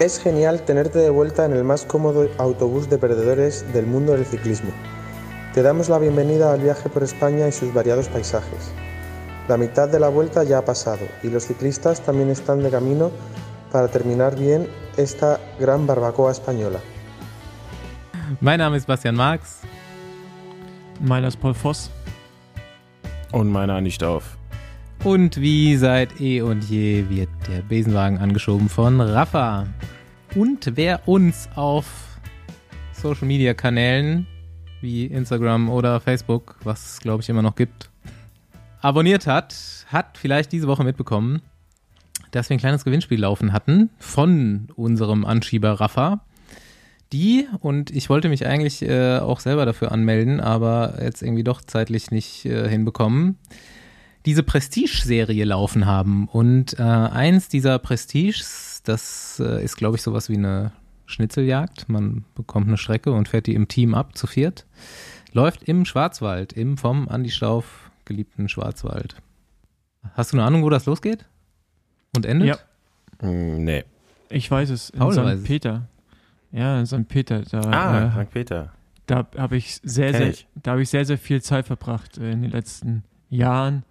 Es genial tenerte de vuelta en el más cómodo autobús de perdedores del mundo del ciclismo. Te damos la bienvenida al viaje por España y sus variados paisajes. La mitad de la vuelta ya ha pasado y los ciclistas también están de camino para terminar bien esta gran barbacoa española. Mein Name ist Bastian Marx. Meiner ist Paul Voss. Und meiner nicht auf. Und wie seit eh und je wird der Besenwagen angeschoben von Rafa. Und wer uns auf Social Media Kanälen wie Instagram oder Facebook, was es glaube ich immer noch gibt, abonniert hat, hat vielleicht diese Woche mitbekommen, dass wir ein kleines Gewinnspiel laufen hatten von unserem Anschieber Rafa. Die, und ich wollte mich eigentlich äh, auch selber dafür anmelden, aber jetzt irgendwie doch zeitlich nicht äh, hinbekommen, diese Prestige-Serie laufen haben. Und äh, eins dieser Prestiges, das äh, ist, glaube ich, sowas wie eine Schnitzeljagd. Man bekommt eine Strecke und fährt die im Team ab, zu viert. Läuft im Schwarzwald, im vom Andi Stauf geliebten Schwarzwald. Hast du eine Ahnung, wo das losgeht? Und endet? Ja. Hm, nee. Ich weiß es, in Paul weiß St. Peter. Ja, in St. Peter. Da, Ah, äh, St. Peter. da habe ich sehr, Kenn sehr, ich. da habe ich sehr, sehr viel Zeit verbracht äh, in den letzten Jahren.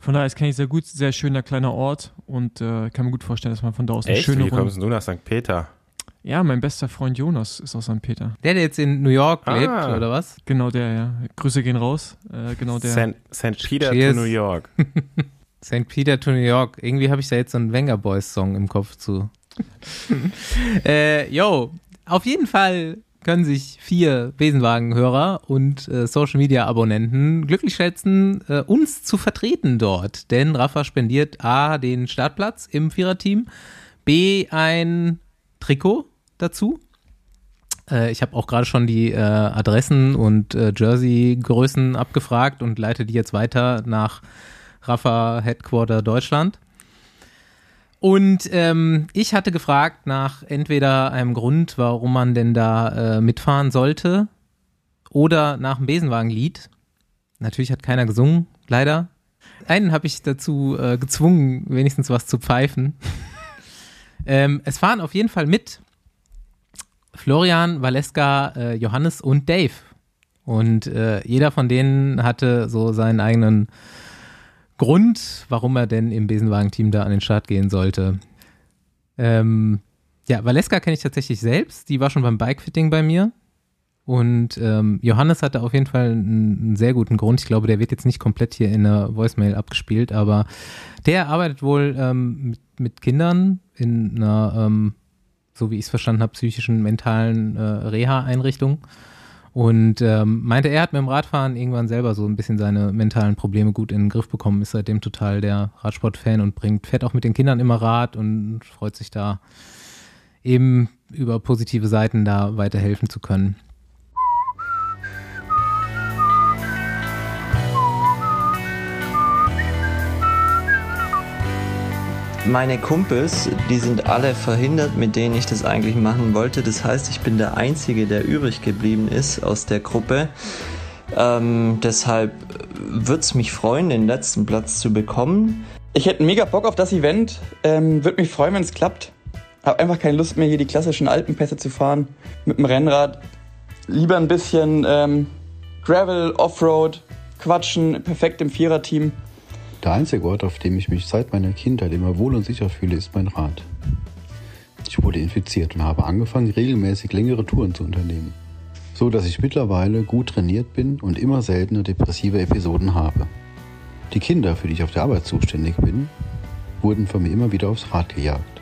Von daher, kenne ich sehr gut, sehr schöner kleiner Ort und äh, kann mir gut vorstellen, dass man von da aus eine Echt? schöne Wie Runde. kommst du nach St. Peter? Ja, mein bester Freund Jonas ist aus St. Peter. Der, der jetzt in New York Ah. lebt, oder was? Genau der, ja. Grüße gehen raus. Äh, genau der. St. St. Peter Cheers. to New York. St. Peter to New York. Irgendwie habe ich da jetzt so einen Wenger Boys Song im Kopf zu. äh, yo, auf jeden Fall können sich vier Besenwagen-Hörer und äh, Social Media Abonnenten glücklich schätzen, äh, uns zu vertreten dort. Denn Rafa spendiert A, den Startplatz im Viererteam, B, ein Trikot dazu. Äh, ich habe auch gerade schon die äh, Adressen und äh, Jersey-Größen abgefragt und leite die jetzt weiter nach Rafa Headquarter Deutschland. Und ähm, ich hatte gefragt nach entweder einem Grund, warum man denn da äh, mitfahren sollte, oder nach einem Besenwagenlied. Natürlich hat keiner gesungen, leider. Einen habe ich dazu äh, gezwungen, wenigstens was zu pfeifen. ähm, es fahren auf jeden Fall mit Florian, Valeska, äh, Johannes und Dave. Und äh, jeder von denen hatte so seinen eigenen Grund, warum er denn im Besenwagen-Team da an den Start gehen sollte. Ähm, ja, Valeska kenne ich tatsächlich selbst. Die war schon beim Bikefitting bei mir. Und ähm, Johannes hatte auf jeden Fall einen, einen sehr guten Grund. Ich glaube, der wird jetzt nicht komplett hier in der Voicemail abgespielt, aber der arbeitet wohl ähm, mit, mit Kindern in einer, ähm, so wie ich es verstanden habe, psychischen, mentalen äh, Reha-Einrichtung. Und ähm, meinte, er hat mit dem Radfahren irgendwann selber so ein bisschen seine mentalen Probleme gut in den Griff bekommen, ist seitdem total der Radsport-Fan und bringt, fährt auch mit den Kindern immer Rad und freut sich da eben über positive Seiten da weiterhelfen zu können. Meine Kumpels, die sind alle verhindert, mit denen ich das eigentlich machen wollte. Das heißt, ich bin der Einzige, der übrig geblieben ist aus der Gruppe. Ähm, deshalb würde es mich freuen, den letzten Platz zu bekommen. Ich hätte mega Bock auf das Event. Ähm, Würde mich freuen, wenn es klappt. Hab einfach keine Lust mehr, hier die klassischen Alpenpässe zu fahren mit dem Rennrad. Lieber ein bisschen ähm, Gravel, Offroad, Quatschen, perfekt im Viererteam. Der einzige Ort, auf dem ich mich seit meiner Kindheit immer wohl und sicher fühle, ist mein Rad. Ich wurde infiziert und habe angefangen, regelmäßig längere Touren zu unternehmen. So dass ich mittlerweile gut trainiert bin und immer seltener depressive Episoden habe. Die Kinder, für die ich auf der Arbeit zuständig bin, wurden von mir immer wieder aufs Rad gejagt.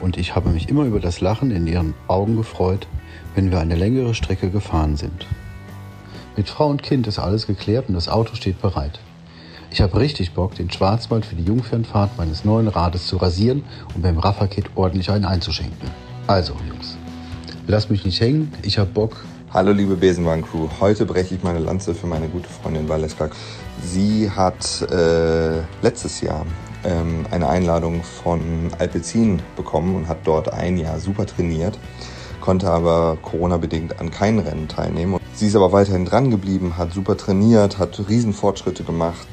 Und ich habe mich immer über das Lachen in ihren Augen gefreut, wenn wir eine längere Strecke gefahren sind. Mit Frau und Kind ist alles geklärt und das Auto steht bereit. Ich habe richtig Bock, den Schwarzwald für die Jungfernfahrt meines neuen Rades zu rasieren und beim Raffa-Kit ordentlich einen einzuschenken. Also, Jungs, lasst mich nicht hängen, ich hab Bock. Hallo liebe Besenwagen-Crew, heute breche ich meine Lanze für meine gute Freundin Valeska. Sie hat äh, letztes Jahr ähm, eine Einladung von Alpecin bekommen und hat dort ein Jahr super trainiert, konnte aber Corona-bedingt an keinen Rennen teilnehmen. Sie ist aber weiterhin dran geblieben, hat super trainiert, hat riesen Fortschritte gemacht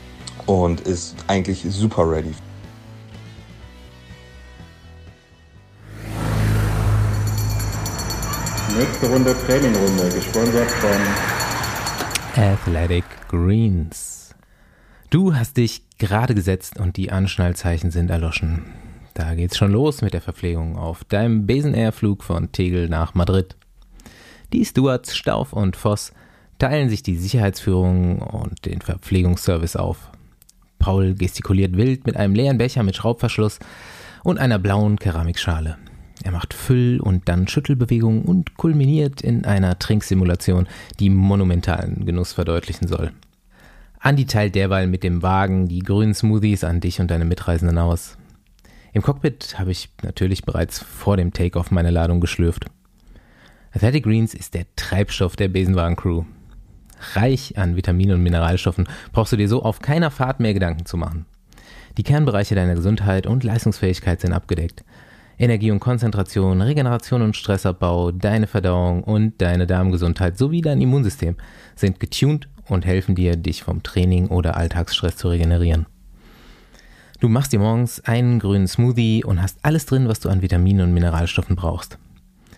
und ist eigentlich super ready. Nächste Runde Trainingrunde, gesponsert von Athletic Greens. Du hast dich gerade gesetzt und die Anschnallzeichen sind erloschen. Da geht's schon los mit der Verpflegung auf deinem Besen Air Flug von Tegel nach Madrid. Die Stewards Stauf und Voss teilen sich die Sicherheitsführung und den Verpflegungsservice auf. Paul gestikuliert wild mit einem leeren Becher mit Schraubverschluss und einer blauen Keramikschale. Er macht Füll- und dann Schüttelbewegungen und kulminiert in einer Trinksimulation, die monumentalen Genuss verdeutlichen soll. Andi teilt derweil mit dem Wagen die grünen Smoothies an dich und deine Mitreisenden aus. Im Cockpit habe ich natürlich bereits vor dem Takeoff meine Ladung geschlürft. Athletic Greens ist der Treibstoff der Besenwagen-Crew. Reich an Vitaminen und Mineralstoffen brauchst du dir so auf keiner Fahrt mehr Gedanken zu machen. Die Kernbereiche deiner Gesundheit und Leistungsfähigkeit sind abgedeckt. Energie und Konzentration, Regeneration und Stressabbau, deine Verdauung und deine Darmgesundheit sowie dein Immunsystem sind getuned und helfen dir, dich vom Training oder Alltagsstress zu regenerieren. Du machst dir morgens einen grünen Smoothie und hast alles drin, was du an Vitaminen und Mineralstoffen brauchst.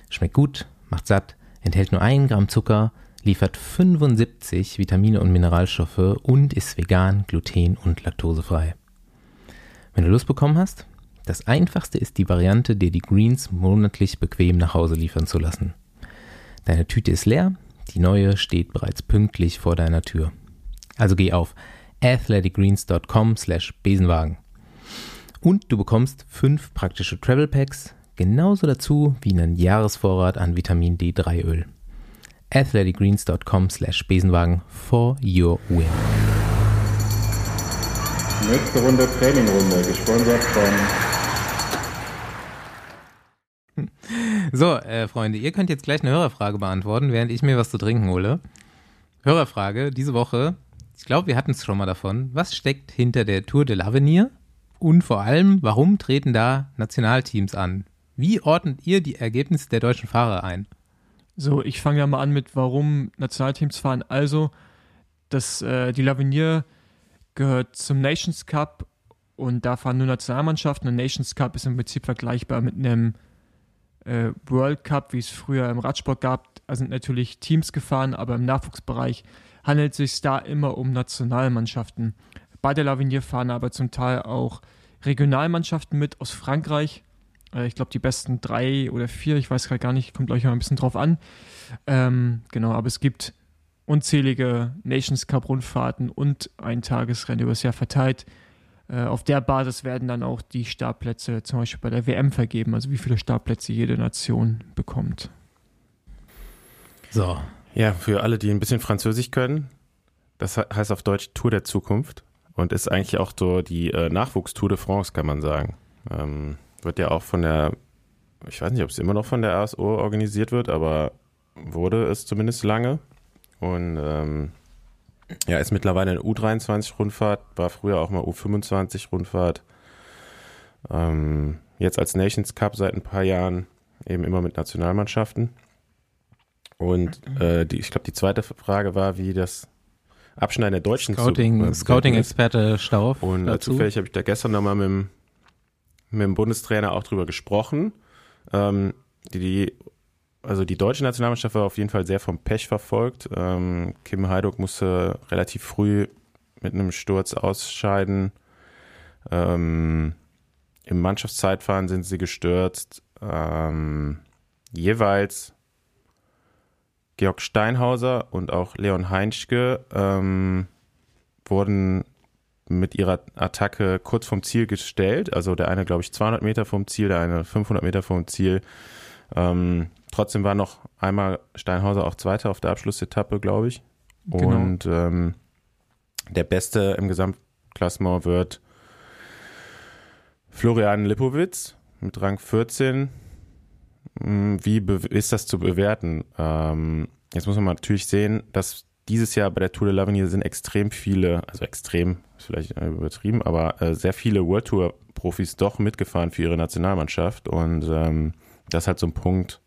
Schmeckt gut, macht satt, enthält nur 1 Gramm Zucker, liefert 75 Vitamine und Mineralstoffe und ist vegan, gluten- und laktosefrei. Wenn du Lust bekommen hast, das einfachste ist die Variante, dir die Greens monatlich bequem nach Hause liefern zu lassen. Deine Tüte ist leer, die neue steht bereits pünktlich vor deiner Tür. Also geh auf athleticgreens.com slash Besenwagen. Und du bekommst fünf praktische Travel Packs, genauso dazu wie einen Jahresvorrat an Vitamin D3 Öl. athleticgreens.com slash Besenwagen for your win. Nächste Runde Trainingrunde, gesponsert von So, äh, Freunde, ihr könnt jetzt gleich eine Hörerfrage beantworten, während ich mir was zu trinken hole. Hörerfrage diese Woche. Ich glaube, wir hatten es schon mal davon. Was steckt hinter der Tour de l'Avenir? Und vor allem, warum treten da Nationalteams an? Wie ordnet ihr die Ergebnisse der deutschen Fahrer ein? So, ich fange ja mal an mit, warum Nationalteams fahren. Also, das, äh, die Lavinier gehört zum Nations Cup und da fahren nur Nationalmannschaften. Und Nations Cup ist im Prinzip vergleichbar mit einem äh, World Cup, wie es früher im Radsport gab. Da sind natürlich Teams gefahren, aber im Nachwuchsbereich handelt es sich da immer um Nationalmannschaften. Bei der Lavinier fahren aber zum Teil auch Regionalmannschaften mit aus Frankreich. Äh, ich glaube, die besten drei oder vier, ich weiß gerade gar nicht, kommt euch mal ein bisschen drauf an. Ähm, genau, aber es gibt unzählige Nations Cup Rundfahrten und ein Tagesrennen übers Jahr verteilt. Äh, auf der Basis werden dann auch die Startplätze zum Beispiel bei der WM vergeben, also wie viele Startplätze jede Nation bekommt. So. Ja, für alle, die ein bisschen Französisch können, das heißt auf Deutsch Tour der Zukunft und ist eigentlich auch so die äh, Nachwuchstour de France, kann man sagen. Ähm, wird ja auch von der, ich weiß nicht, ob es immer noch von der ASO organisiert wird, aber wurde es zumindest lange. Und ähm, ja, ist mittlerweile eine U23-Rundfahrt, war früher auch mal U25-Rundfahrt. Ähm, jetzt als Nations Cup seit ein paar Jahren eben immer mit Nationalmannschaften. Und äh, die, ich glaube, die zweite Frage war, wie das Abschneiden der Deutschen Scouting, zu, äh, Scouting-Experte Stauf. Und äh, zufällig habe ich da gestern nochmal mit, dem- mit dem Bundestrainer auch drüber gesprochen. Ähm, die, die, also die deutsche Nationalmannschaft war auf jeden Fall sehr vom Pech verfolgt. Ähm, Kim Heiduk musste relativ früh mit einem Sturz ausscheiden. Ähm, Im Mannschaftszeitfahren sind sie gestürzt. Ähm, jeweils Georg Steinhauser und auch Leon Heinschke ähm, wurden mit ihrer Attacke kurz vom Ziel gestellt. Also der eine, glaube ich, 200 Meter vom Ziel, der eine 500 Meter vom Ziel. Ähm, trotzdem war noch einmal Steinhauser auch Zweiter auf der Abschlussetappe, glaube ich. Genau. Und ähm, der Beste im Gesamtklassement wird Florian Lipowitz mit Rang 14. Hm, Wie ist das zu bewerten? Ähm, jetzt muss man natürlich sehen, dass dieses Jahr bei der Tour de l'Avenir sind extrem viele, also extrem ist vielleicht äh, übertrieben, aber äh, sehr viele World Tour Profis doch mitgefahren für ihre Nationalmannschaft und ähm, das ist halt so ein Punkt,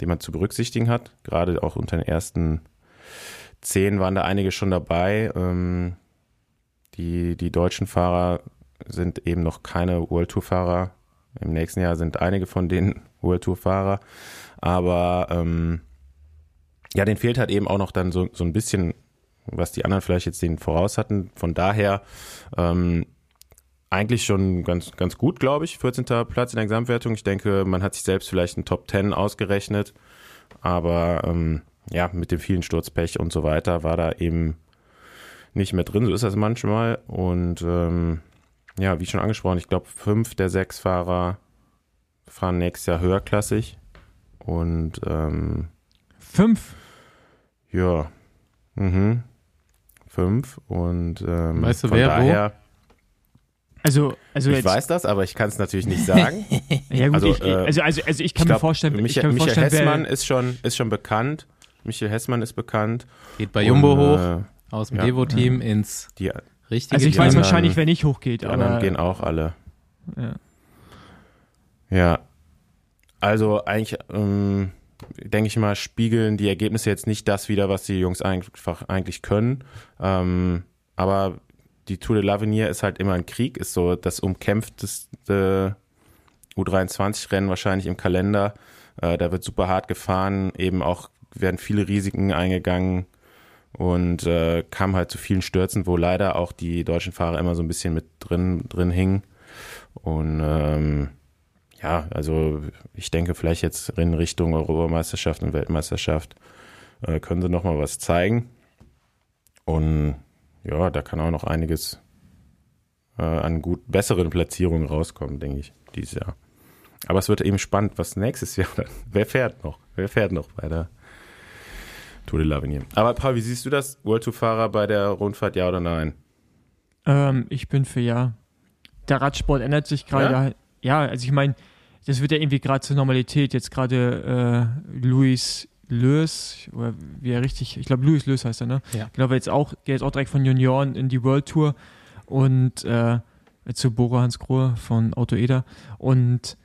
den man zu berücksichtigen hat. Gerade auch unter den ersten zehn waren da einige schon dabei. Ähm, die, die deutschen Fahrer sind eben noch keine World Tour Fahrer. Im nächsten Jahr sind einige von denen World Tour Fahrer. Aber ähm, ja, den fehlt halt eben auch noch dann so, so ein bisschen, was die anderen vielleicht jetzt den voraus hatten. Von daher ähm, eigentlich schon ganz, ganz gut, glaube ich. 14. Platz in der Gesamtwertung. Ich denke, man hat sich selbst vielleicht einen Top 10 ausgerechnet. Aber ähm, ja, mit dem vielen Sturzpech und so weiter war da eben nicht mehr drin. So ist das manchmal. Und ähm, ja, wie schon angesprochen, ich glaube, fünf der sechs Fahrer fahren nächstes Jahr höherklassig. Und ähm, Fünf. Ja, mhm. fünf. Und ähm, Weißt du, von wer wo? daher, Also, also ich jetzt, weiß das, aber ich kann es natürlich nicht sagen. ja gut, also, ich, äh, also, also, also ich kann ich mir vorstellen, ich Michael, kann mir Michael vorstellen, Hessmann wer, ist schon, ist schon bekannt. Michael Hessmann ist bekannt. Geht bei Jumbo Und, hoch, Äh, aus dem ja. Devo-Team ins die, richtige also ich weiß anderen- wahrscheinlich, wer nicht hochgeht, die anderen aber gehen auch alle. ja. Ja. Also eigentlich, ähm, denke ich mal, spiegeln die Ergebnisse jetzt nicht das wieder, was die Jungs einfach eigentlich können. Ähm, aber die Tour de l'Avenir ist halt immer ein Krieg, ist so das umkämpfteste U23-Rennen wahrscheinlich im Kalender. Äh, da wird super hart gefahren, eben auch werden viele Risiken eingegangen und äh, kam halt zu vielen Stürzen, wo leider auch die deutschen Fahrer immer so ein bisschen mit drin, drin hingen. Und ähm, ja, also ich denke vielleicht jetzt in Richtung Europameisterschaft und Weltmeisterschaft äh, können sie nochmal was zeigen. Und ja, da kann auch noch einiges äh, an gut besseren Platzierungen rauskommen, denke ich, dieses Jahr. Aber es wird eben spannend, was nächstes Jahr. Wer fährt noch? Wer fährt noch bei der Tour de l'Avenir? Aber Paul, wie siehst du das? World Tour Fahrer bei der Rundfahrt, ja oder nein? Ähm, ich bin für ja. Der Radsport ändert sich gerade. Ja? also ich meine, das wird ja irgendwie gerade zur Normalität. Jetzt gerade äh, Luis Lös, oder wie er richtig, ich glaube Luis Lös heißt er, ne? Ja. Genau, jetzt auch, geht jetzt auch direkt von Junioren in die World Tour und äh, zu Bora Hans Grohe von Auto Eder. Und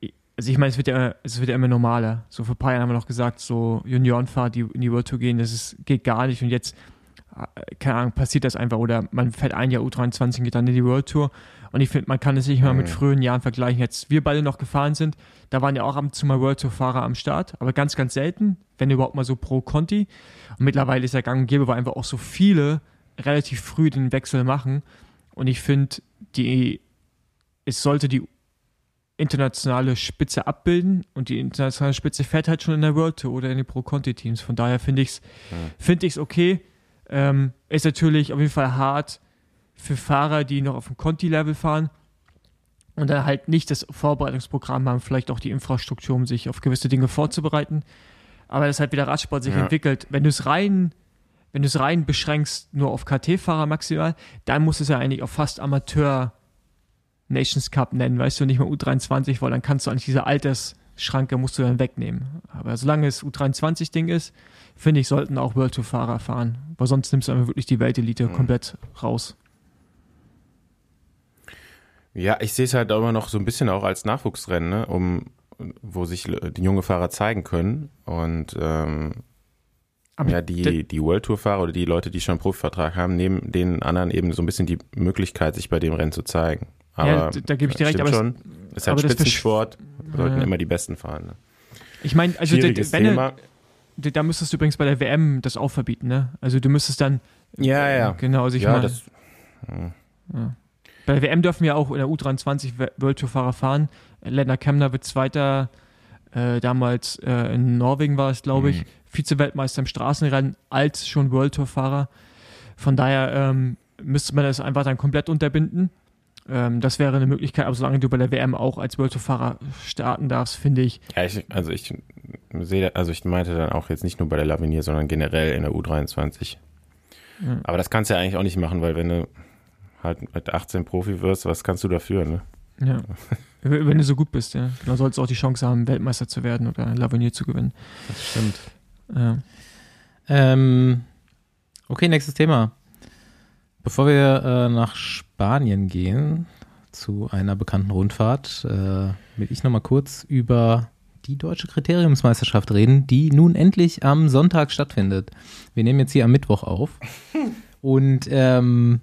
ich- also ich meine, es wird ja, es wird ja immer normaler. So vor ein paar Jahren haben wir noch gesagt, so Juniorenfahrer, die in die World Tour gehen, das ist, geht gar nicht. Und jetzt, keine Ahnung, passiert das einfach. Oder man fährt ein Jahr U23 und geht dann in die World Tour. Und ich finde, man kann es nicht mal mit Mhm. früheren Jahren vergleichen. Jetzt wir beide noch gefahren sind, da waren ja auch ab und zu mal World Tour Fahrer am Start, aber ganz, ganz selten, wenn überhaupt mal so pro Conti. Und mittlerweile ist ja gang und gäbe, weil einfach auch so viele relativ früh den Wechsel machen. Und ich finde, die, es sollte die internationale Spitze abbilden und die internationale Spitze fährt halt schon in der World Tour oder in den Pro Conti Teams. Von daher finde ich es finde ich's okay. Ähm, ist natürlich auf jeden Fall hart für Fahrer, die noch auf dem Conti-Level fahren und dann halt nicht das Vorbereitungsprogramm haben, vielleicht auch die Infrastruktur, um sich auf gewisse Dinge vorzubereiten. Aber das halt wieder Radsport sich Ja. entwickelt. Wenn du es rein, wenn du es rein beschränkst, nur auf KT-Fahrer maximal, dann muss es ja eigentlich auch fast Amateur Nations Cup nennen, weißt du, nicht mehr U23, weil dann kannst du eigentlich diese Altersschranke musst du dann wegnehmen. Aber solange es U23-Ding ist, finde ich, sollten auch World Tour Fahrer fahren, weil sonst nimmst du einfach wirklich die Weltelite Mhm. komplett raus. Ja, ich sehe es halt immer noch so ein bisschen auch als Nachwuchsrennen, ne? um wo sich die junge Fahrer zeigen können. Und ähm, ja, die, die World Tour Fahrer oder die Leute, die schon einen Profivertrag haben, nehmen den anderen eben so ein bisschen die Möglichkeit, sich bei dem Rennen zu zeigen. Aber Ja, da gebe ich dir recht, aber schon. ist halt Spitzensport, sollten Ja. immer die Besten fahren. Ne? Ich meine, also Schwieriges wenn Thema. Da müsstest du übrigens bei der WM das auch verbieten, ne? Also du müsstest dann Ja, ja. genau, also ich ja, meine, das, bei der WM dürfen wir auch in der U23 We- World Tour Fahrer fahren. Lennart Kemner wird Zweiter, äh, damals äh, in Norwegen war es, glaube ich, Mhm. Vize-Weltmeister im Straßenrennen als schon World Tour Fahrer. Von daher ähm, müsste man das einfach dann komplett unterbinden. Ähm, das wäre eine Möglichkeit, aber solange du bei der WM auch als World Tour Fahrer starten darfst, finde ich, ja, ich, also ich sehe, also ich meinte dann auch jetzt nicht nur bei der Lavinier, sondern generell in der U23. Ja. Aber das kannst du ja eigentlich auch nicht machen, weil wenn du halt mit 18 Profi wirst, was kannst du dafür, ne? Ja. Wenn du so gut bist, ja. Dann solltest du auch die Chance haben, Weltmeister zu werden oder Lavinier zu gewinnen. Das stimmt. Ja. Ähm, okay, nächstes Thema. Bevor wir äh, nach Spanien gehen, zu einer bekannten Rundfahrt, äh, will ich nochmal kurz über die deutsche Kriteriumsmeisterschaft reden, die nun endlich am Sonntag stattfindet. Wir nehmen jetzt hier am Mittwoch auf. Und ähm,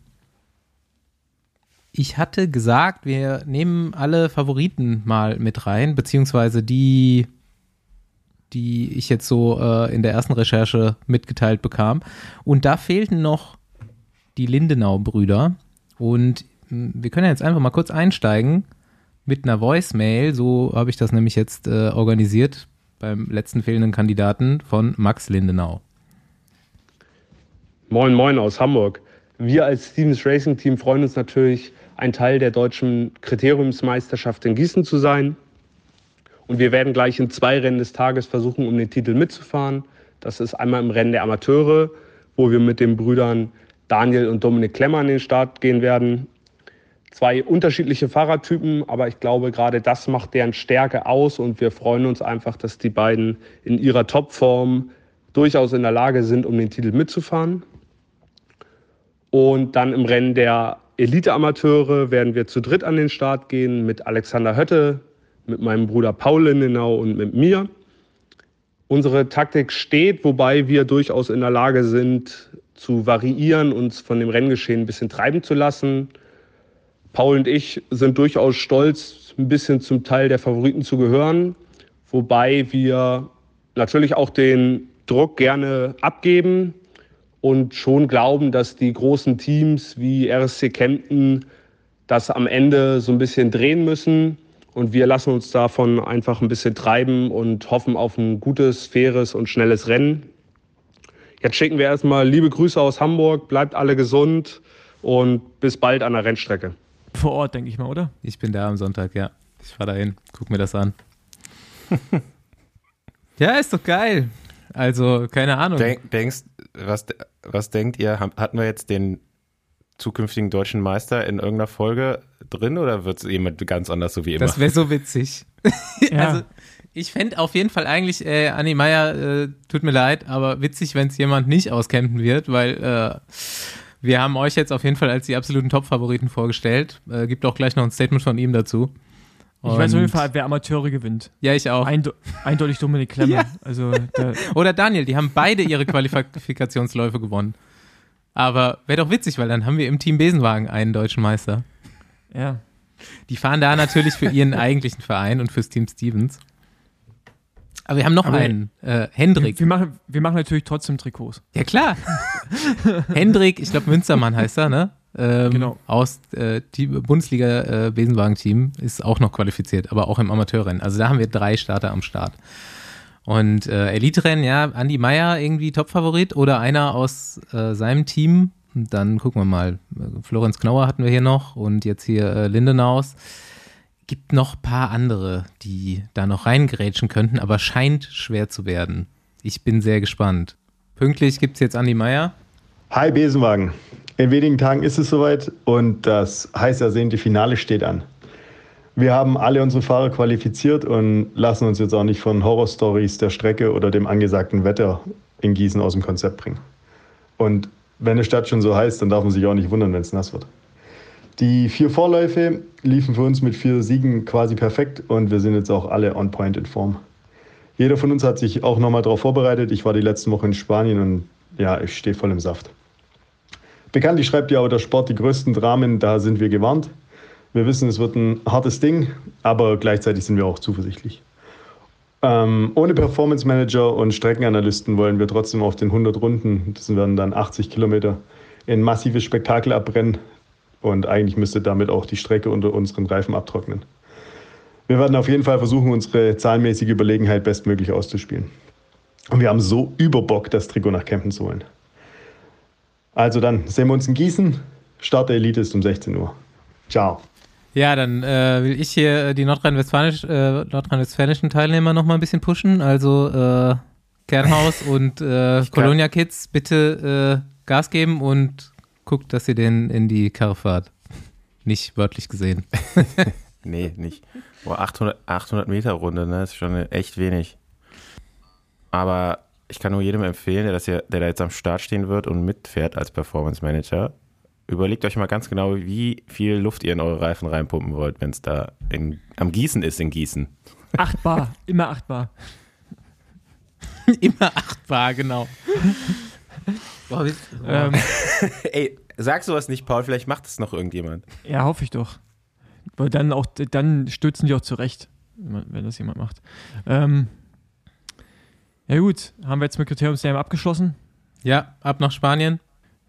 ich hatte gesagt, wir nehmen alle Favoriten mal mit rein, beziehungsweise die die ich jetzt so äh, in der ersten Recherche mitgeteilt bekam. Und da fehlten noch die Lindenau-Brüder. Und mh, wir können jetzt einfach mal kurz einsteigen mit einer Voicemail. So habe ich das nämlich jetzt äh, organisiert beim letzten fehlenden Kandidaten von Max Lindenau. Moin, moin aus Hamburg. Wir als Stevens Racing Team freuen uns natürlich, ein Teil der deutschen Kriteriumsmeisterschaft in Gießen zu sein. Und wir werden gleich in zwei Rennen des Tages versuchen, um den Titel mitzufahren. Das ist einmal im Rennen der Amateure, wo wir mit den Brüdern Daniel und Dominik Klemmer an den Start gehen werden. Zwei unterschiedliche Fahrertypen, aber ich glaube, gerade das macht deren Stärke aus und wir freuen uns einfach, dass die beiden in ihrer Topform durchaus in der Lage sind, um den Titel mitzufahren. Und dann im Rennen der Elite-Amateure werden wir zu dritt an den Start gehen mit Alexander Hötte, mit meinem Bruder Paul Lindenau und mit mir. Unsere Taktik steht, wobei wir durchaus in der Lage sind, zu variieren, uns von dem Renngeschehen ein bisschen treiben zu lassen. Paul und ich sind durchaus stolz, ein bisschen zum Teil der Favoriten zu gehören, wobei wir natürlich auch den Druck gerne abgeben und schon glauben, dass die großen Teams wie RSC Kempten das am Ende so ein bisschen drehen müssen. Und wir lassen uns davon einfach ein bisschen treiben und hoffen auf ein gutes, faires und schnelles Rennen. Jetzt schicken wir erstmal liebe Grüße aus Hamburg, bleibt alle gesund und bis bald an der Rennstrecke. Vor Ort, denke ich mal, oder? Ich bin da am Sonntag, ja. Ich fahre dahin, guck mir das an. ja, ist doch geil. Also, keine Ahnung. Denk, denkst, was, was denkt ihr? Haben- Hatten wir jetzt den zukünftigen deutschen Meister in irgendeiner Folge drin oder wird es jemand ganz anders, so wie immer? Das wäre so witzig. Ja. Also, ich fände auf jeden Fall eigentlich, äh, Anni Meier, äh, tut mir leid, aber witzig, wenn es jemand nicht aus Kempten wird, weil äh, wir haben euch jetzt auf jeden Fall als die absoluten Top-Favoriten vorgestellt. Äh, gibt auch gleich noch ein Statement von ihm dazu. Ich weiß auf jeden Und- Fall, wer Amateure gewinnt. Ja, ich auch. Einde eindeutig Dominik Klemmer. Ja. Also, der, Oder Daniel, die haben beide ihre Qualifikationsläufe gewonnen. Aber wäre doch witzig, weil dann haben wir im Team Besenwagen einen deutschen Meister. ja. Die fahren da natürlich für ihren eigentlichen Verein und fürs Team Stevens. Aber wir haben noch Aber- einen, äh, Wir, Hendrik. wir, machen, wir machen natürlich trotzdem Trikots. Ja, klar. Hendrik, ich glaube Münstermann heißt er, ne? Ähm, Genau. Aus äh, Team- Bundesliga äh, Besenwagen-Team ist auch noch qualifiziert, aber auch im Amateurrennen. Also da haben wir drei Starter am Start. Und äh, Elite-Rennen, ja, Andi Meier irgendwie Topfavorit oder einer aus äh, seinem Team. Und dann gucken wir mal. Äh, Florenz Knauer hatten wir hier noch und jetzt hier äh, Lindenaus. Gibt noch ein paar andere, die da noch reingerätschen könnten, aber scheint schwer zu werden. Ich bin sehr gespannt. Pünktlich gibt es jetzt Andi Meier. Hi Besenwagen. In wenigen Tagen ist es soweit und das heiß ersehnte Finale steht an. Wir haben alle unsere Fahrer qualifiziert und lassen uns jetzt auch nicht von Horrorstories der Strecke oder dem angesagten Wetter in Gießen aus dem Konzept bringen. Und wenn eine Stadt schon so heiß, dann darf man sich auch nicht wundern, wenn es nass wird. Die vier Vorläufe liefen für uns mit vier Siegen quasi perfekt und wir sind jetzt auch alle on point in Form. Jeder von uns hat sich auch nochmal darauf vorbereitet. Ich war die letzten Wochen in Spanien und ja, ich stehe voll im Saft. Bekanntlich schreibt ja auch der Sport die größten Dramen, da sind wir gewarnt. Wir wissen, es wird ein hartes Ding, aber gleichzeitig sind wir auch zuversichtlich. Ähm, ohne Performance Manager und Streckenanalysten wollen wir trotzdem auf den 100 Runden, das werden dann 80 Kilometer, in massives Spektakel abbrennen. Und eigentlich müsste damit auch die Strecke unter unseren Reifen abtrocknen. Wir werden auf jeden Fall versuchen, unsere zahlenmäßige Überlegenheit bestmöglich auszuspielen. Und wir haben so Überbock, das Trikot nach Kempten zu holen. Also dann sehen wir uns in Gießen. Start der Elite ist um 16 Uhr. Ciao. Ja, dann äh, will ich hier die nordrhein-westfälisch, äh, nordrhein-westfälischen Teilnehmer noch mal ein bisschen pushen. Also äh, Kernhaus und äh, Colonia Kids, bitte äh, Gas geben und guckt, dass ihr den in die Karre fahrt. Nicht wörtlich gesehen. Nee, nicht. Boah, 800, 800 Meter Runde, ne? ist schon echt wenig. Aber ich kann nur jedem empfehlen, der, das hier, der da jetzt am Start stehen wird und mitfährt als Performance Manager, überlegt euch mal ganz genau, wie viel Luft ihr in eure Reifen reinpumpen wollt, wenn es da in, am Gießen ist in Gießen. 8 Bar, immer 8 Bar. Immer 8 Bar, genau. Boah, wie, Ähm, Ey, sag sowas nicht, Paul, vielleicht macht es noch irgendjemand. ja, hoffe ich doch. Weil dann auch, dann stürzen die auch zurecht, wenn das jemand macht. Ähm, Ja gut, haben wir jetzt mit Kriterium Slam abgeschlossen. Ja, ab nach Spanien.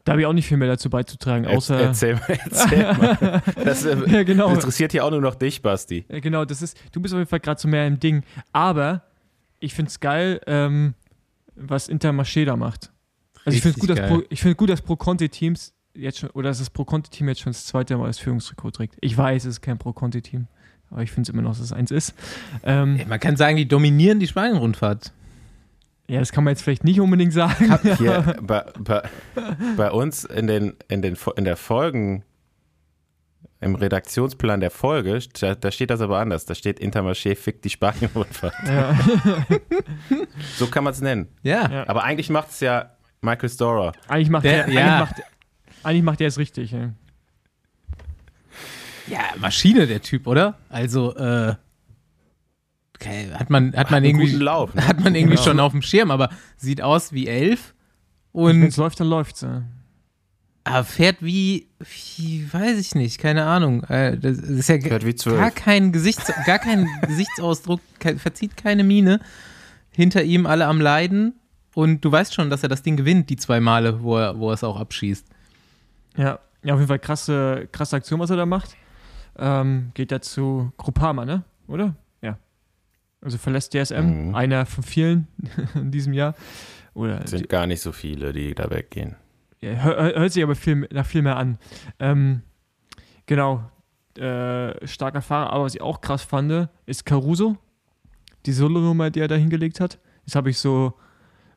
Da habe ich auch nicht viel mehr dazu beizutragen, außer. Erzähl, erzähl mal. Das äh, Ja, genau. interessiert hier auch nur noch dich, Basti. Ja, genau, das ist, du bist auf jeden Fall gerade so mehr im Ding. Aber ich finde es geil, ähm, was Intermarché da macht. Also ich finde gut, dass geil. Pro, ich finde gut, dass Pro Conti Teams jetzt schon, oder dass das Pro Conti Team jetzt schon das zweite Mal das Führungstrikot trägt. Ich weiß, es ist kein Pro Conti Team, aber ich finde es immer noch, dass es eins ist. Ähm, Ja, Man kann sagen, die dominieren die Spanien-Rundfahrt. ja, das kann man jetzt vielleicht nicht unbedingt sagen. Hier, bei, bei, bei uns in, den, in, den, in der Folgen, im Redaktionsplan der Folge, da, da steht das aber anders. Da steht Intermarché fickt die Spanien-Rundfahrt. ja. So kann man es nennen. Ja. Ja. Aber eigentlich macht es ja Michael Storer. Eigentlich macht Der- der, ja. eigentlich macht, eigentlich macht der es richtig. Ja. Ja, Maschine, der Typ, oder? Also, äh, okay, hat man, hat man einen irgendwie, guten Lauf, ne? hat man irgendwie Genau. schon auf dem Schirm, aber sieht aus wie elf Wenn und es läuft, dann läuft's. Ja. aber fährt wie, wie, weiß ich nicht, keine Ahnung. Äh, das ist ja Fährt wie zwölf. gar kein Gesichts, gar kein Gesichtsausdruck, verzieht keine Miene. Hinter ihm alle am Leiden und du weißt schon, dass er das Ding gewinnt, die zwei Male, wo er, wo er es auch abschießt. Ja, ja, auf jeden Fall krasse, krasse Aktion, was er da macht. Ähm, geht da zu Groupama, ne? Oder? Ja. Also verlässt DSM, Mhm. einer von vielen in diesem Jahr. Oder Sind gar nicht so viele, die da weggehen. ja, hör, hör- hört sich aber viel, nach viel mehr an. Ähm, genau. Äh, starker Fahrer, aber was ich auch krass fand, ist Caruso. Die Solo-Nummer, die er da hingelegt hat. Das habe ich so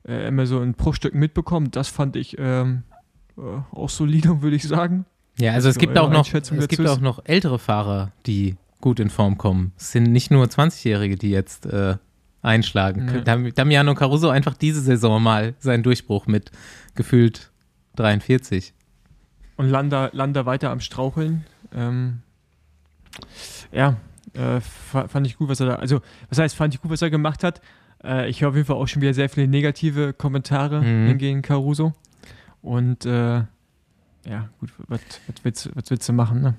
äh, immer so in Bruchstücken mitbekommen. Das fand ich ähm, äh, auch solide, würde ich sagen. Ja, also es gibt eure auch noch, es gibt ist? auch noch ältere Fahrer, die gut in Form kommen. Es sind nicht nur 20-Jährige, die jetzt äh, einschlagen. Ja. Dam Damiano Caruso einfach diese Saison mal seinen Durchbruch mit gefühlt 43. Und Landa, Landa weiter am Straucheln. Ähm, ja, äh, fa- fand ich gut, was er da, also, was heißt, fand ich gut, was er gemacht hat. Äh, ich höre auf jeden Fall auch schon wieder sehr viele negative Kommentare Mhm. gegen Caruso. Und, äh, ja, gut, was, was, willst, was willst du machen, ne?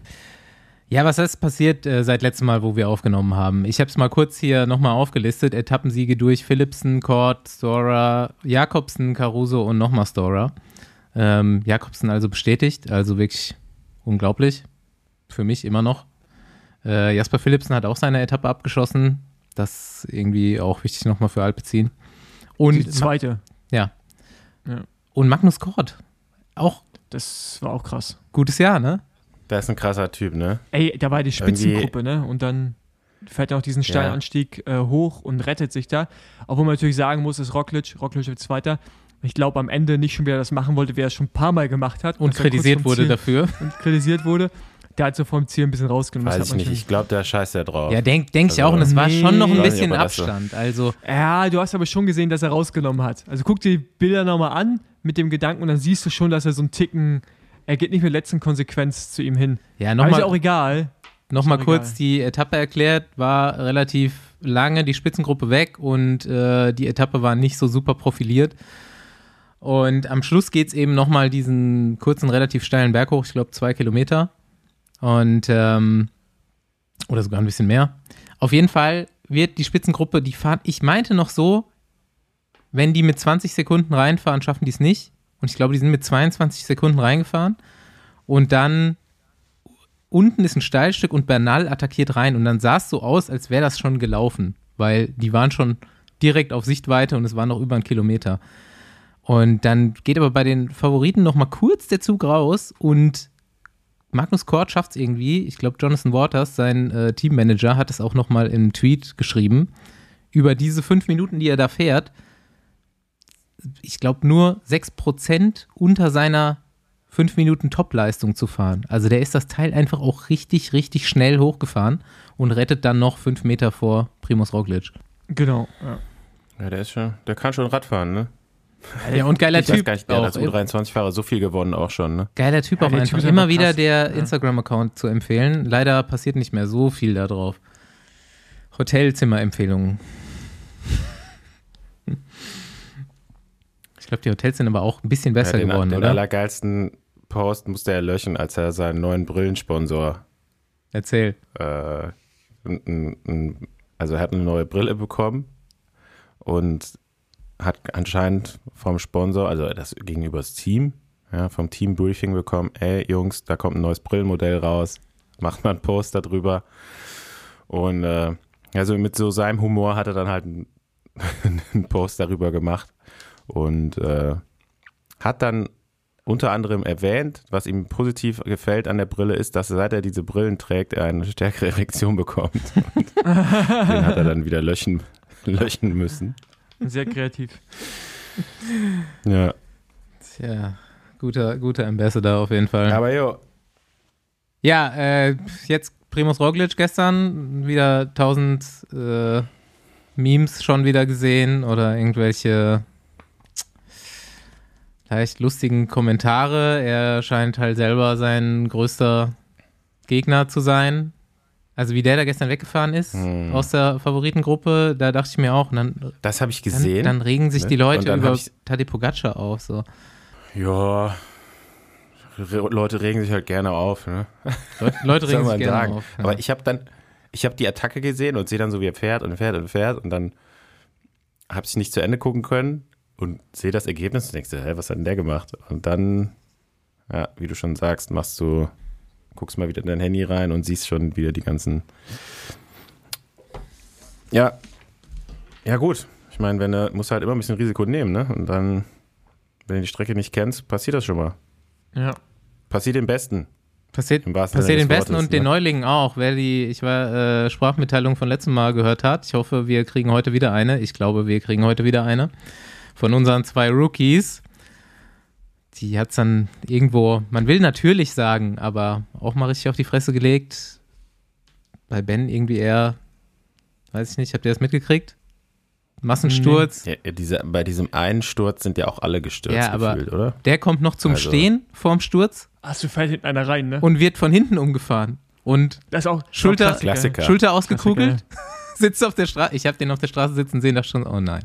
Ja, was ist passiert äh, seit letztem Mal, wo wir aufgenommen haben? Ich habe es mal kurz hier nochmal aufgelistet. Etappensiege durch Philipsen, Kort, Stora, Jakobsen, Caruso und nochmal Stora. Ähm, Jakobsen also bestätigt, also wirklich unglaublich. Für mich immer noch. Äh, Jasper Philipsen hat auch seine Etappe abgeschossen. Das ist irgendwie auch wichtig nochmal für Alpecin. Die Und, zweite, und Magnus Kort. Auch das war auch krass. gutes Jahr, ne? Der ist ein krasser Typ, ne? Ey, da war die Irgendwie- Spitzengruppe, ne? Und dann fährt er noch diesen steilen Ja. Anstieg äh, hoch und rettet sich da. Obwohl man natürlich sagen muss, ist Roglic, Roglic wird Zweiter. Ich glaube, am Ende nicht schon wieder das machen wollte, wie er es schon ein paar Mal gemacht hat. Und er kritisiert wurde dafür. Und kritisiert wurde. Der hat so vom Ziel ein bisschen rausgenommen. Das Weiß hat ich nicht. Ich glaube, der scheißt ja drauf. Ja, denke denk ich Also, auch. Und es war nee, schon noch ein bisschen Abstand. Also, Ja, du hast aber schon gesehen, dass er rausgenommen hat. Also guck dir die Bilder nochmal an mit dem Gedanken und dann siehst du schon, dass er so einen Ticken, er geht nicht mit letzten Konsequenz zu ihm hin. ja, Aber ist ja nochmal auch egal. noch mal auch kurz egal. die Etappe erklärt. War relativ lange die Spitzengruppe weg und äh, die Etappe war nicht so super profiliert. Und am Schluss geht es eben nochmal diesen kurzen, relativ steilen Berg hoch, ich glaube zwei Kilometer. Und, ähm, oder sogar ein bisschen mehr. Auf jeden Fall wird die Spitzengruppe, die fahrt, ich meinte noch so, wenn die mit 20 Sekunden reinfahren, schaffen die es nicht. Und ich glaube, die sind mit 22 Sekunden reingefahren. Und dann unten ist ein Steilstück und Bernal attackiert rein. Und dann sah es so aus, als wäre das schon gelaufen. Weil die waren schon direkt auf Sichtweite und es war noch über einen Kilometer. Und dann geht aber bei den Favoriten noch mal kurz der Zug raus und Magnus Kort schafft es irgendwie. Ich glaube, Jonathan Waters, sein äh, Teammanager, hat es auch noch mal im Tweet geschrieben. Über diese fünf Minuten, die er da fährt, ich glaube, nur 6% unter seiner 5 Minuten Topleistung zu fahren. Also der ist das Teil einfach auch richtig, richtig schnell hochgefahren und rettet dann noch 5 Meter vor Primus Roglic. Genau. Ja. Ja, der ist schon, der kann schon Radfahren, ne? Ja, und geiler Ich weiß Typ. gar nicht, der auch. hat als U23-Fahrer so viel gewonnen auch schon, ne? Geiler Typ Ja, auch einfach. Typ Immer wieder krass. der Ja. Instagram-Account zu empfehlen. Leider passiert nicht mehr so viel da drauf. Hotelzimmer-Empfehlungen. Ich glaube, die Hotels sind aber auch ein bisschen besser ja, den, geworden, den oder? allergeilsten Post musste er löschen, als er seinen neuen Brillensponsor Erzähl. äh, n- n- n- also er hat eine neue Brille bekommen und hat anscheinend vom Sponsor, also das gegenüber das Team, ja, vom Team Briefing bekommen, ey Jungs, da kommt ein neues Brillenmodell raus, macht mal ein Poster drüber. Und äh, also mit so seinem Humor hat er dann halt einen, einen Post darüber gemacht und äh, hat dann unter anderem erwähnt, was ihm positiv gefällt an der Brille ist, dass seit er diese Brillen trägt, er eine stärkere Erektion bekommt. Den hat er dann wieder löschen, löschen müssen. Sehr kreativ. Ja. Tja, guter, guter Ambassador auf jeden Fall. Aber jo, Ja, äh, jetzt Primus Roglic gestern wieder tausend äh, Memes schon wieder gesehen oder irgendwelche leicht lustigen Kommentare. Er scheint halt selber sein größter Gegner zu sein. Also wie der da gestern weggefahren ist Hm. aus der Favoritengruppe, da dachte ich mir auch, und dann, das habe ich dann, gesehen. dann regen sich ne? die Leute dann über ich- Tadej Pogacar auf. So. Ja, Re Leute regen sich halt gerne auf. Ne? Leute, Leute regen sich gerne sagen. auf. ja. Aber ich habe dann, ich habe die Attacke gesehen und sehe dann so, wie er fährt und fährt und fährt und dann habe ich nicht zu Ende gucken können und sehe das Ergebnis und denkst, du, hä, was hat denn der gemacht? Und dann, ja, wie du schon sagst, machst du, guckst mal wieder in dein Handy rein und siehst schon wieder die ganzen. Ja, ja gut. Ich meine, wenn du musst halt immer ein bisschen Risiko nehmen, ne? Und dann, wenn du die Strecke nicht kennst, passiert das schon mal. Ja. Passiert dem Besten. Passiert, passiert den Besten Wortes, und den ne? Neulingen auch. Wer die, ich war äh, Sprachmitteilung von letztem Mal gehört hat, ich hoffe, wir kriegen heute wieder eine. Ich glaube, wir kriegen heute wieder eine von unseren zwei Rookies. Die hat es dann irgendwo, man will natürlich sagen, aber auch mal richtig auf die Fresse gelegt. Bei Ben irgendwie eher, weiß ich nicht, habt ihr das mitgekriegt? Massensturz. Ja, diese, bei diesem einen Sturz sind ja auch alle gestürzt Ja, aber- gefühlt, oder? Der kommt noch zum Also- Stehen vorm Sturz Hast du fällt hinten einer rein, ne? und wird von hinten umgefahren. Und das ist auch Schulter- Klassiker. Schulter ausgekugelt, Klassiker. sitzt auf der Straße. Ich habe den auf der Straße sitzen sehen, dachte schon, oh nein.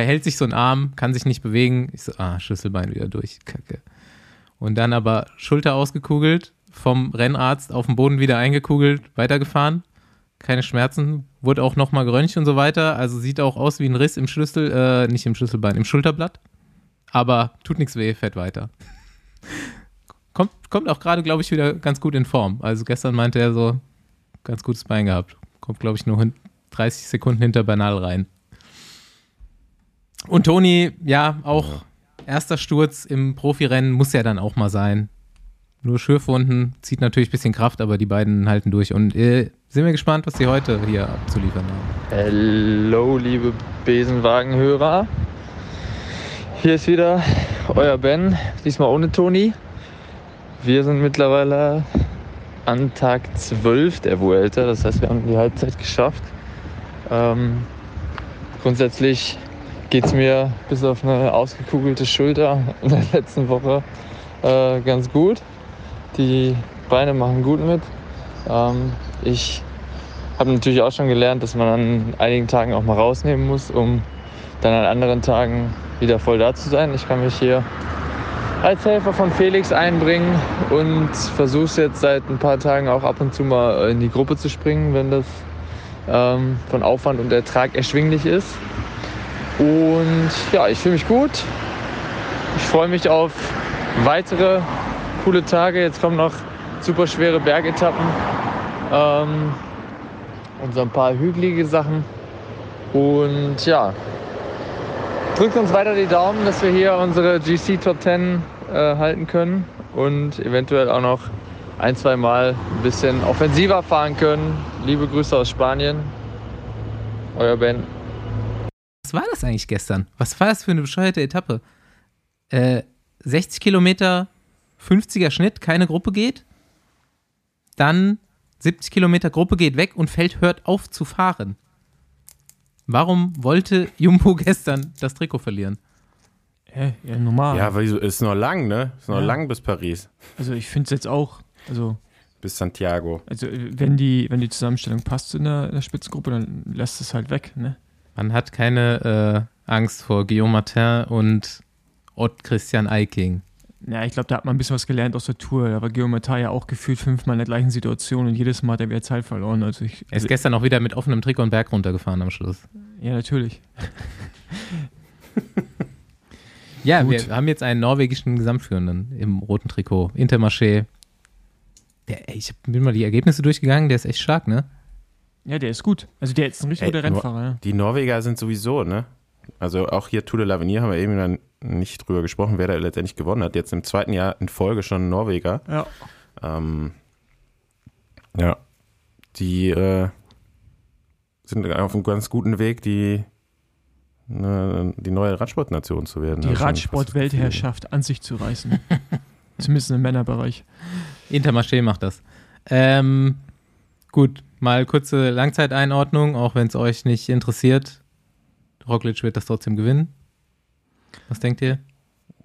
Er hält sich so einen Arm, kann sich nicht bewegen. Ich so, ah, Schlüsselbein wieder durch, Kacke. Und dann aber Schulter ausgekugelt, vom Rennarzt auf den Boden wieder eingekugelt, weitergefahren. Keine Schmerzen, wurde auch nochmal geröntgt und so weiter. Also sieht auch aus wie ein Riss im Schlüssel, äh, nicht im Schlüsselbein, im Schulterblatt. Aber tut nichts weh, fährt weiter. Kommt, kommt auch gerade, glaube ich, wieder ganz gut in Form. Also gestern meinte er so, ganz gutes Bein gehabt. Kommt, glaube ich, nur hin 30 Sekunden hinter Bernal rein. Und Toni, ja, auch erster Sturz im Profirennen muss ja dann auch mal sein. Nur Schürfwunden, zieht natürlich ein bisschen Kraft, aber die beiden halten durch. Und äh, sind wir gespannt, was sie heute hier abzuliefern haben. Hallo, liebe Besenwagenhörer. Hier ist wieder euer Ben, diesmal ohne Toni. Wir sind mittlerweile an Tag 12 der Vuelta, das heißt, wir haben die Halbzeit geschafft. Ähm, grundsätzlich geht es mir bis auf eine ausgekugelte Schulter in der letzten Woche äh, ganz gut. Die Beine machen gut mit. Ähm, ich habe natürlich auch schon gelernt, dass man an einigen Tagen auch mal rausnehmen muss, um dann an anderen Tagen wieder voll da zu sein. Ich kann mich hier als Helfer von Felix einbringen und versuche es jetzt seit ein paar Tagen auch ab und zu mal in die Gruppe zu springen, wenn das ähm, von Aufwand und Ertrag erschwinglich ist. Und ja, ich fühle mich gut. Ich freue mich auf weitere coole Tage. Jetzt kommen noch super schwere Bergetappen ähm, und so ein paar hügelige Sachen. Und ja, drückt uns weiter die Daumen, dass wir hier unsere GC Top 10 äh, halten können und eventuell auch noch ein, zwei Mal ein bisschen offensiver fahren können. Liebe Grüße aus Spanien. Euer Ben. Was war das eigentlich gestern? Was war das für eine bescheuerte Etappe? Äh, 60 Kilometer, 50er Schnitt, keine Gruppe geht. Dann 70 Kilometer Gruppe geht weg und Feld hört auf zu fahren. Warum wollte Jumbo gestern das Trikot verlieren? Ja, ja, normal. Ja, weil ist noch lang, ne? Ist noch Ja. lang bis Paris. Also ich finde es jetzt auch, also, Bis Santiago. also wenn die, wenn die Zusammenstellung passt in der, in der Spitzengruppe, dann lässt es halt weg, ne? Man hat keine äh, Angst vor Guillaume Martin und Ott Christian Eiking. Ja, ich glaube, da hat man ein bisschen was gelernt aus der Tour. Da war Guillaume Matar ja auch gefühlt fünfmal in der gleichen Situation und jedes Mal hat er wieder Zeit verloren. Also ich, Er ist gestern auch wieder mit offenem Trikot und Berg runtergefahren am Schluss. ja, natürlich. Ja, Gut. wir haben jetzt einen norwegischen Gesamtführenden im roten Trikot. Intermarché. Der, ich bin mal die Ergebnisse durchgegangen, der ist echt stark, ne? Ja, der ist gut. Also der ist ein richtig Ey, guter Rennfahrer. Ja. Die Norweger sind sowieso, ne? Also auch hier Tour de l'Avenir haben wir eben dann nicht drüber gesprochen, wer da letztendlich gewonnen hat. Jetzt im zweiten Jahr in Folge schon Norweger. Ja. Ähm, ja. Die äh, sind auf einem ganz guten Weg, die, ne, die neue Radsportnation zu werden. Die. Radsport-Weltherrschaft an sich zu reißen. Zumindest im Männerbereich. Intermarché macht das. Ähm, gut, mal kurze Langzeiteinordnung, auch wenn es euch nicht interessiert. Roglic wird das trotzdem gewinnen. Was denkt ihr?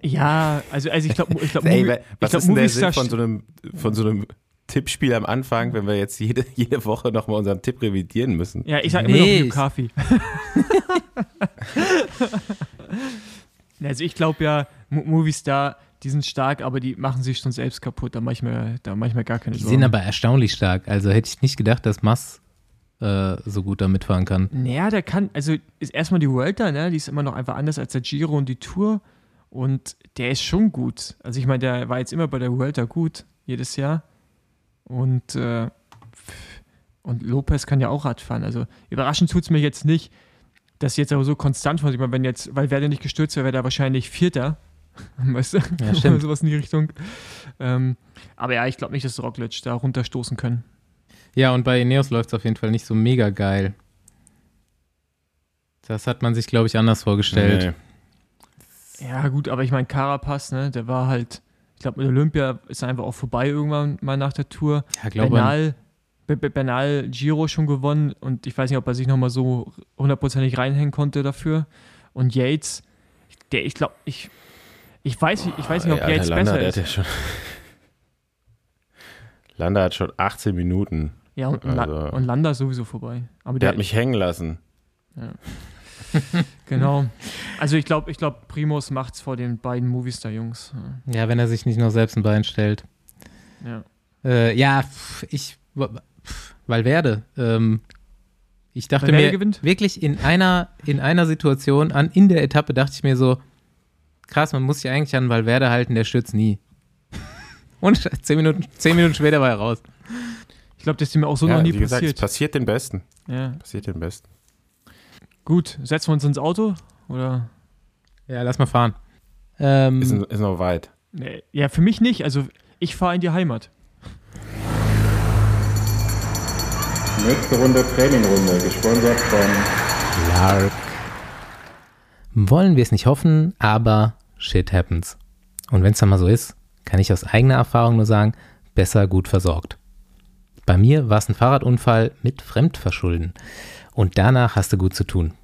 Ja, also, also ich glaube, ich glaub, Ey, Movi- wa- ich was glaub, ist denn der Sinn von so einem, von so einem Tippspiel am Anfang, wenn wir jetzt jede, jede Woche nochmal unseren Tipp revidieren müssen? Ja, ich sag immer Nee, noch ich- Lukafi. also ich glaube ja, Mo- Movistar, die sind stark, aber die machen sich schon selbst kaputt. Da mache ich mir, da mir gar keine Die Sorgen. sind aber erstaunlich stark. Also hätte ich nicht gedacht, dass Mass äh, so gut da mitfahren kann. Naja, der kann, also ist erstmal die Vuelta, ne? Die ist immer noch einfach anders als der Giro und die Tour. Und der ist schon gut. Also ich meine, der war jetzt immer bei der Vuelta gut, jedes Jahr. Und, äh, und Lopez kann ja auch Radfahren. Also überraschend tut es mir jetzt nicht, dass jetzt aber so konstant war. Ich meine, wenn jetzt, weil Werde nicht gestürzt wäre, wäre der wahrscheinlich Vierter. Weißt du? Ja, stimmt. Sowas in die Richtung. Ähm, aber ja, ich glaube nicht, dass Roglic da runterstoßen können. Ja, und bei Ineos läuft es auf jeden Fall nicht so mega geil. Das hat man sich, glaube ich, anders vorgestellt. Nee. Ja, gut, aber ich meine, Carapaz, ne, der war halt, ich glaube, mit Olympia ist er einfach auch vorbei irgendwann mal nach der Tour. Ja, glaube Bernal, Be- Be- Bernal Giro schon gewonnen und ich weiß nicht, ob er sich nochmal so hundertprozentig reinhängen konnte dafür. Und Yates, der, ich glaube, ich, ich weiß, nicht- ich weiß nicht, ob Ey, Alter, Yates Landa, besser der ist. Hat ja schon Landa hat schon 18 Minuten. Ja, und, Also- und Landa ist sowieso vorbei. Aber Der hat mich hängen lassen. genau. Also ich glaube, ich glaube, Primus macht's vor den beiden Movistar-Jungs. Ja, wenn er sich nicht noch selbst ein Bein stellt. Ja. Äh, ja, pf, ich, Valverde, ähm, ich dachte Valverde mir gewinnt? wirklich in einer, in einer Situation an, in der Etappe dachte ich mir so, krass, man muss sich eigentlich an Valverde halten, der stürzt nie. Und zehn Minuten, zehn Minuten später war er raus. Ich glaube, das ist mir auch so ja, noch nie wie gesagt, es passiert. passiert den Besten. ja. Passiert den Besten. Gut, setzen wir uns ins Auto? Oder? Ja, lass mal fahren. Ähm, Ist, ist noch weit. Nee, ja, für mich nicht. Also ich fahre in die Heimat. Nächste Runde Trainingrunde, gesponsert von Lark. Wollen wir es nicht hoffen, aber shit happens. Und wenn es dann mal so ist, kann ich aus eigener Erfahrung nur sagen, besser gut versorgt. Bei mir war es ein Fahrradunfall mit Fremdverschulden. Und danach hast du gut zu tun.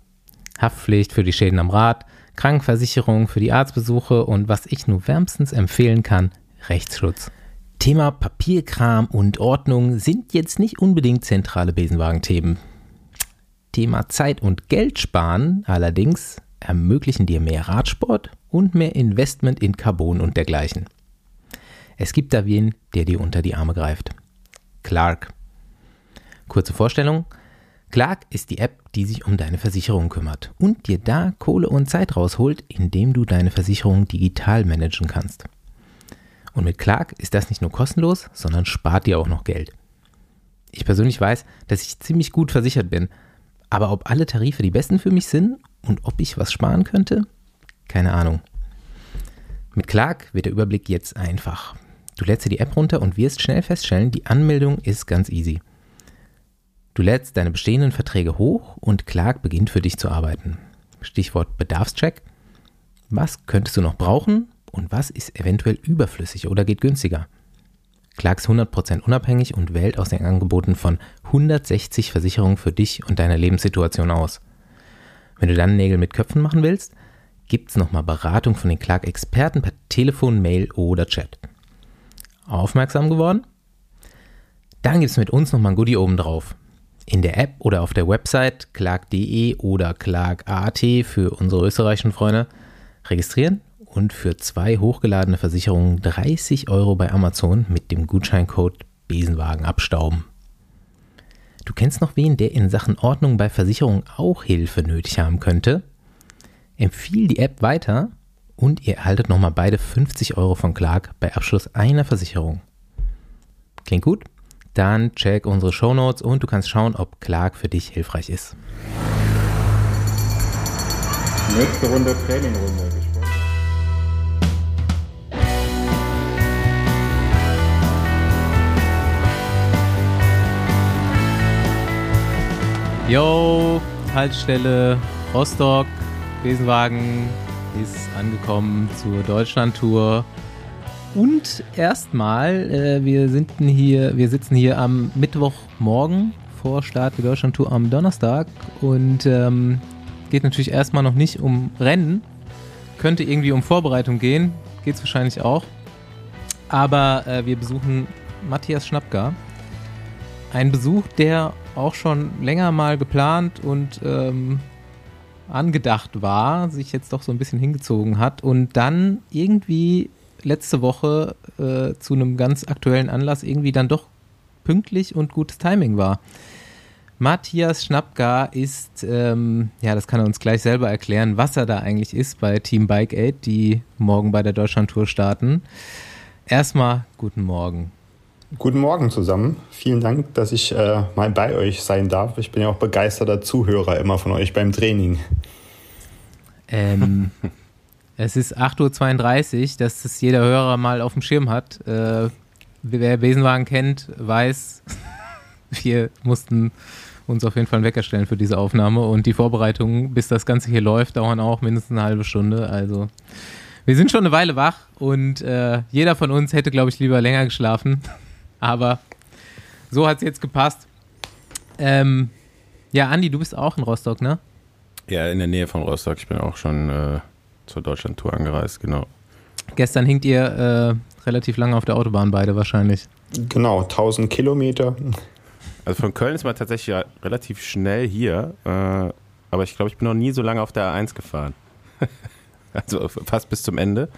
Haftpflicht für die Schäden am Rad, Krankenversicherung für die Arztbesuche und was ich nur wärmstens empfehlen kann, Rechtsschutz. Thema Papierkram und Ordnung sind jetzt nicht unbedingt zentrale Besenwagen-Themen. Thema Zeit und Geld sparen allerdings ermöglichen dir mehr Radsport und mehr Investment in Carbon und dergleichen. Es gibt da wen, der dir unter die Arme greift. Clark. Kurze Vorstellung. Clark ist die App, die sich um deine Versicherung kümmert und dir da Kohle und Zeit rausholt, indem du deine Versicherung digital managen kannst. Und mit Clark ist das nicht nur kostenlos, sondern spart dir auch noch Geld. Ich persönlich weiß, dass ich ziemlich gut versichert bin, aber ob alle Tarife die besten für mich sind und ob ich was sparen könnte? Keine Ahnung. Mit Clark wird der Überblick jetzt einfach. Du lädst dir die App runter und wirst schnell feststellen, die Anmeldung ist ganz easy. Du lädst deine bestehenden Verträge hoch und Clark beginnt für dich zu arbeiten. Stichwort Bedarfscheck. Was könntest du noch brauchen und was ist eventuell überflüssig oder geht günstiger? Clark ist 100% unabhängig und wählt aus den Angeboten von 160 Versicherungen für dich und deine Lebenssituation aus. Wenn du dann Nägel mit Köpfen machen willst, gibt's nochmal Beratung von den Clark-Experten per Telefon, Mail oder Chat. Aufmerksam geworden? Dann gibt's mit uns nochmal ein Goodie obendrauf. In der App oder auf der Website clark.de oder clark.at für unsere österreichischen Freunde registrieren und für zwei hochgeladene Versicherungen 30 Euro bei Amazon mit dem Gutscheincode Besenwagen abstauben. Du kennst noch wen, der in Sachen Ordnung bei Versicherungen auch Hilfe nötig haben könnte? Empfiehl die App weiter Und ihr erhaltet nochmal beide 50 Euro von Clark bei Abschluss einer Versicherung. Klingt gut? Dann check unsere Shownotes und du kannst schauen, ob Clark für dich hilfreich ist. Nächste Runde Trainingrunde. Yo, Haltestelle Rostock, Besenwagen ist angekommen zur Deutschlandtour. Und erstmal, äh, wir sind hier, wir sitzen hier am Mittwochmorgen vor Start der Deutschlandtour am Donnerstag und ähm, geht natürlich erstmal noch nicht um Rennen. Könnte irgendwie um Vorbereitung gehen, geht es wahrscheinlich auch. Aber äh, wir besuchen Matthias Schnappka. Ein Besuch, der auch schon länger mal geplant und ähm, angedacht war, sich jetzt doch so ein bisschen hingezogen hat und dann irgendwie letzte Woche äh, zu einem ganz aktuellen Anlass irgendwie dann doch pünktlich und gutes Timing war. Matthias Schnappka ist, ähm, ja, das kann er uns gleich selber erklären, was er da eigentlich ist bei Team Bike Aid, die morgen bei der Deutschlandtour starten. Erstmal guten Morgen. Guten Morgen zusammen. Vielen Dank, dass ich äh, mal bei euch sein darf. Ich bin ja auch begeisterter Zuhörer immer von euch beim Training. Ähm, es ist 8.32 Uhr, dass das jeder Hörer mal auf dem Schirm hat. Äh, wer Besenwagen kennt, weiß, wir mussten uns auf jeden Fall einen Wecker stellen für diese Aufnahme und die Vorbereitungen, bis das Ganze hier läuft, dauern auch mindestens eine halbe Stunde. Also wir sind schon eine Weile wach und äh, jeder von uns hätte, glaube ich, lieber länger geschlafen. Aber so hat es jetzt gepasst. Ähm, ja, Andi, du bist auch in Rostock, ne? Ja, in der Nähe von Rostock. Ich bin auch schon äh, zur Deutschlandtour angereist, genau. Gestern hinkt ihr äh, relativ lange auf der Autobahn beide wahrscheinlich. Genau, 1000 Kilometer. Also von Köln ist man tatsächlich relativ schnell hier, äh, aber ich glaube, ich bin noch nie so lange auf der A1 gefahren. also fast bis zum Ende.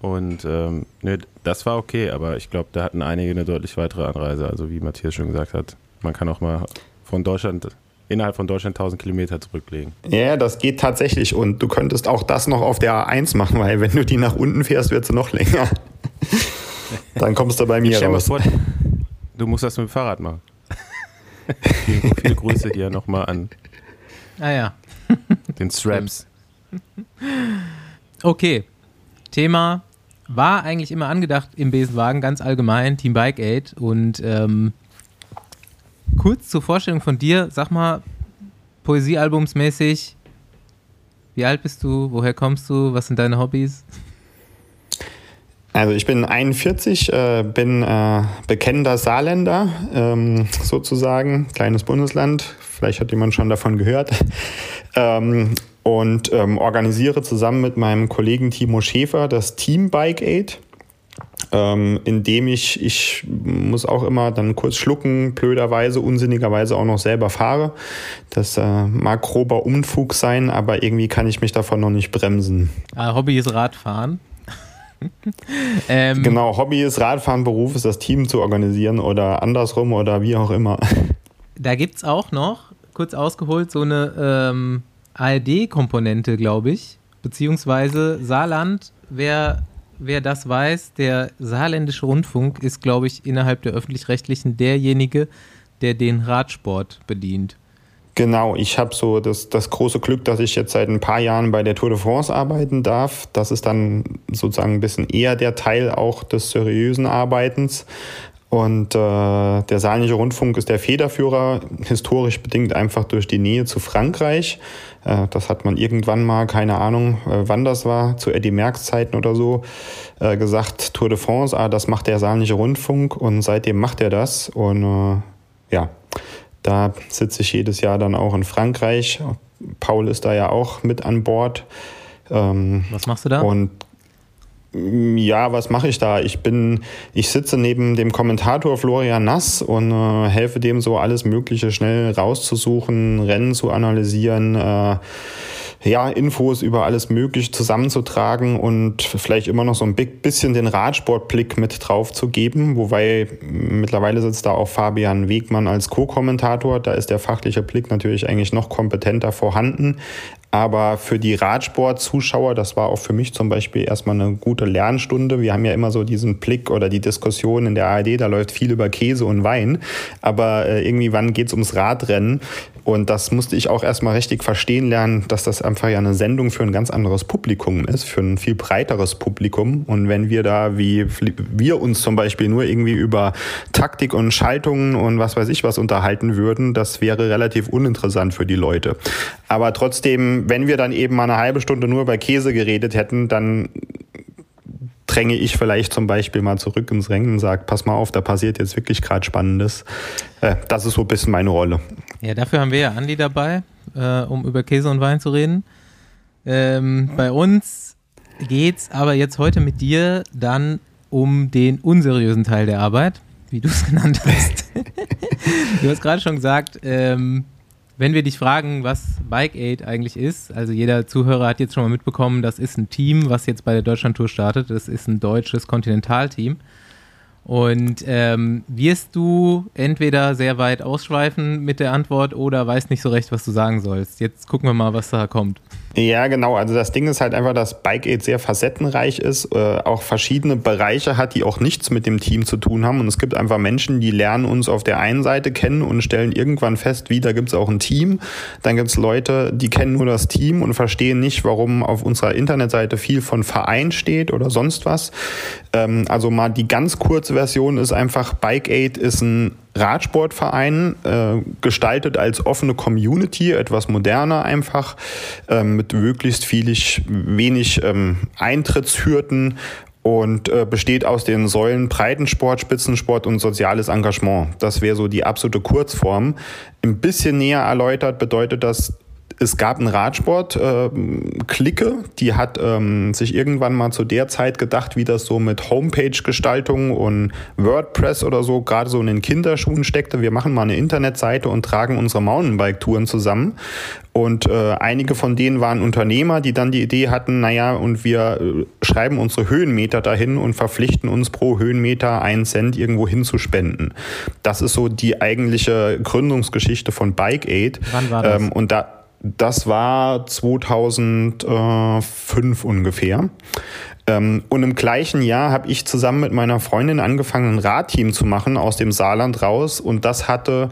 Und ähm, ne, das war okay, aber ich glaube, da hatten einige eine deutlich weitere Anreise. Also wie Matthias schon gesagt hat, man kann auch mal von Deutschland innerhalb von Deutschland 1000 Kilometer zurücklegen. Ja, das geht tatsächlich. Und du könntest auch das noch auf der A1 machen, weil wenn du die nach unten fährst, wird sie noch länger. Dann kommst du bei mir raus. Vor, du musst das mit dem Fahrrad machen. Viele Grüße dir nochmal an. Ah ja. Den Straps. Okay. Thema war eigentlich immer angedacht im Besenwagen, ganz allgemein, Team Bike Aid. Und ähm, kurz zur Vorstellung von dir, sag mal, Poesiealbumsmäßig, wie alt bist du, woher kommst du, was sind deine Hobbys? Also ich bin 41, äh, bin äh, bekennender Saarländer, ähm, sozusagen, kleines Bundesland, vielleicht hat jemand schon davon gehört, ähm, und ähm, organisiere zusammen mit meinem Kollegen Timo Schäfer das Team Bike Aid, ähm, indem ich, ich muss auch immer dann kurz schlucken, blöderweise, unsinnigerweise auch noch selber fahre. Das äh, mag grober Unfug sein, aber irgendwie kann ich mich davon noch nicht bremsen. Ah, Hobby ist Radfahren ähm, genau, Hobby ist Radfahren, Beruf ist das Team zu organisieren oder andersrum oder wie auch immer. Da gibt es auch noch, kurz ausgeholt, so eine ähm, ARD-Komponente, glaube ich. Beziehungsweise Saarland, wer, wer das weiß, der saarländische Rundfunk ist, glaube ich, innerhalb der öffentlich-rechtlichen derjenige, der den Radsport bedient. Genau, ich habe so das, das große Glück, dass ich jetzt seit ein paar Jahren bei der Tour de France arbeiten darf. Das ist dann sozusagen ein bisschen eher der Teil auch des seriösen Arbeitens. Und äh, der Saarländische Rundfunk ist der Federführer, historisch bedingt einfach durch die Nähe zu Frankreich. Äh, das hat man irgendwann mal, keine Ahnung, äh, wann das war, zu Eddie Merckx Zeiten oder so, äh, gesagt, Tour de France, ah, das macht der Saarländische Rundfunk und seitdem macht er das. Und äh, ja, da sitze ich jedes Jahr dann auch in Frankreich. Paul ist da ja auch mit an Bord. Ähm, was machst du da? Und ja, was mache ich da? Ich bin, ich sitze neben dem Kommentator Florian Nass und äh, helfe dem so alles Mögliche schnell rauszusuchen, Rennen zu analysieren, äh, ja, Infos über alles Mögliche zusammenzutragen und vielleicht immer noch so ein bisschen den Radsportblick mit drauf zu geben. Wobei mittlerweile sitzt da auch Fabian Wegmann als Co-Kommentator. Da ist der fachliche Blick natürlich eigentlich noch kompetenter vorhanden. Aber für die Radsport-Zuschauer, das war auch für mich zum Beispiel erstmal eine gute Lernstunde. Wir haben ja immer so diesen Blick oder die Diskussion in der ARD, da läuft viel über Käse und Wein. Aber äh, irgendwie, wann geht's ums Radrennen? Und das musste ich auch erstmal richtig verstehen lernen, dass das einfach ja eine Sendung für ein ganz anderes Publikum ist, für ein viel breiteres Publikum. Und wenn wir da, wie wir uns zum Beispiel nur irgendwie über Taktik und Schaltungen und was weiß ich was unterhalten würden, das wäre relativ uninteressant für die Leute. Aber trotzdem, wenn wir dann eben mal eine halbe Stunde nur über Käse geredet hätten, dann dränge ich vielleicht zum Beispiel mal zurück ins Rennen und sage, pass mal auf, da passiert jetzt wirklich gerade Spannendes. Äh, das ist so ein bisschen meine Rolle. Ja, dafür haben wir ja Andi dabei, äh, um über Käse und Wein zu reden. Ähm, bei uns geht's aber jetzt heute mit dir dann um den unseriösen Teil der Arbeit, wie du es genannt hast. du hast gerade schon gesagt, ähm, wenn wir dich fragen, was Bike Aid eigentlich ist, also jeder Zuhörer hat jetzt schon mal mitbekommen, das ist ein Team, was jetzt bei der Deutschlandtour startet. Das ist ein deutsches Kontinentalteam. Und ähm, wirst du entweder sehr weit ausschweifen mit der Antwort oder weißt nicht so recht, was du sagen sollst. Jetzt gucken wir mal, was da kommt. Ja, genau. Also das Ding ist halt einfach, dass Bike Aid sehr facettenreich ist, äh, auch verschiedene Bereiche hat, die auch nichts mit dem Team zu tun haben. Und es gibt einfach Menschen, die lernen uns auf der einen Seite kennen und stellen irgendwann fest, wie, da gibt es auch ein Team. Dann gibt es Leute, die kennen nur das Team und verstehen nicht, warum auf unserer Internetseite viel von Verein steht oder sonst was. Ähm, also mal die ganz kurze Version ist einfach, Bike Aid ist ein Radsportverein, äh, gestaltet als offene Community, etwas moderner einfach, äh, mit möglichst vielig, wenig ähm, Eintrittshürden und äh, besteht aus den Säulen Breitensport, Spitzensport und soziales Engagement. Das wäre so die absolute Kurzform. Ein bisschen näher erläutert bedeutet das es gab einen Radsport-Clique, äh, die hat ähm, sich irgendwann mal zu der Zeit gedacht, wie das so mit Homepage-Gestaltung und WordPress oder so gerade so in den Kinderschuhen steckte. Wir machen mal eine Internetseite und tragen unsere Mountainbike-Touren zusammen. Und äh, einige von denen waren Unternehmer, die dann die Idee hatten, naja, und wir äh, schreiben unsere Höhenmeter dahin und verpflichten uns pro Höhenmeter einen Cent irgendwo hinzuspenden. Das ist so die eigentliche Gründungsgeschichte von Bike Aid. Wann war das? Ähm, und da das war 2005 ungefähr. Ähm, und im gleichen Jahr habe ich zusammen mit meiner Freundin angefangen, ein Radteam zu machen aus dem Saarland raus. Und das hatte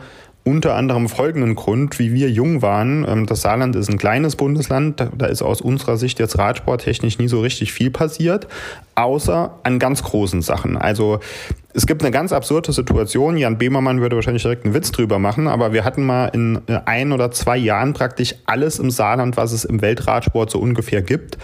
unter anderem folgenden Grund, wie wir jung waren. Ähm, das Saarland ist ein kleines Bundesland, da ist aus unserer Sicht jetzt radsporttechnisch nie so richtig viel passiert, außer an ganz großen Sachen. Also es gibt eine ganz absurde Situation. Jan Bemermann würde wahrscheinlich direkt einen Witz drüber machen, aber wir hatten mal in äh, ein oder zwei Jahren praktisch alles im Saarland, was es im Weltradsport so ungefähr gibt.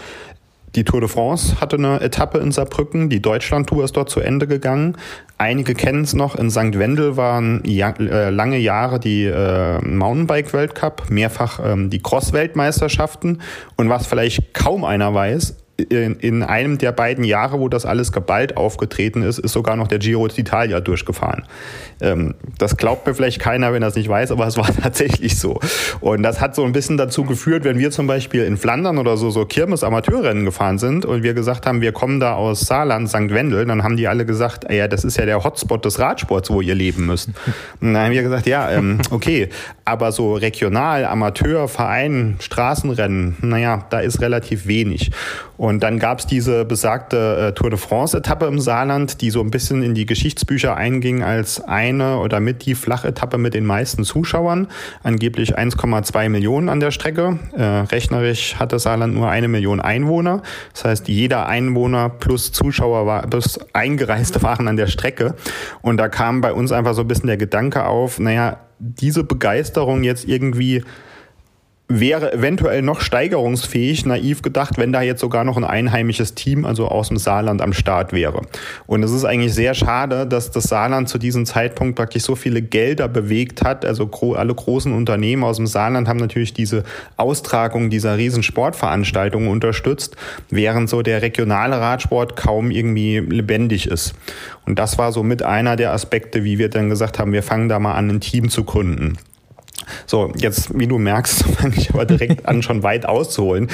Die Tour de France hatte eine Etappe in Saarbrücken, die Deutschlandtour ist dort zu Ende gegangen. Einige kennen es noch, in St. Wendel waren ja, äh, lange Jahre die äh, Mountainbike-Weltcup, mehrfach ähm, die Cross-Weltmeisterschaften. Und was vielleicht kaum einer weiß, in, in einem der beiden Jahre, wo das alles geballt aufgetreten ist, ist sogar noch der Giro d'Italia durchgefahren. Ähm, das glaubt mir vielleicht keiner, wenn er es nicht weiß, aber es war tatsächlich so. Und das hat so ein bisschen dazu geführt, wenn wir zum Beispiel in Flandern oder so, so Kirmes-Amateurrennen gefahren sind und wir gesagt haben, wir kommen da aus Saarland, St. Wendel, dann haben die alle gesagt, ja, das ist ja der Hotspot des Radsports, wo ihr leben müsst. Und dann haben wir gesagt, ja, ähm, okay, aber so regional, Amateur, Verein, Straßenrennen, naja, da ist relativ wenig. Und dann gab es diese besagte äh, Tour de France-Etappe im Saarland, die so ein bisschen in die Geschichtsbücher einging als eine oder mit die Flachetappe mit den meisten Zuschauern. Angeblich 1,2 Millionen an der Strecke. Äh, rechnerisch hatte Saarland nur eine Million Einwohner. Das heißt, jeder Einwohner plus Zuschauer war, plus Eingereiste waren an der Strecke. Und da kam bei uns einfach so ein bisschen der Gedanke auf, naja, diese Begeisterung jetzt irgendwie wäre eventuell noch steigerungsfähig, naiv gedacht, wenn da jetzt sogar noch ein einheimisches Team, also aus dem Saarland am Start wäre. Und es ist eigentlich sehr schade, dass das Saarland zu diesem Zeitpunkt praktisch so viele Gelder bewegt hat. Also alle großen Unternehmen aus dem Saarland haben natürlich diese Austragung dieser riesen Sportveranstaltungen unterstützt, während so der regionale Radsport kaum irgendwie lebendig ist. Und das war so mit einer der Aspekte, wie wir dann gesagt haben, wir fangen da mal an, ein Team zu gründen. So, jetzt, wie du merkst, fange ich aber direkt an, schon weit auszuholen.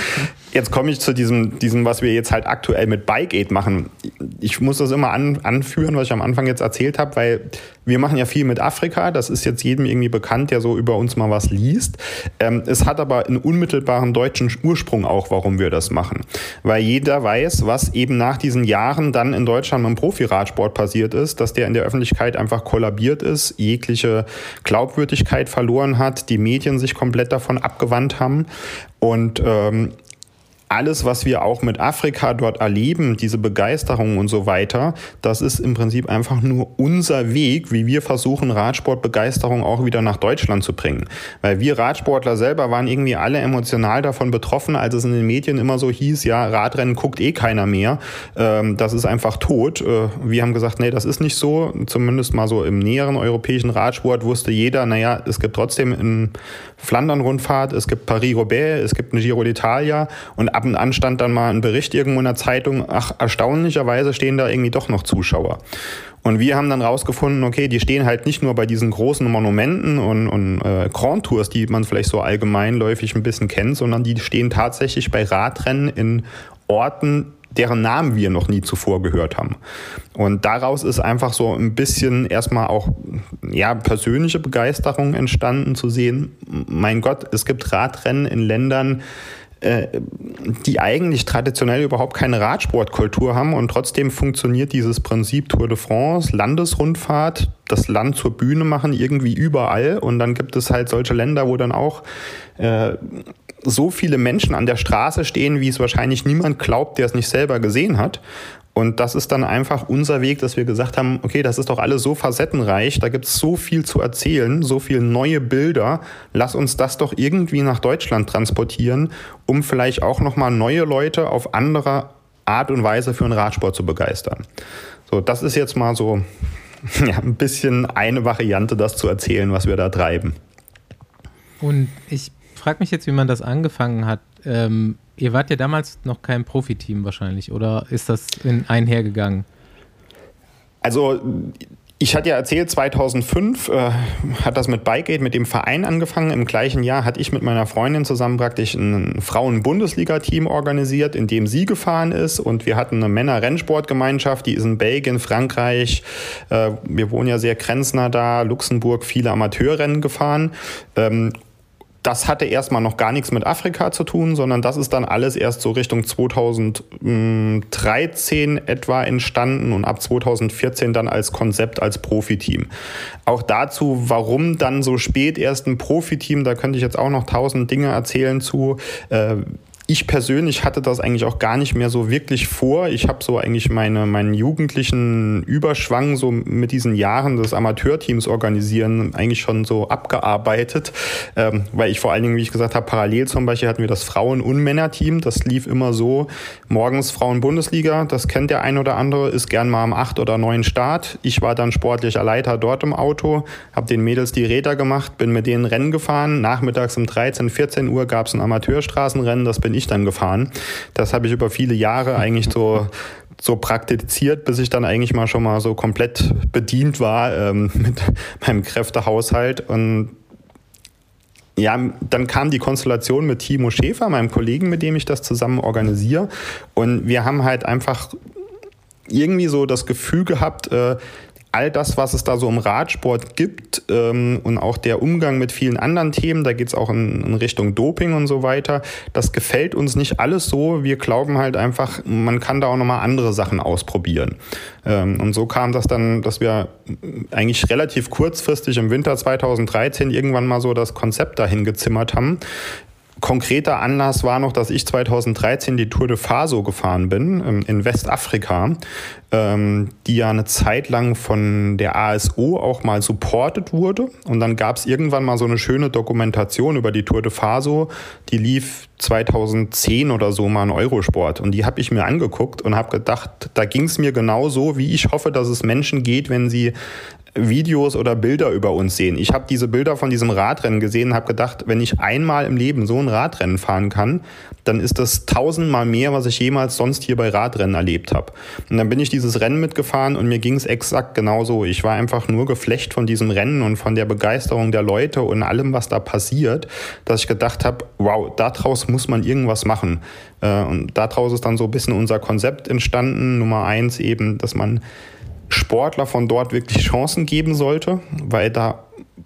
Jetzt komme ich zu diesem, diesem, was wir jetzt halt aktuell mit Bike machen. Ich muss das immer an, anführen, was ich am Anfang jetzt erzählt habe, weil wir machen ja viel mit Afrika. Das ist jetzt jedem irgendwie bekannt, der so über uns mal was liest. Ähm, es hat aber einen unmittelbaren deutschen Ursprung auch, warum wir das machen. Weil jeder weiß, was eben nach diesen Jahren dann in Deutschland mit dem Profiradsport passiert ist, dass der in der Öffentlichkeit einfach kollabiert ist, jegliche Glaubwürdigkeit verloren hat, die Medien sich komplett davon abgewandt haben. Und ähm, alles, was wir auch mit Afrika dort erleben, diese Begeisterung und so weiter, das ist im Prinzip einfach nur unser Weg, wie wir versuchen, Radsportbegeisterung auch wieder nach Deutschland zu bringen. Weil wir Radsportler selber waren irgendwie alle emotional davon betroffen, als es in den Medien immer so hieß, ja, Radrennen guckt eh keiner mehr, ähm, das ist einfach tot. Äh, wir haben gesagt, nee, das ist nicht so. Zumindest mal so im näheren europäischen Radsport wusste jeder, naja, es gibt trotzdem in Flandern-Rundfahrt, es gibt Paris-Roubaix, es gibt eine Giro d'Italia und ab und an stand dann mal ein Bericht irgendwo in der Zeitung, ach, erstaunlicherweise stehen da irgendwie doch noch Zuschauer. Und wir haben dann rausgefunden, okay, die stehen halt nicht nur bei diesen großen Monumenten und, und äh, Grand Tours, die man vielleicht so allgemeinläufig ein bisschen kennt, sondern die stehen tatsächlich bei Radrennen in Orten, deren Namen wir noch nie zuvor gehört haben. Und daraus ist einfach so ein bisschen erstmal auch ja, persönliche Begeisterung entstanden zu sehen, mein Gott, es gibt Radrennen in Ländern, die eigentlich traditionell überhaupt keine Radsportkultur haben und trotzdem funktioniert dieses Prinzip Tour de France, Landesrundfahrt, das Land zur Bühne machen, irgendwie überall und dann gibt es halt solche Länder, wo dann auch äh, so viele Menschen an der Straße stehen, wie es wahrscheinlich niemand glaubt, der es nicht selber gesehen hat. Und das ist dann einfach unser Weg, dass wir gesagt haben, okay, das ist doch alles so facettenreich, da gibt es so viel zu erzählen, so viele neue Bilder, lass uns das doch irgendwie nach Deutschland transportieren, um vielleicht auch nochmal neue Leute auf andere Art und Weise für den Radsport zu begeistern. So, das ist jetzt mal so ja, ein bisschen eine Variante, das zu erzählen, was wir da treiben. Und ich frage mich jetzt, wie man das angefangen hat. Ähm, ihr wart ja damals noch kein Profiteam wahrscheinlich, oder ist das in einhergegangen? Also ich hatte ja erzählt, 2005 äh, hat das mit Bikegate, mit dem Verein angefangen. Im gleichen Jahr hatte ich mit meiner Freundin zusammen praktisch ein Frauen-Bundesliga-Team organisiert, in dem sie gefahren ist. Und wir hatten eine Männer-Rennsportgemeinschaft, die ist in Belgien, Frankreich. Äh, wir wohnen ja sehr grenznah da, Luxemburg, viele Amateurrennen gefahren. Ähm, das hatte erstmal noch gar nichts mit Afrika zu tun, sondern das ist dann alles erst so Richtung 2013 etwa entstanden und ab 2014 dann als Konzept als Profiteam. Auch dazu, warum dann so spät erst ein Profiteam, da könnte ich jetzt auch noch tausend Dinge erzählen zu. Äh, ich persönlich hatte das eigentlich auch gar nicht mehr so wirklich vor. Ich habe so eigentlich meine, meinen jugendlichen Überschwang so mit diesen Jahren des Amateurteams organisieren eigentlich schon so abgearbeitet, ähm, weil ich vor allen Dingen, wie ich gesagt habe, parallel zum Beispiel hatten wir das Frauen- und Männerteam. Das lief immer so, morgens Frauen-Bundesliga, das kennt der ein oder andere, ist gern mal am 8 oder 9 Start. Ich war dann sportlicher Leiter dort im Auto, habe den Mädels die Räder gemacht, bin mit denen Rennen gefahren. Nachmittags um 13, 14 Uhr gab es ein Amateurstraßenrennen, das bin ich ich dann gefahren. Das habe ich über viele Jahre eigentlich so so praktiziert, bis ich dann eigentlich mal schon mal so komplett bedient war ähm, mit meinem Kräftehaushalt und ja, dann kam die Konstellation mit Timo Schäfer, meinem Kollegen, mit dem ich das zusammen organisiere. Und wir haben halt einfach irgendwie so das Gefühl gehabt, äh, all das, was es da so im Radsport gibt ähm, und auch der Umgang mit vielen anderen Themen, da geht es auch in, in, Richtung Doping und so weiter, das gefällt uns nicht alles so. Wir glauben halt einfach, man kann da auch nochmal andere Sachen ausprobieren. Ähm, und so kam das dann, dass wir eigentlich relativ kurzfristig im Winter 2013 irgendwann mal so das Konzept dahin gezimmert haben konkreter Anlass war noch, dass ich 2013 die Tour de Faso gefahren bin ähm, in Westafrika, ähm, die ja eine Zeit lang von der ASO auch mal supportet wurde. Und dann gab es irgendwann mal so eine schöne Dokumentation über die Tour de Faso, die lief 2010 oder so mal in Eurosport. Und die habe ich mir angeguckt und habe gedacht, da ging es mir genauso, wie ich hoffe, dass es Menschen geht, wenn sie Videos oder Bilder über uns sehen. Ich habe diese Bilder von diesem Radrennen gesehen und habe gedacht, wenn ich einmal im Leben so ein Radrennen fahren kann, dann ist das tausendmal mehr, was ich jemals sonst hier bei Radrennen erlebt habe. Und dann bin ich dieses Rennen mitgefahren und mir ging es exakt genauso. Ich war einfach nur geflecht von diesem Rennen und von der Begeisterung der Leute und allem, was da passiert, dass ich gedacht habe, wow, daraus muss man irgendwas machen. Äh, und daraus ist dann so ein bisschen unser Konzept entstanden. Nummer eins eben, dass man Sportler von dort wirklich Chancen geben sollte, weil da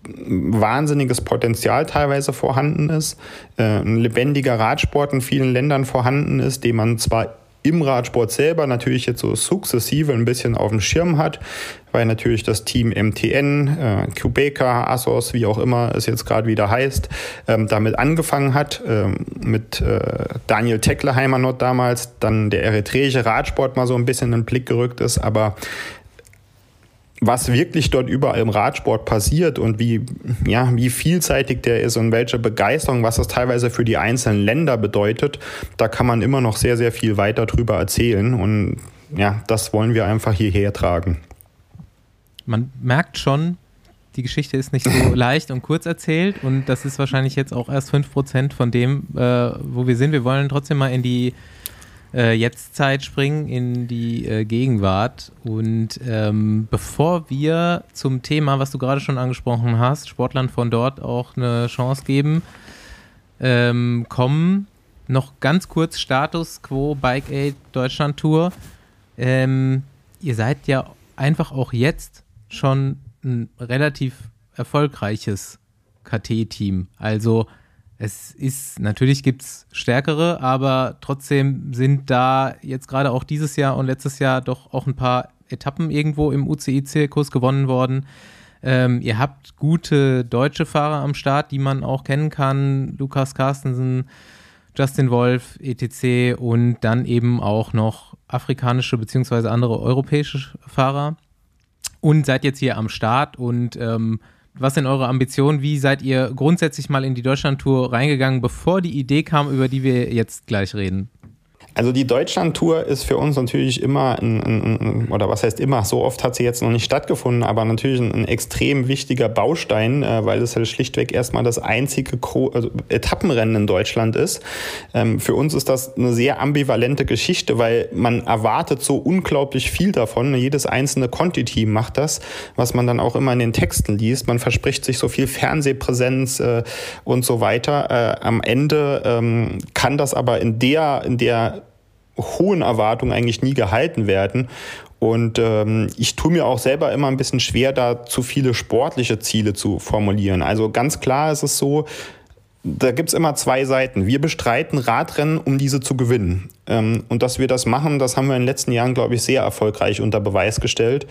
wahnsinniges Potenzial teilweise vorhanden ist, äh, ein lebendiger Radsport in vielen Ländern vorhanden ist, den man zwar im Radsport selber natürlich jetzt so sukzessive ein bisschen auf dem Schirm hat, weil natürlich das Team MTN, äh, Quebeca, Assos, wie auch immer es jetzt gerade wieder heißt, ähm, damit angefangen hat, ähm, mit äh, Daniel Teckleheimer noch damals, dann der eritreische Radsport mal so ein bisschen in den Blick gerückt ist, aber was wirklich dort überall im Radsport passiert und wie, ja, wie vielseitig der ist und welche Begeisterung, was das teilweise für die einzelnen Länder bedeutet, da kann man immer noch sehr, sehr viel weiter drüber erzählen. Und ja, das wollen wir einfach hierher tragen. Man merkt schon, die Geschichte ist nicht so leicht und kurz erzählt und das ist wahrscheinlich jetzt auch erst 5% von dem, äh, wo wir sind. Wir wollen trotzdem mal in die äh, Jetztzeit springen, in die äh, Gegenwart. Und ähm, bevor wir zum Thema, was du gerade schon angesprochen hast, Sportlern von dort auch eine Chance geben, ähm, kommen, noch ganz kurz Status Quo Bike Aid Deutschland Tour. Ähm, ihr seid ja einfach auch jetzt schon ein relativ erfolgreiches KT-Team. Also es ist, natürlich gibt es stärkere, aber trotzdem sind da jetzt gerade auch dieses Jahr und letztes Jahr doch auch ein paar Etappen irgendwo im UCI-Zirkus gewonnen worden. Ähm, ihr habt gute deutsche Fahrer am Start, die man auch kennen kann. Lukas Carstensen, Justin Wolf, etc. und dann eben auch noch afrikanische bzw. andere europäische Fahrer. Und seid jetzt hier am Start und ähm, was sind eure Ambitionen? Wie seid ihr grundsätzlich mal in die Deutschlandtour reingegangen, bevor die Idee kam, über die wir jetzt gleich reden? Also die Deutschland-Tour ist für uns natürlich immer, ein, ein, ein, oder was heißt immer, so oft hat sie jetzt noch nicht stattgefunden, aber natürlich ein, extrem wichtiger Baustein, äh, weil es halt schlichtweg erstmal das einzige Gro also Etappenrennen in Deutschland ist. Ähm, für uns ist das eine sehr ambivalente Geschichte, weil man erwartet so unglaublich viel davon. Jedes einzelne Conti-Team macht das, was man dann auch immer in den Texten liest. Man verspricht sich so viel Fernsehpräsenz äh, und so weiter. Äh, am Ende ähm, kann das aber in der, in der hohen Erwartungen eigentlich nie gehalten werden. Und ähm, ich tue mir auch selber immer ein bisschen schwer, da zu viele sportliche Ziele zu formulieren. Also ganz klar ist es so, da gibt's immer zwei Seiten. Wir bestreiten Radrennen, um diese zu gewinnen. Ähm, und dass wir das machen, das haben wir in den letzten Jahren, glaube ich, sehr erfolgreich unter Beweis gestellt.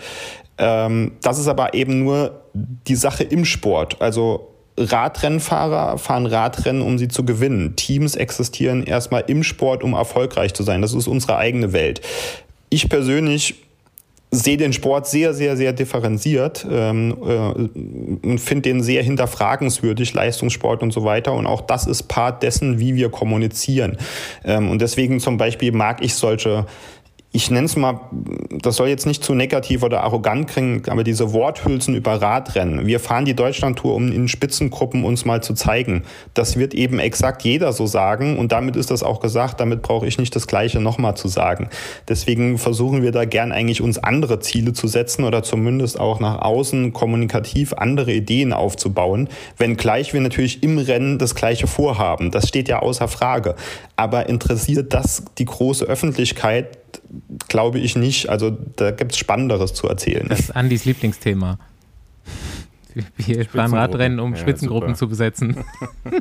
Ähm, das ist aber eben nur die Sache im Sport. Also Radrennfahrer fahren Radrennen, um sie zu gewinnen. Teams existieren erstmal im Sport, um erfolgreich zu sein. Das ist unsere eigene Welt. Ich persönlich sehe den Sport sehr, sehr, sehr differenziert ähm, äh, und finde den sehr hinterfragenswürdig, Leistungssport und so weiter. Und auch das ist Part dessen, wie wir kommunizieren. Ähm, und deswegen zum Beispiel mag ich solche ich nenne es mal, das soll jetzt nicht zu negativ oder arrogant klingen, aber diese Worthülsen über Radrennen. Wir fahren die Deutschlandtour, um in Spitzengruppen uns mal zu zeigen. Das wird eben exakt jeder so sagen und damit ist das auch gesagt, damit brauche ich nicht das Gleiche nochmal zu sagen. Deswegen versuchen wir da gern eigentlich uns andere Ziele zu setzen oder zumindest auch nach außen kommunikativ andere Ideen aufzubauen, wenngleich wir natürlich im Rennen das Gleiche vorhaben. Das steht ja außer Frage. Aber interessiert das die große Öffentlichkeit? Glaube ich nicht. Also da gibt es Spannenderes zu erzählen. Das ist Andys Lieblingsthema. Wir fahren Radrennen, um ja, Spitzengruppen super. zu besetzen.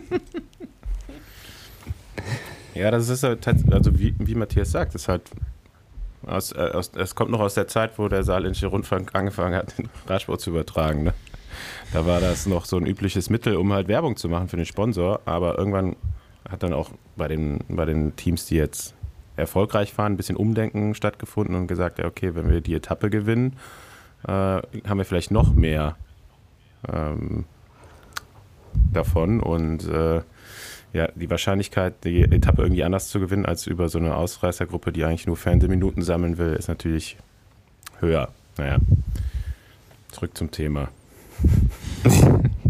ja, das ist halt, also wie, wie Matthias sagt, ist halt aus, äh, aus, es kommt noch aus der Zeit, wo der Saarländische Rundfunk angefangen hat, den Radsport zu übertragen. Ne? Da war das noch so ein übliches Mittel, um halt Werbung zu machen für den Sponsor. Aber irgendwann hat dann auch bei den, bei den Teams, die jetzt erfolgreich waren, ein bisschen Umdenken stattgefunden und gesagt, okay, wenn wir die Etappe gewinnen, äh, haben wir vielleicht noch mehr ähm, davon und äh, ja, die Wahrscheinlichkeit, die Etappe irgendwie anders zu gewinnen als über so eine Ausreißergruppe, die eigentlich nur Fernsehminuten sammeln will, ist natürlich höher. Naja. Zurück zum Thema.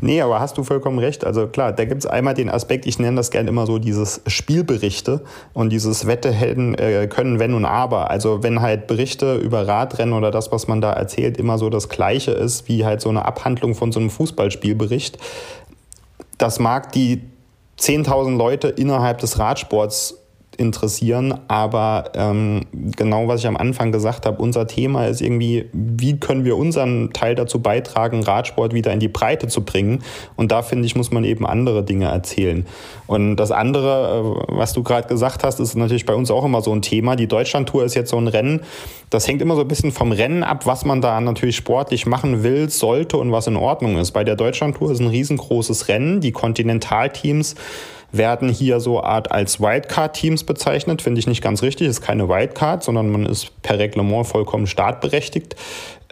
nee, aber hast du vollkommen recht. Also klar, da gibt es einmal den Aspekt, ich nenne das gerne immer so dieses Spielberichte und dieses Wette hätten, äh, können, wenn und aber. Also wenn halt Berichte über Radrennen oder das, was man da erzählt, immer so das Gleiche ist, wie halt so eine Abhandlung von so einem Fußballspielbericht. Das mag die 10.000 Leute innerhalb des Radsports interessieren. Aber ähm, genau, was ich am Anfang gesagt habe, unser Thema ist irgendwie, wie können wir unseren Teil dazu beitragen, Radsport wieder in die Breite zu bringen. Und da finde ich, muss man eben andere Dinge erzählen. Und das andere, äh, was du gerade gesagt hast, ist natürlich bei uns auch immer so ein Thema. Die Deutschlandtour ist jetzt so ein Rennen. Das hängt immer so ein bisschen vom Rennen ab, was man da natürlich sportlich machen will, sollte und was in Ordnung ist. Bei der Deutschlandtour ist ein riesengroßes Rennen. Die Kontinentalteams werden hier so Art als Wildcard-Teams bezeichnet. Finde ich nicht ganz richtig. Ist keine Wildcard, sondern man ist per Reglement vollkommen startberechtigt.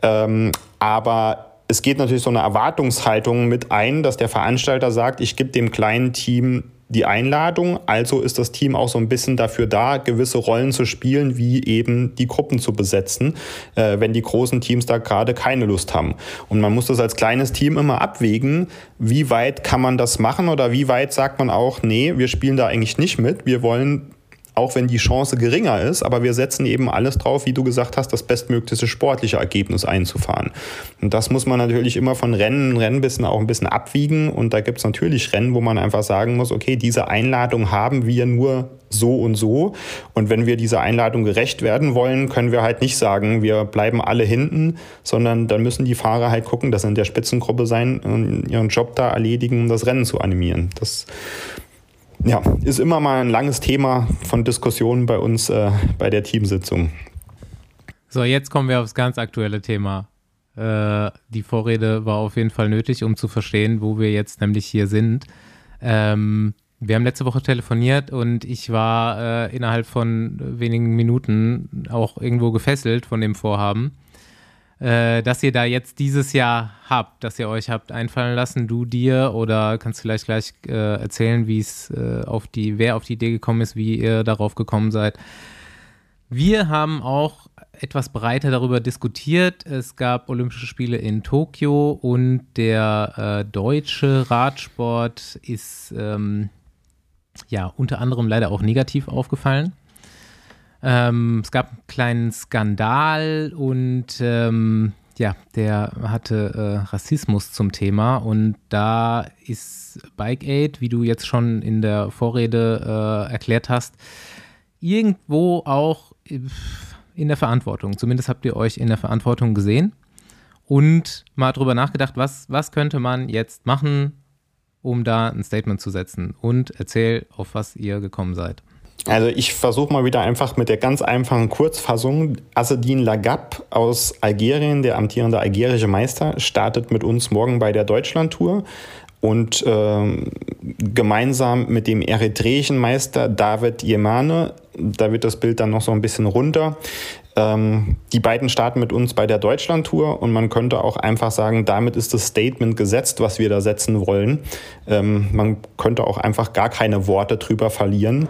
Ähm, aber es geht natürlich so eine Erwartungshaltung mit ein, dass der Veranstalter sagt, ich gebe dem kleinen Team die Einladung. Also ist das Team auch so ein bisschen dafür da, gewisse Rollen zu spielen, wie eben die Gruppen zu besetzen, äh, wenn die großen Teams da gerade keine Lust haben. Und man muss das als kleines Team immer abwägen, wie weit kann man das machen oder wie weit sagt man auch, nee, wir spielen da eigentlich nicht mit. Wir wollen auch wenn die Chance geringer ist, aber wir setzen eben alles drauf, wie du gesagt hast, das bestmögliche sportliche Ergebnis einzufahren. Und das muss man natürlich immer von Rennen, bisschen auch ein bisschen abwiegen. Und da gibt es natürlich Rennen, wo man einfach sagen muss, okay, diese Einladung haben wir nur so und so. Und wenn wir dieser Einladung gerecht werden wollen, können wir halt nicht sagen, wir bleiben alle hinten, sondern dann müssen die Fahrer halt gucken, dass sie in der Spitzengruppe sein und ihren Job da erledigen, um das Rennen zu animieren. Das ja, ist immer mal ein langes Thema von Diskussionen bei uns äh, bei der Teamsitzung. So, jetzt kommen wir aufs ganz aktuelle Thema. Äh, die Vorrede war auf jeden Fall nötig, um zu verstehen, wo wir jetzt nämlich hier sind. Ähm, wir haben letzte Woche telefoniert und ich war äh, innerhalb von wenigen Minuten auch irgendwo gefesselt von dem Vorhaben äh, dass ihr da jetzt dieses Jahr habt, dass ihr euch habt einfallen lassen, du dir oder kannst vielleicht gleich äh, erzählen, wie es äh, auf die, wer auf die Idee gekommen ist, wie ihr darauf gekommen seid. Wir haben auch etwas breiter darüber diskutiert. Es gab Olympische Spiele in Tokio und der äh, deutsche Radsport ist ähm, ja unter anderem leider auch negativ aufgefallen. Ähm, es gab einen kleinen Skandal und ähm, ja, der hatte äh, Rassismus zum Thema und da ist Bike Aid, wie du jetzt schon in der Vorrede äh, erklärt hast, irgendwo auch in der Verantwortung. Zumindest habt ihr euch in der Verantwortung gesehen und mal drüber nachgedacht, was, was könnte man jetzt machen, um da ein Statement zu setzen und erzähl, auf was ihr gekommen seid. Also ich versuche mal wieder einfach mit der ganz einfachen Kurzfassung. Assedin Lagab aus Algerien, der amtierende algerische Meister, startet mit uns morgen bei der Deutschlandtour und äh, gemeinsam mit dem eritreischen Meister David Yemane, da wird das Bild dann noch so ein bisschen runter. Ähm, die beiden starten mit uns bei der Deutschlandtour und man könnte auch einfach sagen, damit ist das Statement gesetzt, was wir da setzen wollen. Ähm, man könnte auch einfach gar keine Worte drüber verlieren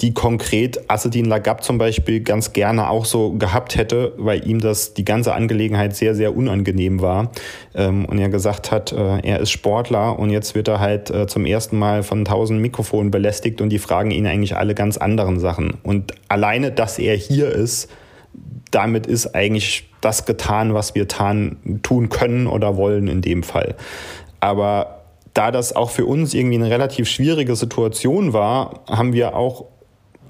die konkret Assedin Lagab zum Beispiel ganz gerne auch so gehabt hätte, weil ihm das die ganze Angelegenheit sehr, sehr unangenehm war. Ähm, und er gesagt hat, äh, er ist Sportler und jetzt wird er halt äh, zum ersten Mal von tausend Mikrofonen belästigt und die fragen ihn eigentlich alle ganz anderen Sachen. Und alleine, dass er hier ist, damit ist eigentlich das getan, was wir tan, tun können oder wollen in dem Fall. Aber da das auch für uns irgendwie eine relativ schwierige Situation war, haben wir auch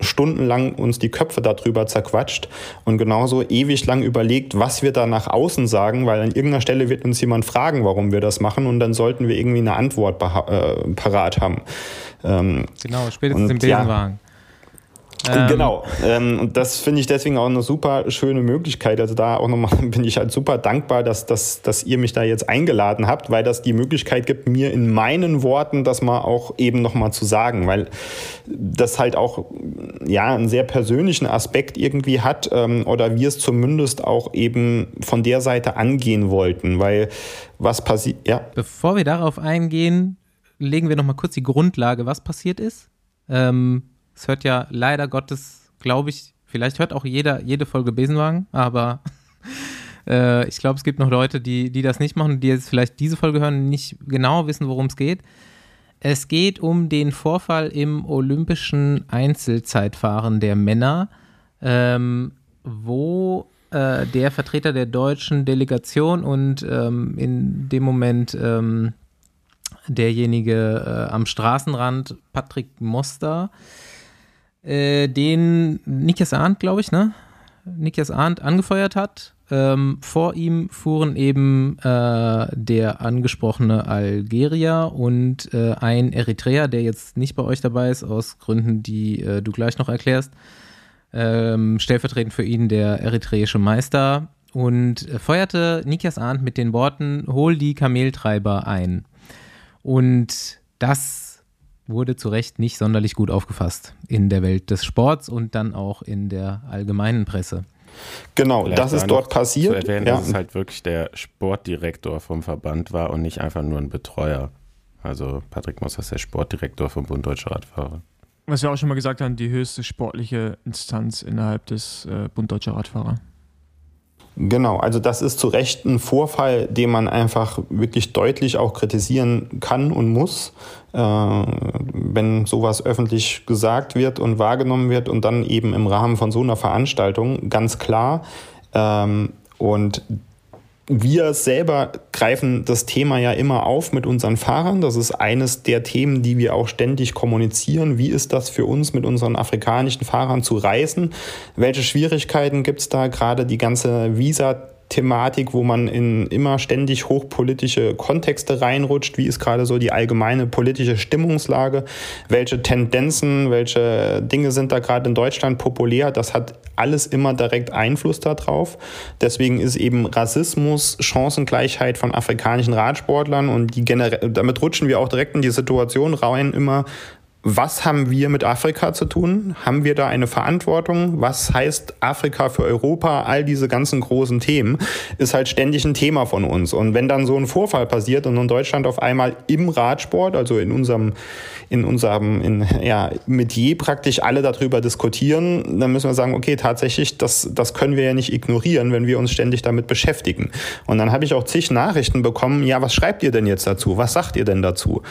stundenlang uns die Köpfe darüber zerquatscht und genauso ewig lang überlegt, was wir da nach außen sagen, weil an irgendeiner Stelle wird uns jemand fragen, warum wir das machen und dann sollten wir irgendwie eine Antwort äh, parat haben. Ähm, genau, spätestens im Besenwagen. Ja, ähm, genau. Ähm, und das finde ich deswegen auch eine super schöne Möglichkeit. Also da auch nochmal bin ich halt super dankbar, dass, dass, dass ihr mich da jetzt eingeladen habt, weil das die Möglichkeit gibt, mir in meinen Worten das mal auch eben nochmal zu sagen, weil das halt auch ja einen sehr persönlichen Aspekt irgendwie hat ähm, oder wir es zumindest auch eben von der Seite angehen wollten, weil was passiert, ja. Bevor wir darauf eingehen, legen wir nochmal kurz die Grundlage, was passiert ist. Ähm, es hört ja leider Gottes, glaube ich, vielleicht hört auch jeder jede Folge Besenwagen, aber Äh, ich glaube, es gibt noch Leute, die, die das nicht machen, die jetzt vielleicht diese Folge hören und nicht genau wissen, worum es geht. Es geht um den Vorfall im olympischen Einzelzeitfahren der Männer, ähm, wo äh, der Vertreter der deutschen Delegation und ähm, in dem Moment ähm, derjenige äh, am Straßenrand, Patrick Moster, äh, den Nikias Arndt, glaube ich, ne? Nikias Arndt angefeuert hat. Ähm, vor ihm fuhren eben äh, der angesprochene Algerier und äh, ein Eritreer, der jetzt nicht bei euch dabei ist, aus Gründen, die äh, du gleich noch erklärst. Ähm, stellvertretend für ihn der eritreische Meister und feuerte Nikias Arndt mit den Worten: Hol die Kameltreiber ein. Und das wurde zu Recht nicht sonderlich gut aufgefasst in der Welt des Sports und dann auch in der allgemeinen Presse. Genau, Vielleicht das ist dort passiert. Zu erwähnen, ja. dass es halt wirklich der Sportdirektor vom Verband war und nicht einfach nur ein Betreuer. Also Patrick Moss ist der Sportdirektor vom Bund Deutscher Radfahrer. Was wir auch schon mal gesagt haben, die höchste sportliche Instanz innerhalb des äh, Bund Deutscher Radfahrer. Genau, also das ist zu Recht ein Vorfall, den man einfach wirklich deutlich auch kritisieren kann und muss, äh, wenn sowas öffentlich gesagt wird und wahrgenommen wird und dann eben im Rahmen von so einer Veranstaltung, ganz klar. Ähm, und wir selber greifen das Thema ja immer auf mit unseren Fahrern. Das ist eines der Themen, die wir auch ständig kommunizieren. Wie ist das für uns, mit unseren afrikanischen Fahrern zu reisen? Welche Schwierigkeiten gibt es da? Gerade die ganze Visa- Thematik, wo man in immer ständig hochpolitische Kontexte reinrutscht. Wie ist gerade so die allgemeine politische Stimmungslage? Welche Tendenzen, welche Dinge sind da gerade in Deutschland populär? Das hat alles immer direkt Einfluss darauf. Deswegen ist eben Rassismus, Chancengleichheit von afrikanischen Radsportlern und die generell, damit rutschen wir auch direkt in die Situation rein, immer was haben wir mit Afrika zu tun? Haben wir da eine Verantwortung? Was heißt Afrika für Europa? All diese ganzen großen Themen ist halt ständig ein Thema von uns. Und wenn dann so ein Vorfall passiert und in Deutschland auf einmal im Radsport, also in unserem, in unserem in, ja, Metier praktisch alle darüber diskutieren, dann müssen wir sagen, okay, tatsächlich, das, das können wir ja nicht ignorieren, wenn wir uns ständig damit beschäftigen. Und dann habe ich auch zig Nachrichten bekommen, ja, was schreibt ihr denn jetzt dazu? Was sagt ihr denn dazu?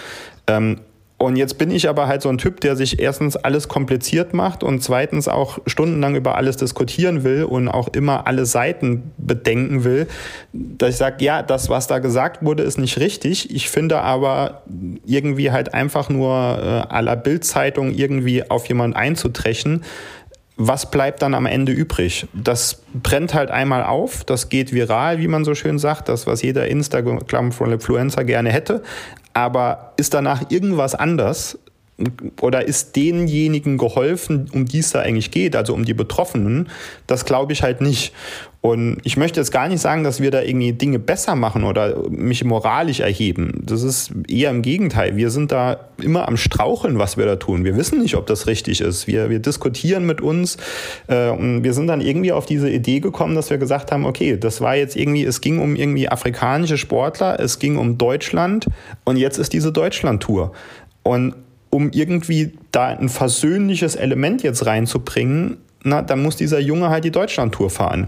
Ähm, und jetzt bin ich aber halt so ein Typ, der sich erstens alles kompliziert macht und zweitens auch stundenlang über alles diskutieren will und auch immer alle Seiten bedenken will, dass ich sage, ja, das, was da gesagt wurde, ist nicht richtig. Ich finde aber irgendwie halt einfach nur äh, aller Bildzeitung irgendwie auf jemanden einzutrechen, was bleibt dann am Ende übrig? Das brennt halt einmal auf, das geht viral, wie man so schön sagt, das, was jeder Instagram-Influencer gerne hätte. Aber ist danach irgendwas anders? Oder ist denjenigen geholfen, um die es da eigentlich geht, also um die Betroffenen? Das glaube ich halt nicht. Und ich möchte jetzt gar nicht sagen, dass wir da irgendwie Dinge besser machen oder mich moralisch erheben. Das ist eher im Gegenteil. Wir sind da immer am Straucheln, was wir da tun. Wir wissen nicht, ob das richtig ist. Wir, wir diskutieren mit uns äh, und wir sind dann irgendwie auf diese Idee gekommen, dass wir gesagt haben, okay, das war jetzt irgendwie, es ging um irgendwie afrikanische Sportler, es ging um Deutschland und jetzt ist diese Deutschland-Tour. Und um irgendwie da ein versöhnliches Element jetzt reinzubringen, na, dann muss dieser Junge halt die Deutschlandtour fahren.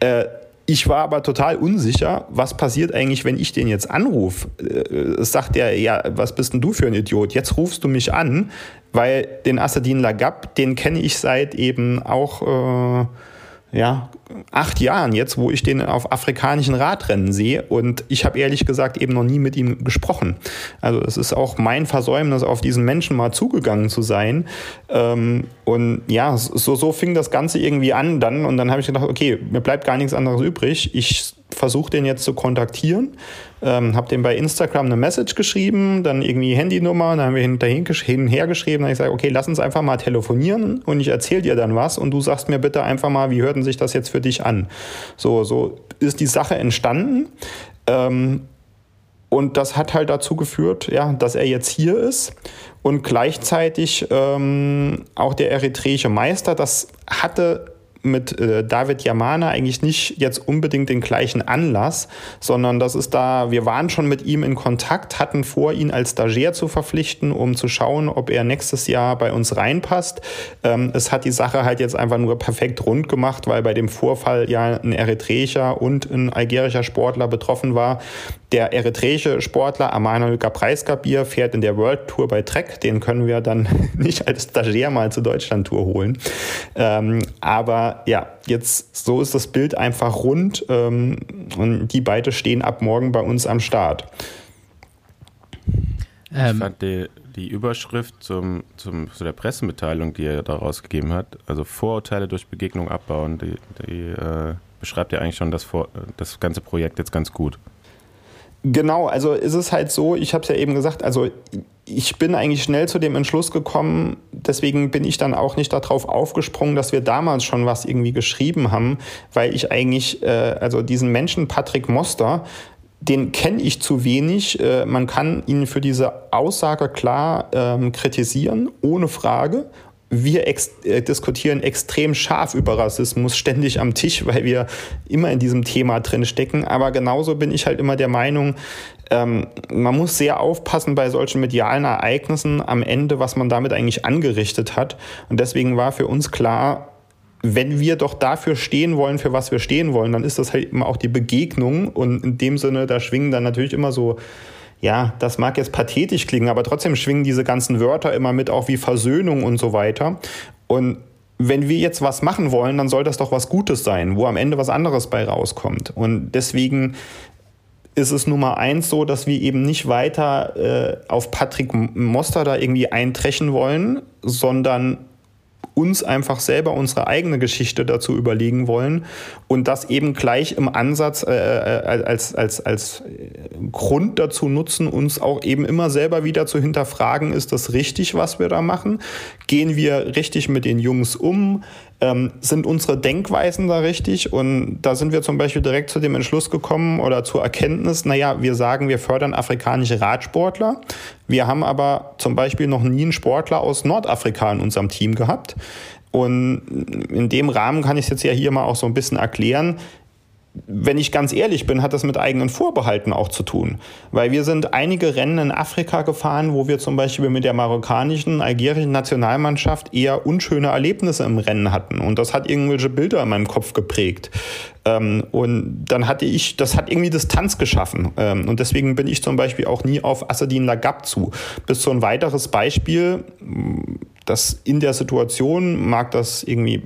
Äh, ich war aber total unsicher, was passiert eigentlich, wenn ich den jetzt anrufe. Äh, sagt er, ja, was bist denn du für ein Idiot? Jetzt rufst du mich an, weil den Assadin Lagab, den kenne ich seit eben auch... Äh, ja, acht Jahren jetzt, wo ich den auf afrikanischen Radrennen sehe und ich habe ehrlich gesagt eben noch nie mit ihm gesprochen. Also es ist auch mein Versäumnis, auf diesen Menschen mal zugegangen zu sein. Ähm, und ja, so, so fing das Ganze irgendwie an dann und dann habe ich gedacht, okay, mir bleibt gar nichts anderes übrig. Ich versuche den jetzt zu kontaktieren, ähm, habe dem bei Instagram eine Message geschrieben, dann irgendwie Handynummer, dann haben wir hinterhin, hin und her geschrieben, dann ich sage, okay, lass uns einfach mal telefonieren und ich erzähle dir dann was und du sagst mir bitte einfach mal, wie hört denn sich das jetzt für dich an? So, so ist die Sache entstanden. Ähm, und das hat halt dazu geführt, ja, dass er jetzt hier ist und gleichzeitig ähm, auch der eritreische Meister, das hatte mit äh, David Yamana eigentlich nicht jetzt unbedingt den gleichen Anlass, sondern das ist da, wir waren schon mit ihm in Kontakt, hatten vor, ihn als Stagiaire zu verpflichten, um zu schauen, ob er nächstes Jahr bei uns reinpasst. Ähm, es hat die Sache halt jetzt einfach nur perfekt rund gemacht, weil bei dem Vorfall ja ein eritreischer und ein algerischer Sportler betroffen war. Der eritreische Sportler Amanuel Gabreiskabir fährt in der World Tour bei Trek. Den können wir dann nicht als Stagiaire mal zur Deutschland Tour holen. Ähm, aber ja, jetzt so ist das Bild einfach rund ähm, und die beide stehen ab morgen bei uns am Start. ich fand die, die Überschrift zum, zum, zu der Pressemitteilung, die er da rausgegeben hat, also Vorurteile durch Begegnung abbauen, die, die äh, beschreibt ja eigentlich schon das, das ganze Projekt jetzt ganz gut. Genau, also ist es halt so, ich habe es ja eben gesagt, also ich bin eigentlich schnell zu dem Entschluss gekommen, deswegen bin ich dann auch nicht darauf aufgesprungen, dass wir damals schon was irgendwie geschrieben haben, weil ich eigentlich, äh, also diesen Menschen Patrick Moster, den kenne ich zu wenig. Äh, man kann ihn für diese Aussage klar ähm, kritisieren, ohne Frage wir ex äh, diskutieren extrem scharf über Rassismus, ständig am Tisch, weil wir immer in diesem Thema drin stecken. Aber genauso bin ich halt immer der Meinung, ähm, man muss sehr aufpassen bei solchen medialen Ereignissen am Ende, was man damit eigentlich angerichtet hat. Und deswegen war für uns klar, wenn wir doch dafür stehen wollen, für was wir stehen wollen, dann ist das halt immer auch die Begegnung. Und in dem Sinne, da schwingen dann natürlich immer so ja, das mag jetzt pathetisch klingen, aber trotzdem schwingen diese ganzen Wörter immer mit, auch wie Versöhnung und so weiter. Und wenn wir jetzt was machen wollen, dann soll das doch was Gutes sein, wo am Ende was anderes bei rauskommt. Und deswegen ist es Nummer eins so, dass wir eben nicht weiter äh, auf Patrick Moster da irgendwie eintrechen wollen, sondern uns einfach selber unsere eigene Geschichte dazu überlegen wollen und das eben gleich im Ansatz äh, äh als, als, als Grund dazu nutzen, uns auch eben immer selber wieder zu hinterfragen, ist das richtig, was wir da machen? Gehen wir richtig mit den Jungs um? Ähm, sind unsere Denkweisen da richtig? Und da sind wir zum Beispiel direkt zu dem Entschluss gekommen oder zur Erkenntnis, naja, wir sagen, wir fördern afrikanische Radsportler. Wir haben aber zum Beispiel noch nie einen Sportler aus Nordafrika in unserem Team gehabt. Und in dem Rahmen kann ich es jetzt ja hier mal auch so ein bisschen erklären wenn ich ganz ehrlich bin, hat das mit eigenen Vorbehalten auch zu tun. Weil wir sind einige Rennen in Afrika gefahren, wo wir zum Beispiel mit der marokkanischen, algerischen Nationalmannschaft eher unschöne Erlebnisse im Rennen hatten. Und das hat irgendwelche Bilder in meinem Kopf geprägt. Ähm, und dann hatte ich, das hat irgendwie Distanz geschaffen. Ähm, und deswegen bin ich zum Beispiel auch nie auf Assadin Lagab zu. Bis zu ein weiteres Beispiel, das in der Situation mag das irgendwie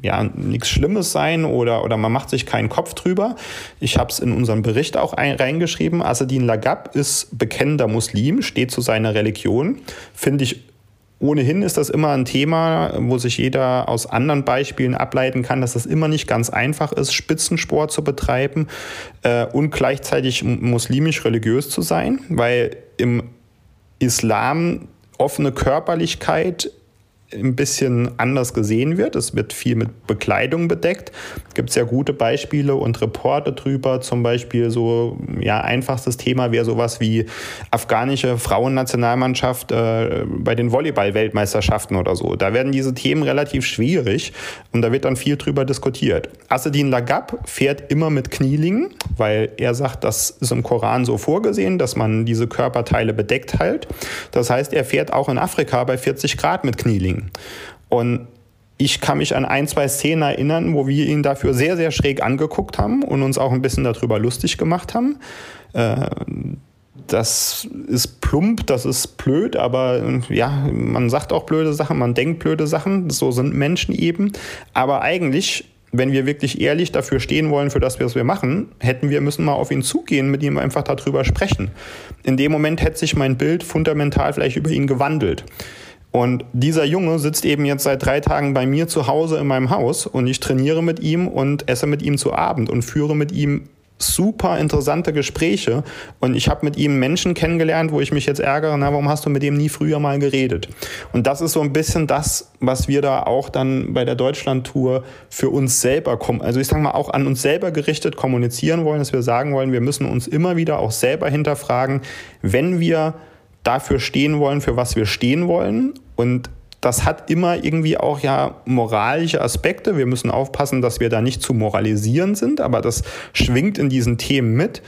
ja nichts Schlimmes sein oder, oder man macht sich keinen Kopf drüber. Ich habe es in unserem Bericht auch ein, reingeschrieben. Assadin Lagab ist bekennender Muslim, steht zu seiner Religion. Finde ich Ohnehin ist das immer ein Thema, wo sich jeder aus anderen Beispielen ableiten kann, dass es immer nicht ganz einfach ist, Spitzensport zu betreiben äh, und gleichzeitig muslimisch religiös zu sein, weil im Islam offene Körperlichkeit ein bisschen anders gesehen wird. Es wird viel mit Bekleidung bedeckt. Es gibt sehr gute Beispiele und Reporte drüber. Zum Beispiel so, ja, einfachstes Thema wäre sowas wie afghanische Frauennationalmannschaft äh, bei den Volleyball-Weltmeisterschaften oder so. Da werden diese Themen relativ schwierig und da wird dann viel drüber diskutiert. Assedin Lagab fährt immer mit Knielingen, weil er sagt, das ist im Koran so vorgesehen, dass man diese Körperteile bedeckt hält. Das heißt, er fährt auch in Afrika bei 40 Grad mit Knielingen. Und ich kann mich an ein, zwei Szenen erinnern, wo wir ihn dafür sehr, sehr schräg angeguckt haben und uns auch ein bisschen darüber lustig gemacht haben. Äh, das ist plump, das ist blöd, aber ja, man sagt auch blöde Sachen, man denkt blöde Sachen, so sind Menschen eben. Aber eigentlich, wenn wir wirklich ehrlich dafür stehen wollen, für das, was wir machen, hätten wir müssen mal auf ihn zugehen, mit ihm einfach darüber sprechen. In dem Moment hätte sich mein Bild fundamental vielleicht über ihn gewandelt. Und dieser Junge sitzt eben jetzt seit drei Tagen bei mir zu Hause in meinem Haus und ich trainiere mit ihm und esse mit ihm zu Abend und führe mit ihm super interessante Gespräche und ich habe mit ihm Menschen kennengelernt, wo ich mich jetzt ärgere, na, warum hast du mit dem nie früher mal geredet? Und das ist so ein bisschen das, was wir da auch dann bei der Deutschland-Tour für uns selber kommen, also ich sage mal auch an uns selber gerichtet kommunizieren wollen, dass wir sagen wollen, wir müssen uns immer wieder auch selber hinterfragen, wenn wir dafür stehen wollen, für was wir stehen wollen und das hat immer irgendwie auch ja moralische Aspekte. Wir müssen aufpassen, dass wir da nicht zu moralisieren sind, aber das schwingt in diesen Themen mit.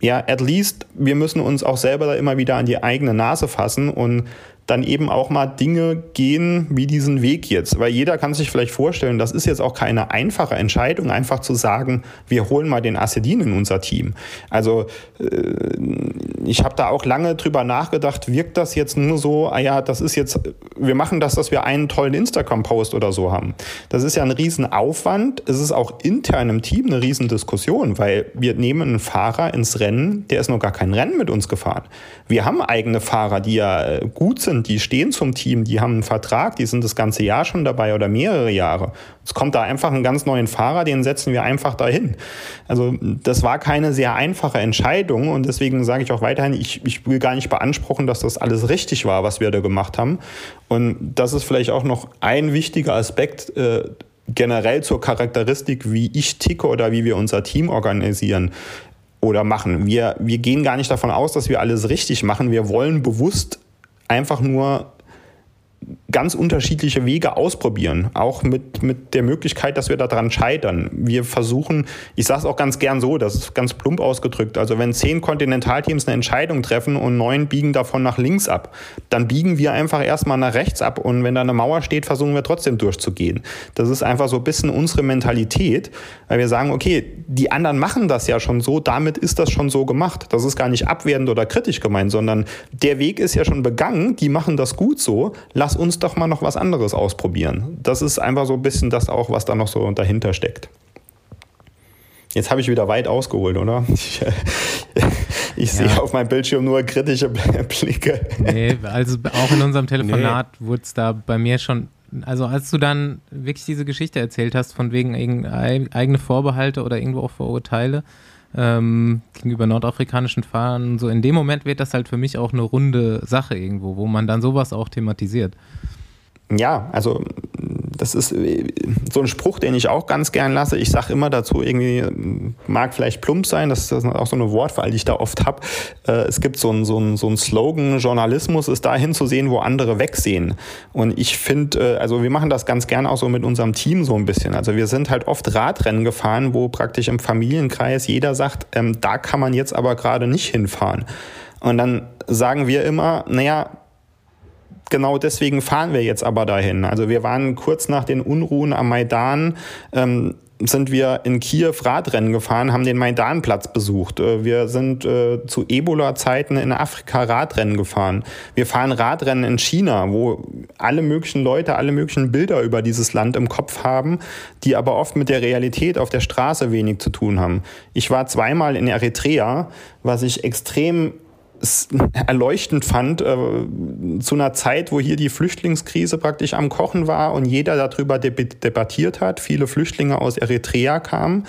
Ja, at least, wir müssen uns auch selber da immer wieder an die eigene Nase fassen und dann eben auch mal Dinge gehen wie diesen Weg jetzt. Weil jeder kann sich vielleicht vorstellen, das ist jetzt auch keine einfache Entscheidung, einfach zu sagen, wir holen mal den Assedin in unser Team. Also äh, ich habe da auch lange drüber nachgedacht, wirkt das jetzt nur so, ah ja, das ist jetzt, wir machen das, dass wir einen tollen Instagram-Post oder so haben. Das ist ja ein Riesenaufwand. Es ist auch intern im Team eine Riesendiskussion, weil wir nehmen einen Fahrer ins Rennen, der ist noch gar kein Rennen mit uns gefahren. Wir haben eigene Fahrer, die ja äh, gut sind sind, die stehen zum Team, die haben einen Vertrag, die sind das ganze Jahr schon dabei oder mehrere Jahre. Es kommt da einfach einen ganz neuen Fahrer, den setzen wir einfach dahin. Also das war keine sehr einfache Entscheidung und deswegen sage ich auch weiterhin, ich, ich will gar nicht beanspruchen, dass das alles richtig war, was wir da gemacht haben. Und das ist vielleicht auch noch ein wichtiger Aspekt. Äh, generell zur Charakteristik, wie ich ticke oder wie wir unser Team organisieren oder machen. Wir, wir gehen gar nicht davon aus, dass wir alles richtig machen. Wir wollen bewusst einfach nur ganz unterschiedliche Wege ausprobieren, auch mit, mit der Möglichkeit, dass wir daran scheitern. Wir versuchen, ich sage es auch ganz gern so, das ist ganz plump ausgedrückt, also wenn zehn Kontinentalteams eine Entscheidung treffen und neun biegen davon nach links ab, dann biegen wir einfach erstmal nach rechts ab und wenn da eine Mauer steht, versuchen wir trotzdem durchzugehen. Das ist einfach so ein bisschen unsere Mentalität, weil wir sagen, okay, die anderen machen das ja schon so, damit ist das schon so gemacht. Das ist gar nicht abwertend oder kritisch gemeint, sondern der Weg ist ja schon begangen, die machen das gut so, lass uns doch mal noch was anderes ausprobieren. Das ist einfach so ein bisschen das auch, was da noch so dahinter steckt. Jetzt habe ich wieder weit ausgeholt, oder? Ich, ich ja. sehe auf meinem Bildschirm nur kritische Blicke. Nee, also auch in unserem Telefonat nee. wurde es da bei mir schon, also als du dann wirklich diese Geschichte erzählt hast, von wegen eigene Vorbehalte oder irgendwo auch Vorurteile ähm, gegenüber nordafrikanischen Fahrern, so in dem Moment wird das halt für mich auch eine runde Sache irgendwo, wo man dann sowas auch thematisiert. Ja, also das ist äh, so ein Spruch, den ich auch ganz gern lasse. Ich sage immer dazu, irgendwie mag vielleicht plump sein, das ist auch so eine Wortwahl, die ich da oft habe. Äh, es gibt so ein, so, so ein Slogan, Journalismus ist dahin zu sehen, wo andere wegsehen. Und ich finde, äh, also wir machen das ganz gern auch so mit unserem Team so ein bisschen. Also wir sind halt oft Radrennen gefahren, wo praktisch im Familienkreis jeder sagt, ähm, da kann man jetzt aber gerade nicht hinfahren. Und dann sagen wir immer, naja, genau deswegen fahren wir jetzt aber dahin. Also wir waren kurz nach den Unruhen am Maidan, ähm, sind wir in Kiew Radrennen gefahren, haben den Maidanplatz besucht. Äh, wir sind äh, zu Ebola-Zeiten in Afrika Radrennen gefahren. Wir fahren Radrennen in China, wo alle möglichen Leute alle möglichen Bilder über dieses Land im Kopf haben, die aber oft mit der Realität auf der Straße wenig zu tun haben. Ich war zweimal in Eritrea, was ich extrem erleuchtend fand, äh, zu einer Zeit, wo hier die Flüchtlingskrise praktisch am Kochen war und jeder darüber debattiert hat. Viele Flüchtlinge aus Eritrea kamen.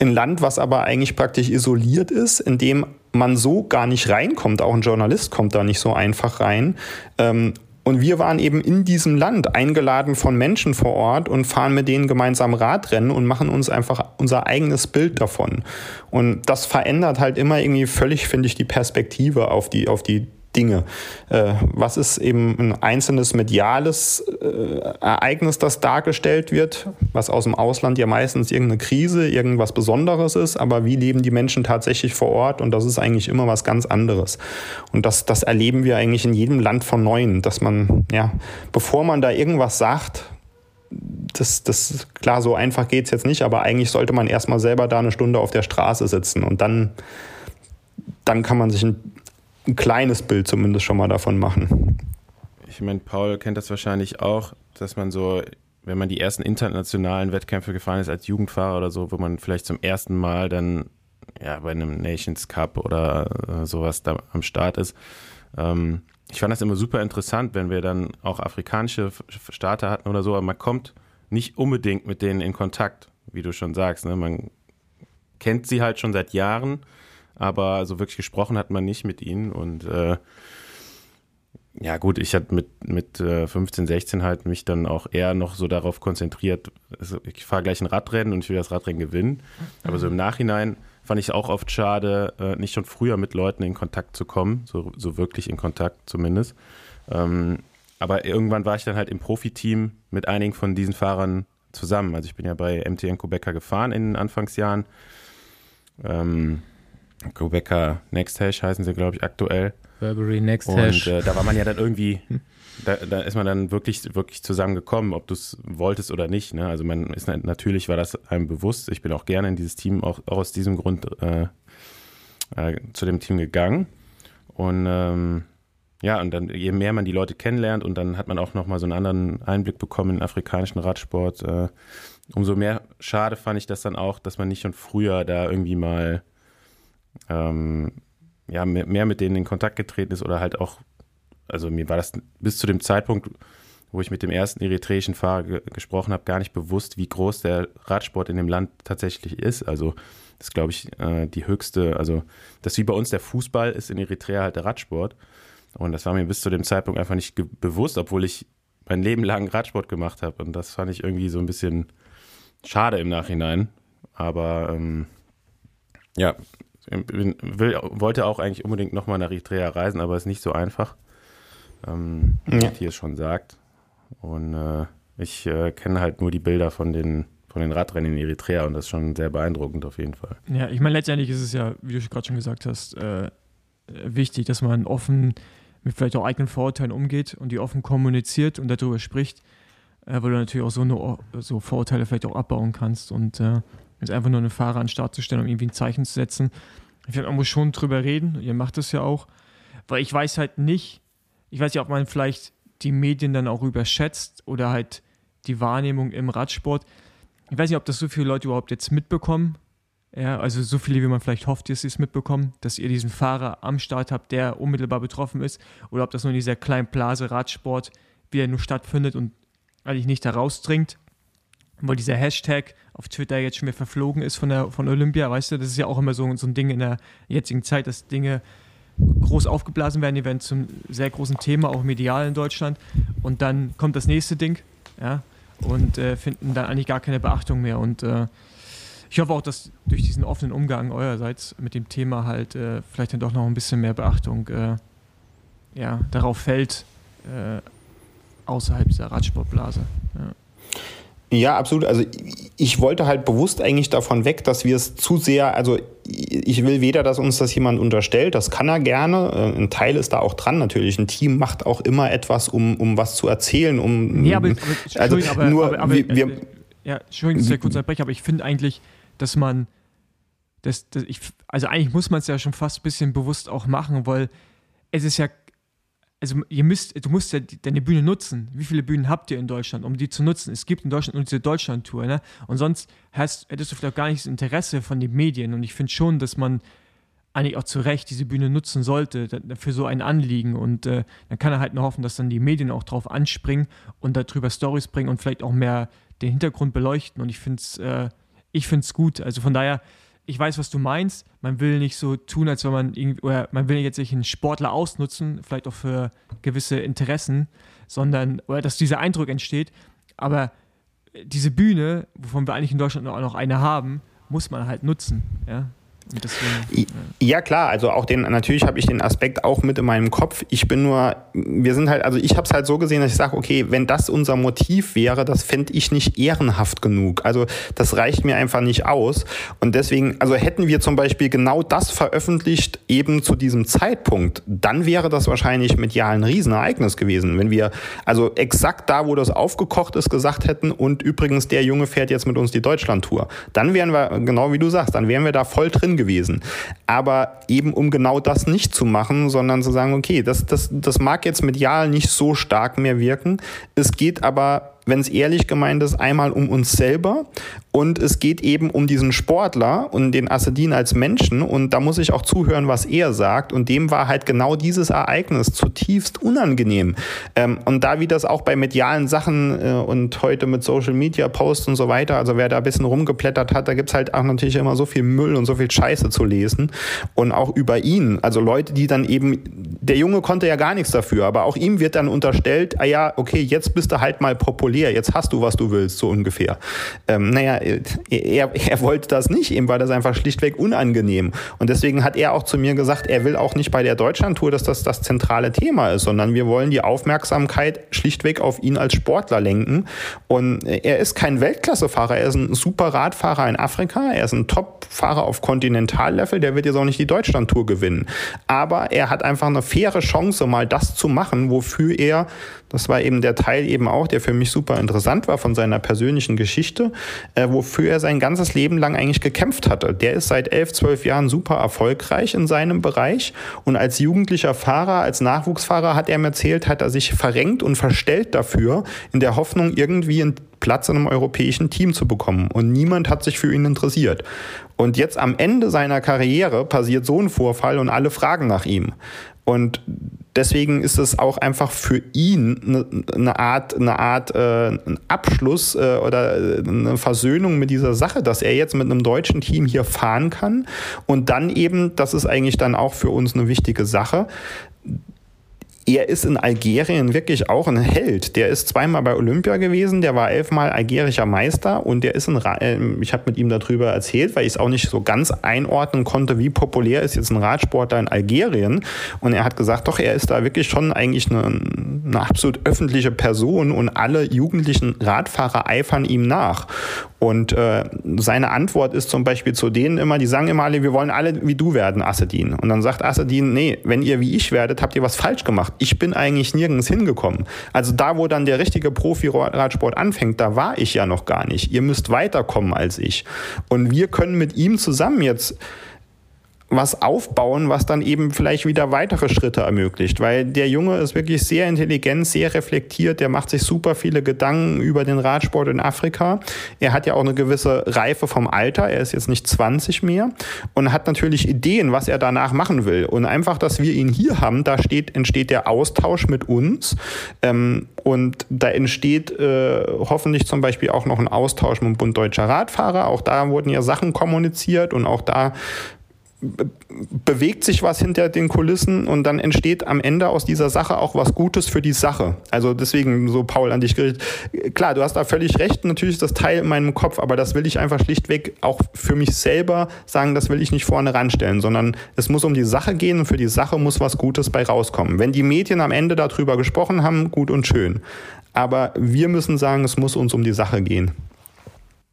Ein Land, was aber eigentlich praktisch isoliert ist, in dem man so gar nicht reinkommt. Auch ein Journalist kommt da nicht so einfach rein. Ähm, und wir waren eben in diesem Land eingeladen von Menschen vor Ort und fahren mit denen gemeinsam Radrennen und machen uns einfach unser eigenes Bild davon. Und das verändert halt immer irgendwie völlig, finde ich, die Perspektive auf die, auf die Dinge. Äh, was ist eben ein einzelnes mediales äh, Ereignis, das dargestellt wird, was aus dem Ausland ja meistens irgendeine Krise, irgendwas Besonderes ist, aber wie leben die Menschen tatsächlich vor Ort und das ist eigentlich immer was ganz anderes. Und das, das erleben wir eigentlich in jedem Land von Neuen, dass man, ja, bevor man da irgendwas sagt, das, das, klar, so einfach geht es jetzt nicht, aber eigentlich sollte man erstmal selber da eine Stunde auf der Straße sitzen und dann, dann kann man sich ein ein kleines Bild zumindest schon mal davon machen. Ich meine, Paul kennt das wahrscheinlich auch, dass man so, wenn man die ersten internationalen Wettkämpfe gefahren ist als Jugendfahrer oder so, wo man vielleicht zum ersten Mal dann ja bei einem Nations Cup oder äh, sowas da am Start ist. Ähm, ich fand das immer super interessant, wenn wir dann auch afrikanische Starter hatten oder so, aber man kommt nicht unbedingt mit denen in Kontakt, wie du schon sagst. Ne? Man kennt sie halt schon seit Jahren aber so wirklich gesprochen hat man nicht mit ihnen und äh, ja gut, ich hatte mit, mit äh, 15, 16 halt mich dann auch eher noch so darauf konzentriert, also ich fahre gleich ein Radrennen und ich will das Radrennen gewinnen. Aber so im Nachhinein fand ich es auch oft schade, äh, nicht schon früher mit Leuten in Kontakt zu kommen, so, so wirklich in Kontakt zumindest. Ähm, aber irgendwann war ich dann halt im Profiteam mit einigen von diesen Fahrern zusammen. Also ich bin ja bei MTN Quebecer gefahren in den Anfangsjahren. Ähm, Quebecer Next Hash heißen sie, glaube ich, aktuell. Burberry Next Und Hash. äh, da war man ja dann irgendwie, da, da ist man dann wirklich, wirklich zusammengekommen, ob du es wolltest oder nicht. Ne? Also man ist natürlich war das einem bewusst. Ich bin auch gerne in dieses Team, auch, auch aus diesem Grund äh, äh, zu dem Team gegangen. Und ähm, ja, und dann je mehr man die Leute kennenlernt und dann hat man auch nochmal so einen anderen Einblick bekommen in den afrikanischen Radsport, äh, umso mehr schade fand ich das dann auch, dass man nicht schon früher da irgendwie mal ähm, ja, mehr, mit denen in Kontakt getreten ist oder halt auch, also mir war das bis zu dem Zeitpunkt, wo ich mit dem ersten eritreischen Fahrer ge gesprochen habe, gar nicht bewusst, wie groß der Radsport in dem Land tatsächlich ist. Also das ist, glaube ich, äh, die höchste, also das wie bei uns der Fußball ist in Eritrea halt der Radsport. Und das war mir bis zu dem Zeitpunkt einfach nicht bewusst, obwohl ich mein Leben lang Radsport gemacht habe. Und das fand ich irgendwie so ein bisschen schade im Nachhinein. Aber ähm, ja, will, wollte auch eigentlich unbedingt nochmal nach Eritrea reisen, aber ist nicht so einfach, ähm, wie Ja. Matthias schon sagt. Und äh, ich äh, kenne halt nur die Bilder von den, von den Radrennen in Eritrea und das ist schon sehr beeindruckend auf jeden Fall. Ja, ich meine, letztendlich ist es ja, wie du gerade schon gesagt hast, äh, wichtig, dass man offen mit vielleicht auch eigenen Vorurteilen umgeht und die offen kommuniziert und darüber spricht, äh, weil du natürlich auch so, eine, so Vorurteile vielleicht auch abbauen kannst und äh, jetzt einfach nur einen Fahrer an den Start zu stellen, um irgendwie ein Zeichen zu setzen. Ich finde, man muss schon drüber reden, ihr macht das ja auch, weil ich weiß halt nicht, ich weiß ja, ob man vielleicht die Medien dann auch überschätzt oder halt die Wahrnehmung im Radsport. Ich weiß nicht, ob das so viele Leute überhaupt jetzt mitbekommen. Ja, also so viele, wie man vielleicht hofft, dass sie es mitbekommen, dass ihr diesen Fahrer am Start habt, der unmittelbar betroffen ist, oder ob das nur in dieser kleinen Blase Radsport, wie er nur stattfindet und eigentlich nicht da rausdringt. Weil dieser Hashtag auf Twitter jetzt schon wieder verflogen ist von, der, von Olympia, weißt du, das ist ja auch immer so, so ein Ding in der jetzigen Zeit, dass Dinge groß aufgeblasen werden, die werden zum sehr großen Thema, auch medial in Deutschland. Und dann kommt das nächste Ding, ja, und äh, finden dann eigentlich gar keine Beachtung mehr. Und äh, ich hoffe auch, dass durch diesen offenen Umgang eurerseits mit dem Thema halt äh, vielleicht dann doch noch ein bisschen mehr Beachtung äh, ja, darauf fällt, äh, außerhalb dieser Radsportblase. Ja. Ja, absolut. Also ich wollte halt bewusst eigentlich davon weg, dass wir es zu sehr, also ich will weder, dass uns das jemand unterstellt, das kann er gerne. Äh, Ein Teil ist da auch dran natürlich. Ein Team macht auch immer etwas, um, um was zu erzählen, um Nee, aber, aber, also aber, nur aber, aber wir, äh, ja, Entschuldigung, dass ich kurz unterbreche, aber ich finde eigentlich, dass man das, das ich, also eigentlich muss man es ja schon fast ein bisschen bewusst auch machen, weil es ist ja, also ihr müsst, du musst ja deine Bühne nutzen. Wie viele Bühnen habt ihr in Deutschland, um die zu nutzen? Es gibt in Deutschland nur diese Deutschland-Tour, ne? Und sonst hast, hättest du vielleicht gar nicht das Interesse von den Medien. Und ich finde schon, dass man eigentlich auch zu Recht diese Bühne nutzen sollte für so ein Anliegen. Und äh, dann kann er halt nur hoffen, dass dann die Medien auch drauf anspringen und darüber Stories bringen und vielleicht auch mehr den Hintergrund beleuchten. Und ich finde es äh, gut. Also von daher, ich weiß, was du meinst. Man will nicht so tun, als wenn man irgendwie, oder man will jetzt nicht einen Sportler ausnutzen, vielleicht auch für gewisse Interessen, sondern, oder dass dieser Eindruck entsteht. Aber diese Bühne, wovon wir eigentlich in Deutschland auch noch eine haben, muss man halt nutzen. Ja? Deswegen, Ja, klar, also auch den, natürlich habe ich den Aspekt auch mit in meinem Kopf. Ich bin nur, wir sind halt, also ich habe es halt so gesehen, dass ich sage, okay, wenn das unser Motiv wäre, das fände ich nicht ehrenhaft genug. Also das reicht mir einfach nicht aus. Und deswegen, also hätten wir zum Beispiel genau das veröffentlicht, eben zu diesem Zeitpunkt, dann wäre das wahrscheinlich medial ein Riesenereignis gewesen. Wenn wir also exakt da, wo das aufgekocht ist, gesagt hätten, und übrigens, der Junge fährt jetzt mit uns die Deutschland-Tour, dann wären wir, genau wie du sagst, dann wären wir da voll drin gewesen. Aber eben um genau das nicht zu machen, sondern zu sagen, okay, das, das, das mag jetzt medial nicht so stark mehr wirken. Es geht aber wenn es ehrlich gemeint ist, einmal um uns selber. Und es geht eben um diesen Sportler und den Assedin als Menschen. Und da muss ich auch zuhören, was er sagt. Und dem war halt genau dieses Ereignis zutiefst unangenehm. Ähm, und da wie das auch bei medialen Sachen äh, und heute mit Social Media Posts und so weiter, also wer da ein bisschen rumgeplättert hat, da gibt's halt auch natürlich immer so viel Müll und so viel Scheiße zu lesen. Und auch über ihn, also Leute, die dann eben, der Junge konnte ja gar nichts dafür, aber auch ihm wird dann unterstellt, ah ja, okay, jetzt bist du halt mal populär populär, jetzt hast du, was du willst, so ungefähr. Ähm, naja, er, er wollte das nicht, ihm war das einfach schlichtweg unangenehm. Und deswegen hat er auch zu mir gesagt, er will auch nicht bei der Deutschlandtour, dass das das zentrale Thema ist, sondern wir wollen die Aufmerksamkeit schlichtweg auf ihn als Sportler lenken. Und er ist kein Weltklassefahrer, er ist ein super Radfahrer in Afrika, er ist ein Top-Fahrer auf Kontinentallevel, der wird jetzt auch nicht die Deutschlandtour gewinnen. Aber er hat einfach eine faire Chance, mal das zu machen, wofür er, das war eben der Teil eben auch, der für mich super interessant war von seiner persönlichen Geschichte, äh, wofür er sein ganzes Leben lang eigentlich gekämpft hatte. Der ist seit elf, zwölf Jahren super erfolgreich in seinem Bereich und als jugendlicher Fahrer, als Nachwuchsfahrer hat er mir erzählt, hat er sich verrenkt und verstellt dafür, in der Hoffnung, irgendwie einen Platz in einem europäischen Team zu bekommen. Und niemand hat sich für ihn interessiert. Und jetzt am Ende seiner Karriere passiert so ein Vorfall und alle fragen nach ihm. Und deswegen ist es auch einfach für ihn eine, eine Art, eine Art äh, Abschluss äh, oder eine Versöhnung mit dieser Sache, dass er jetzt mit einem deutschen Team hier fahren kann. Und dann eben, das ist eigentlich dann auch für uns eine wichtige Sache, er ist in Algerien wirklich auch ein Held. Der ist zweimal bei Olympia gewesen, der war elfmal algerischer Meister und der ist ein, Ra äh, ich habe mit ihm darüber erzählt, weil ich es auch nicht so ganz einordnen konnte, wie populär ist jetzt ein Radsportler in Algerien. Und er hat gesagt, doch, er ist da wirklich schon eigentlich eine, eine absolut öffentliche Person und alle jugendlichen Radfahrer eifern ihm nach. Und äh, seine Antwort ist zum Beispiel zu denen immer, die sagen immer alle, wir wollen alle wie du werden, Assedin. Und dann sagt Assedin, nee, wenn ihr wie ich werdet, habt ihr was falsch gemacht. Ich bin eigentlich nirgends hingekommen. Also da, wo dann der richtige Profi-Radsport anfängt, da war ich ja noch gar nicht. Ihr müsst weiterkommen als ich. Und wir können mit ihm zusammen jetzt was aufbauen, was dann eben vielleicht wieder weitere Schritte ermöglicht. Weil der Junge ist wirklich sehr intelligent, sehr reflektiert, der macht sich super viele Gedanken über den Radsport in Afrika. Er hat ja auch eine gewisse Reife vom Alter, er ist jetzt nicht 20 mehr und hat natürlich Ideen, was er danach machen will. Und einfach, dass wir ihn hier haben, da steht, entsteht der Austausch mit uns. Ähm, und da entsteht äh, hoffentlich zum Beispiel auch noch ein Austausch mit dem Bund Deutscher Radfahrer. Auch da wurden ja Sachen kommuniziert und auch da bewegt sich was hinter den Kulissen und dann entsteht am Ende aus dieser Sache auch was Gutes für die Sache. Also deswegen so Paul an dich gerichtet. Klar, du hast da völlig recht. Natürlich ist das Teil in meinem Kopf, aber das will ich einfach schlichtweg auch für mich selber sagen, das will ich nicht vorne ranstellen, sondern es muss um die Sache gehen und für die Sache muss was Gutes bei rauskommen. Wenn die Medien am Ende darüber gesprochen haben, gut und schön. Aber wir müssen sagen, es muss uns um die Sache gehen.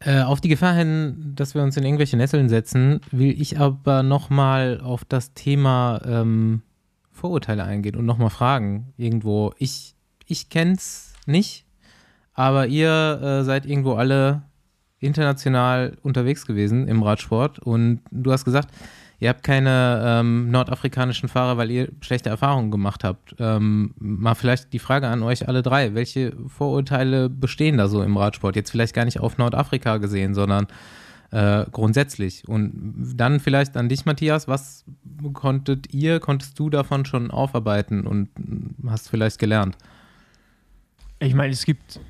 Äh, auf die Gefahr hin, dass wir uns in irgendwelche Nesseln setzen, will ich aber nochmal auf das Thema ähm, Vorurteile eingehen und nochmal fragen. Irgendwo, ich, ich kenn's nicht, aber ihr äh, seid irgendwo alle international unterwegs gewesen im Radsport und du hast gesagt, ihr habt keine ähm, nordafrikanischen Fahrer, weil ihr schlechte Erfahrungen gemacht habt. Ähm, mal vielleicht die Frage an euch alle drei. Welche Vorurteile bestehen da so im Radsport? Jetzt vielleicht gar nicht auf Nordafrika gesehen, sondern äh, grundsätzlich. Und dann vielleicht an dich, Matthias, was konntet ihr, konntest du davon schon aufarbeiten und hast vielleicht gelernt? Ich meine, es gibt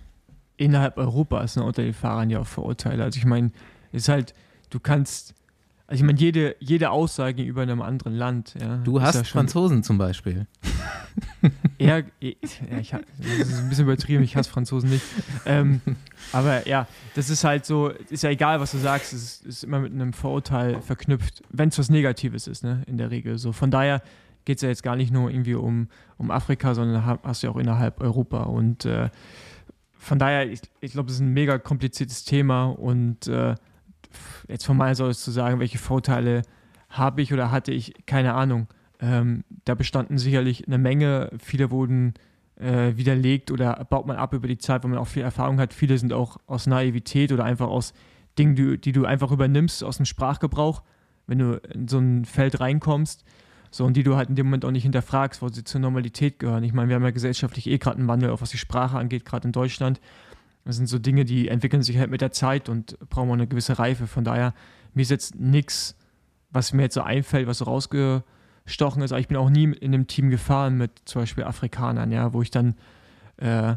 innerhalb Europas ne, unter den Fahrern ja auch Vorurteile. Also ich meine, es ist halt, du kannst also ich meine, jede, jede Aussage über einem anderen Land. Ja, du hast ja Franzosen zum Beispiel. ja, ja ich, das ist ein bisschen übertrieben, ich hasse Franzosen nicht. Ähm, aber ja, das ist halt so, ist ja egal, was du sagst, es ist, ist immer mit einem Vorurteil verknüpft, wenn es was Negatives ist, ne, in der Regel. So, von daher geht es ja jetzt gar nicht nur irgendwie um, um Afrika, sondern hast du ja auch innerhalb Europa. Und äh, von daher, ich, ich glaube, das ist ein mega kompliziertes Thema und äh, jetzt von meiner Seite zu sagen, welche Vorteile habe ich oder hatte ich, keine Ahnung. Ähm, da bestanden sicherlich eine Menge, viele wurden äh, widerlegt oder baut man ab über die Zeit, weil man auch viel Erfahrung hat. Viele sind auch aus Naivität oder einfach aus Dingen, die, die du einfach übernimmst aus dem Sprachgebrauch, wenn du in so ein Feld reinkommst. So, und die du halt in dem Moment auch nicht hinterfragst, weil sie zur Normalität gehören. Ich meine, wir haben ja gesellschaftlich eh gerade einen Wandel, auch was die Sprache angeht, gerade in Deutschland. Das sind so Dinge, die entwickeln sich halt mit der Zeit und brauchen auch eine gewisse Reife. Von daher, mir ist jetzt nichts, was mir jetzt so einfällt, was so rausgestochen ist. Aber ich bin auch nie in einem Team gefahren mit zum Beispiel Afrikanern, ja, wo ich dann äh,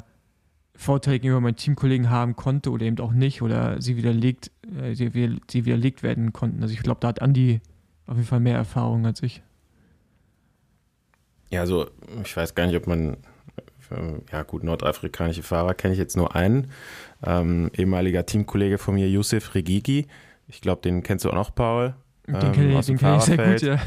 Vorteile gegenüber meinen Teamkollegen haben konnte oder eben auch nicht oder sie widerlegt, äh, sie, sie widerlegt werden konnten. Also ich glaube, da hat Andi auf jeden Fall mehr Erfahrung als ich. Ja, also ich weiß gar nicht, ob man äh, ja gut, nordafrikanische Fahrer kenne ich jetzt nur einen. Ähm, ehemaliger Teamkollege von mir, Yusuf Regigi. Ich glaube, den kennst du auch noch, Paul. Den ähm, kenne ich, kenn ich sehr gut, ja.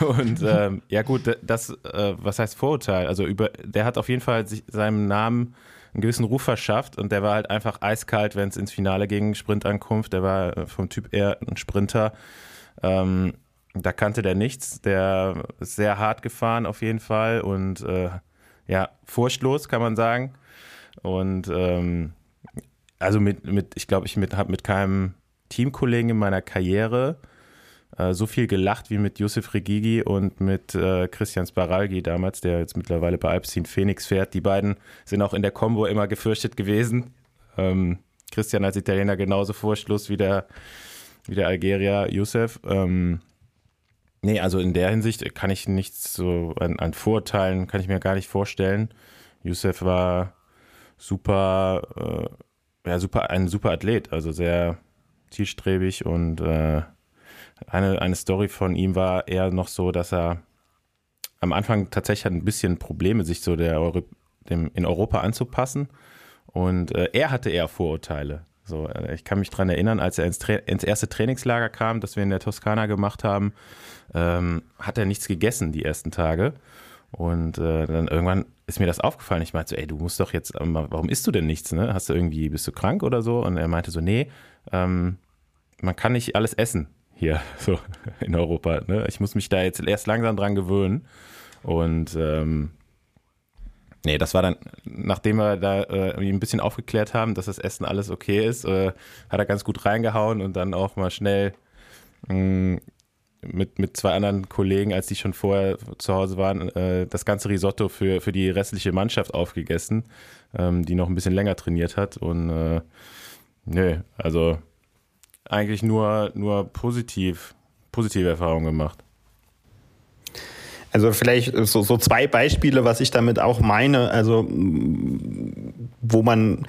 Und ähm, ja gut, das, äh, was heißt Vorurteil? Also über, der hat auf jeden Fall sich, seinem Namen einen gewissen Ruf verschafft und der war halt einfach eiskalt, wenn es ins Finale ging, Sprintankunft. Der war äh, vom Typ eher ein Sprinter. Ähm, da kannte der nichts. Der ist sehr hart gefahren auf jeden Fall und äh, ja, furchtlos kann man sagen. Und ähm, also mit, mit ich glaube, ich habe mit keinem Teamkollegen in meiner Karriere äh, so viel gelacht wie mit Yusuf Regigi und mit äh, Christian Sparalgi damals, der jetzt mittlerweile bei Alpecin Phoenix fährt. Die beiden sind auch in der Combo immer gefürchtet gewesen. Ähm, Christian als Italiener genauso furchtlos wie der, wie der Algerier Yusuf. Ähm, nee, also in der Hinsicht kann ich nichts so an, an Vorurteilen, kann ich mir gar nicht vorstellen. Yusuf war super, äh, ja, super, ein super Athlet, also sehr zielstrebig und äh, eine, eine Story von ihm war eher noch so, dass er am Anfang tatsächlich hat ein bisschen Probleme, sich so der Euro, dem, in Europa anzupassen. Und äh, er hatte eher Vorurteile. So, äh, ich kann mich daran erinnern, als er ins, ins, erste Trainingslager kam, das wir in der Toskana gemacht haben, ähm, hat er nichts gegessen die ersten Tage. Und äh, dann irgendwann ist mir das aufgefallen. Ich meinte so, ey, du musst doch jetzt, warum isst du denn nichts? Ne? Hast du irgendwie, bist du krank oder so? Und er meinte so, nee, ähm, man kann nicht alles essen hier so in Europa. Ne? Ich muss mich da jetzt erst langsam dran gewöhnen. Und ähm, nee, das war dann, nachdem wir da äh, ein bisschen aufgeklärt haben, dass das Essen alles okay ist, äh, hat er ganz gut reingehauen und dann auch mal schnell mh, mm, mit, mit zwei anderen Kollegen, als die schon vorher zu Hause waren, äh, das ganze Risotto für, für die restliche Mannschaft aufgegessen, ähm, die noch ein bisschen länger trainiert hat. Und äh, nö, also eigentlich nur, nur positiv, positive Erfahrungen gemacht. Also vielleicht so, so zwei Beispiele, was ich damit auch meine, also wo man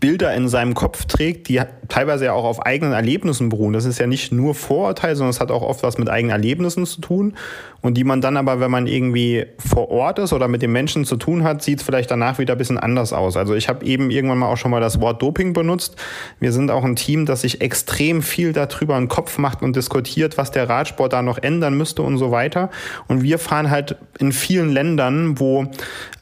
Bilder in seinem Kopf trägt, die teilweise ja auch auf eigenen Erlebnissen beruhen. Das ist ja nicht nur Vorurteil, sondern es hat auch oft was mit eigenen Erlebnissen zu tun. Und die man dann aber, wenn man irgendwie vor Ort ist oder mit den Menschen zu tun hat, sieht es vielleicht danach wieder ein bisschen anders aus. Also ich habe eben irgendwann mal auch schon mal das Wort Doping benutzt. Wir sind auch ein Team, das sich extrem viel darüber einen Kopf macht und diskutiert, was der Radsport da noch ändern müsste und so weiter. Und wir fahren halt in vielen Ländern, wo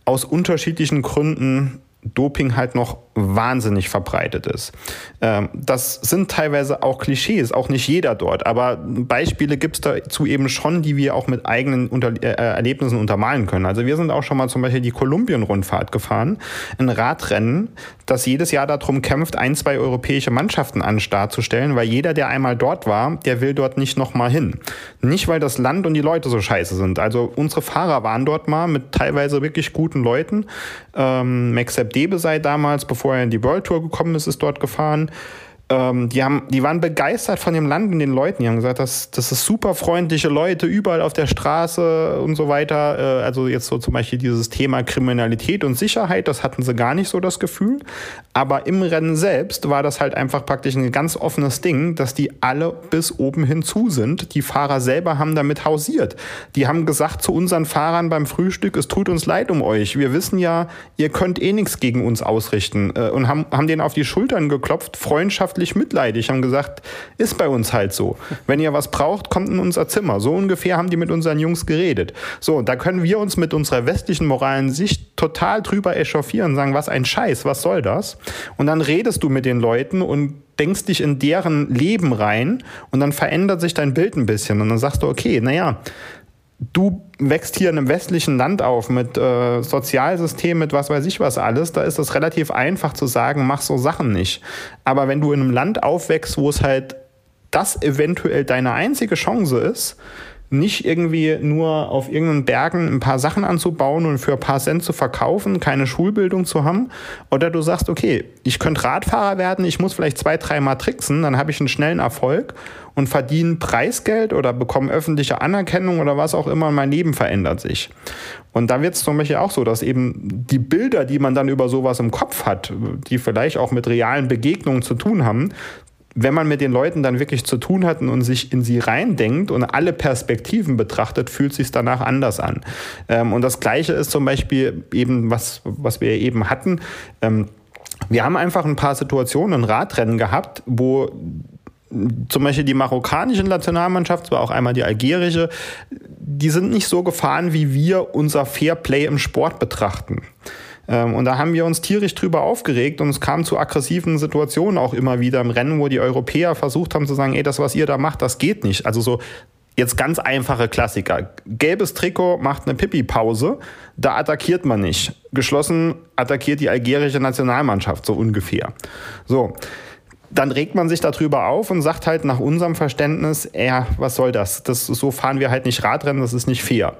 aus unterschiedlichen Gründen Doping halt noch wahnsinnig verbreitet ist. Ähm, das sind teilweise auch Klischees, auch nicht jeder dort, aber Beispiele gibt es dazu eben schon, die wir auch mit eigenen Unter äh, Erlebnissen untermalen können. Also wir sind auch schon mal zum Beispiel die Kolumbien-Rundfahrt gefahren, ein Radrennen, das jedes Jahr darum kämpft, ein, zwei europäische Mannschaften an den Start zu stellen, weil jeder, der einmal dort war, der will dort nicht nochmal hin. Nicht, weil das Land und die Leute so scheiße sind. Also unsere Fahrer waren dort mal mit teilweise wirklich guten Leuten. Ähm, Maxep Debesay damals, bevor bevor er in die World Tour gekommen ist, ist dort gefahren. Ähm, die, haben, die waren begeistert von dem Land und den Leuten. Die haben gesagt, das, das ist super freundliche Leute, überall auf der Straße und so weiter. Äh, also jetzt so zum Beispiel dieses Thema Kriminalität und Sicherheit, das hatten sie gar nicht so das Gefühl. Aber im Rennen selbst war das halt einfach praktisch ein ganz offenes Ding, dass die alle bis oben hinzu sind. Die Fahrer selber haben damit hausiert. Die haben gesagt zu unseren Fahrern beim Frühstück, es tut uns leid um euch. Wir wissen ja, ihr könnt eh nichts gegen uns ausrichten. Äh, und haben, haben denen auf die Schultern geklopft, freundschaftlich freundschaftlich mitleidig, haben gesagt, ist bei uns halt so. Wenn ihr was braucht, kommt in unser Zimmer. So ungefähr haben die mit unseren Jungs geredet. So, da können wir uns mit unserer westlichen moralen Sicht total drüber echauffieren, sagen, was ein Scheiß, was soll das? Und dann redest du mit den Leuten und denkst dich in deren Leben rein und dann verändert sich dein Bild ein bisschen und dann sagst du, okay, naja, du wächst hier in einem westlichen Land auf mit äh, Sozialsystem, mit was weiß ich was alles, da ist es relativ einfach zu sagen, mach so Sachen nicht. Aber wenn du in einem Land aufwächst, wo es halt das eventuell deine einzige Chance ist, nicht irgendwie nur auf irgendeinen Bergen ein paar Sachen anzubauen und für ein paar Cent zu verkaufen, keine Schulbildung zu haben. Oder du sagst, okay, ich könnte Radfahrer werden, ich muss vielleicht zwei, dreimal tricksen, dann habe ich einen schnellen Erfolg und verdiene Preisgeld oder bekomme öffentliche Anerkennung oder was auch immer, mein Leben verändert sich. Und da wird es zum Beispiel auch so, dass eben die Bilder, die man dann über sowas im Kopf hat, die vielleicht auch mit realen Begegnungen zu tun haben, wenn man mit den Leuten dann wirklich zu tun hat und sich in sie reindenkt und alle Perspektiven betrachtet, fühlt sich danach anders an. Ähm, und das Gleiche ist zum Beispiel eben, was, was wir eben hatten. Ähm, wir haben einfach ein paar Situationen, ein Radrennen gehabt, wo zum Beispiel die marokkanische Nationalmannschaft, zwar auch einmal die algerische, die sind nicht so gefahren, wie wir unser Fairplay im Sport betrachten. Ähm, und da haben wir uns tierisch drüber aufgeregt und es kam zu aggressiven Situationen auch immer wieder im Rennen, wo die Europäer versucht haben zu sagen, ey, das, was ihr da macht, das geht nicht. Also so jetzt ganz einfache Klassiker. Gelbes Trikot macht eine Pipi-Pause, da attackiert man nicht. Geschlossen attackiert die algerische Nationalmannschaft, so ungefähr. So. Dann regt man sich darüber auf und sagt halt nach unserem Verständnis, ja, was soll das? das? So fahren wir halt nicht Radrennen, das ist nicht fair.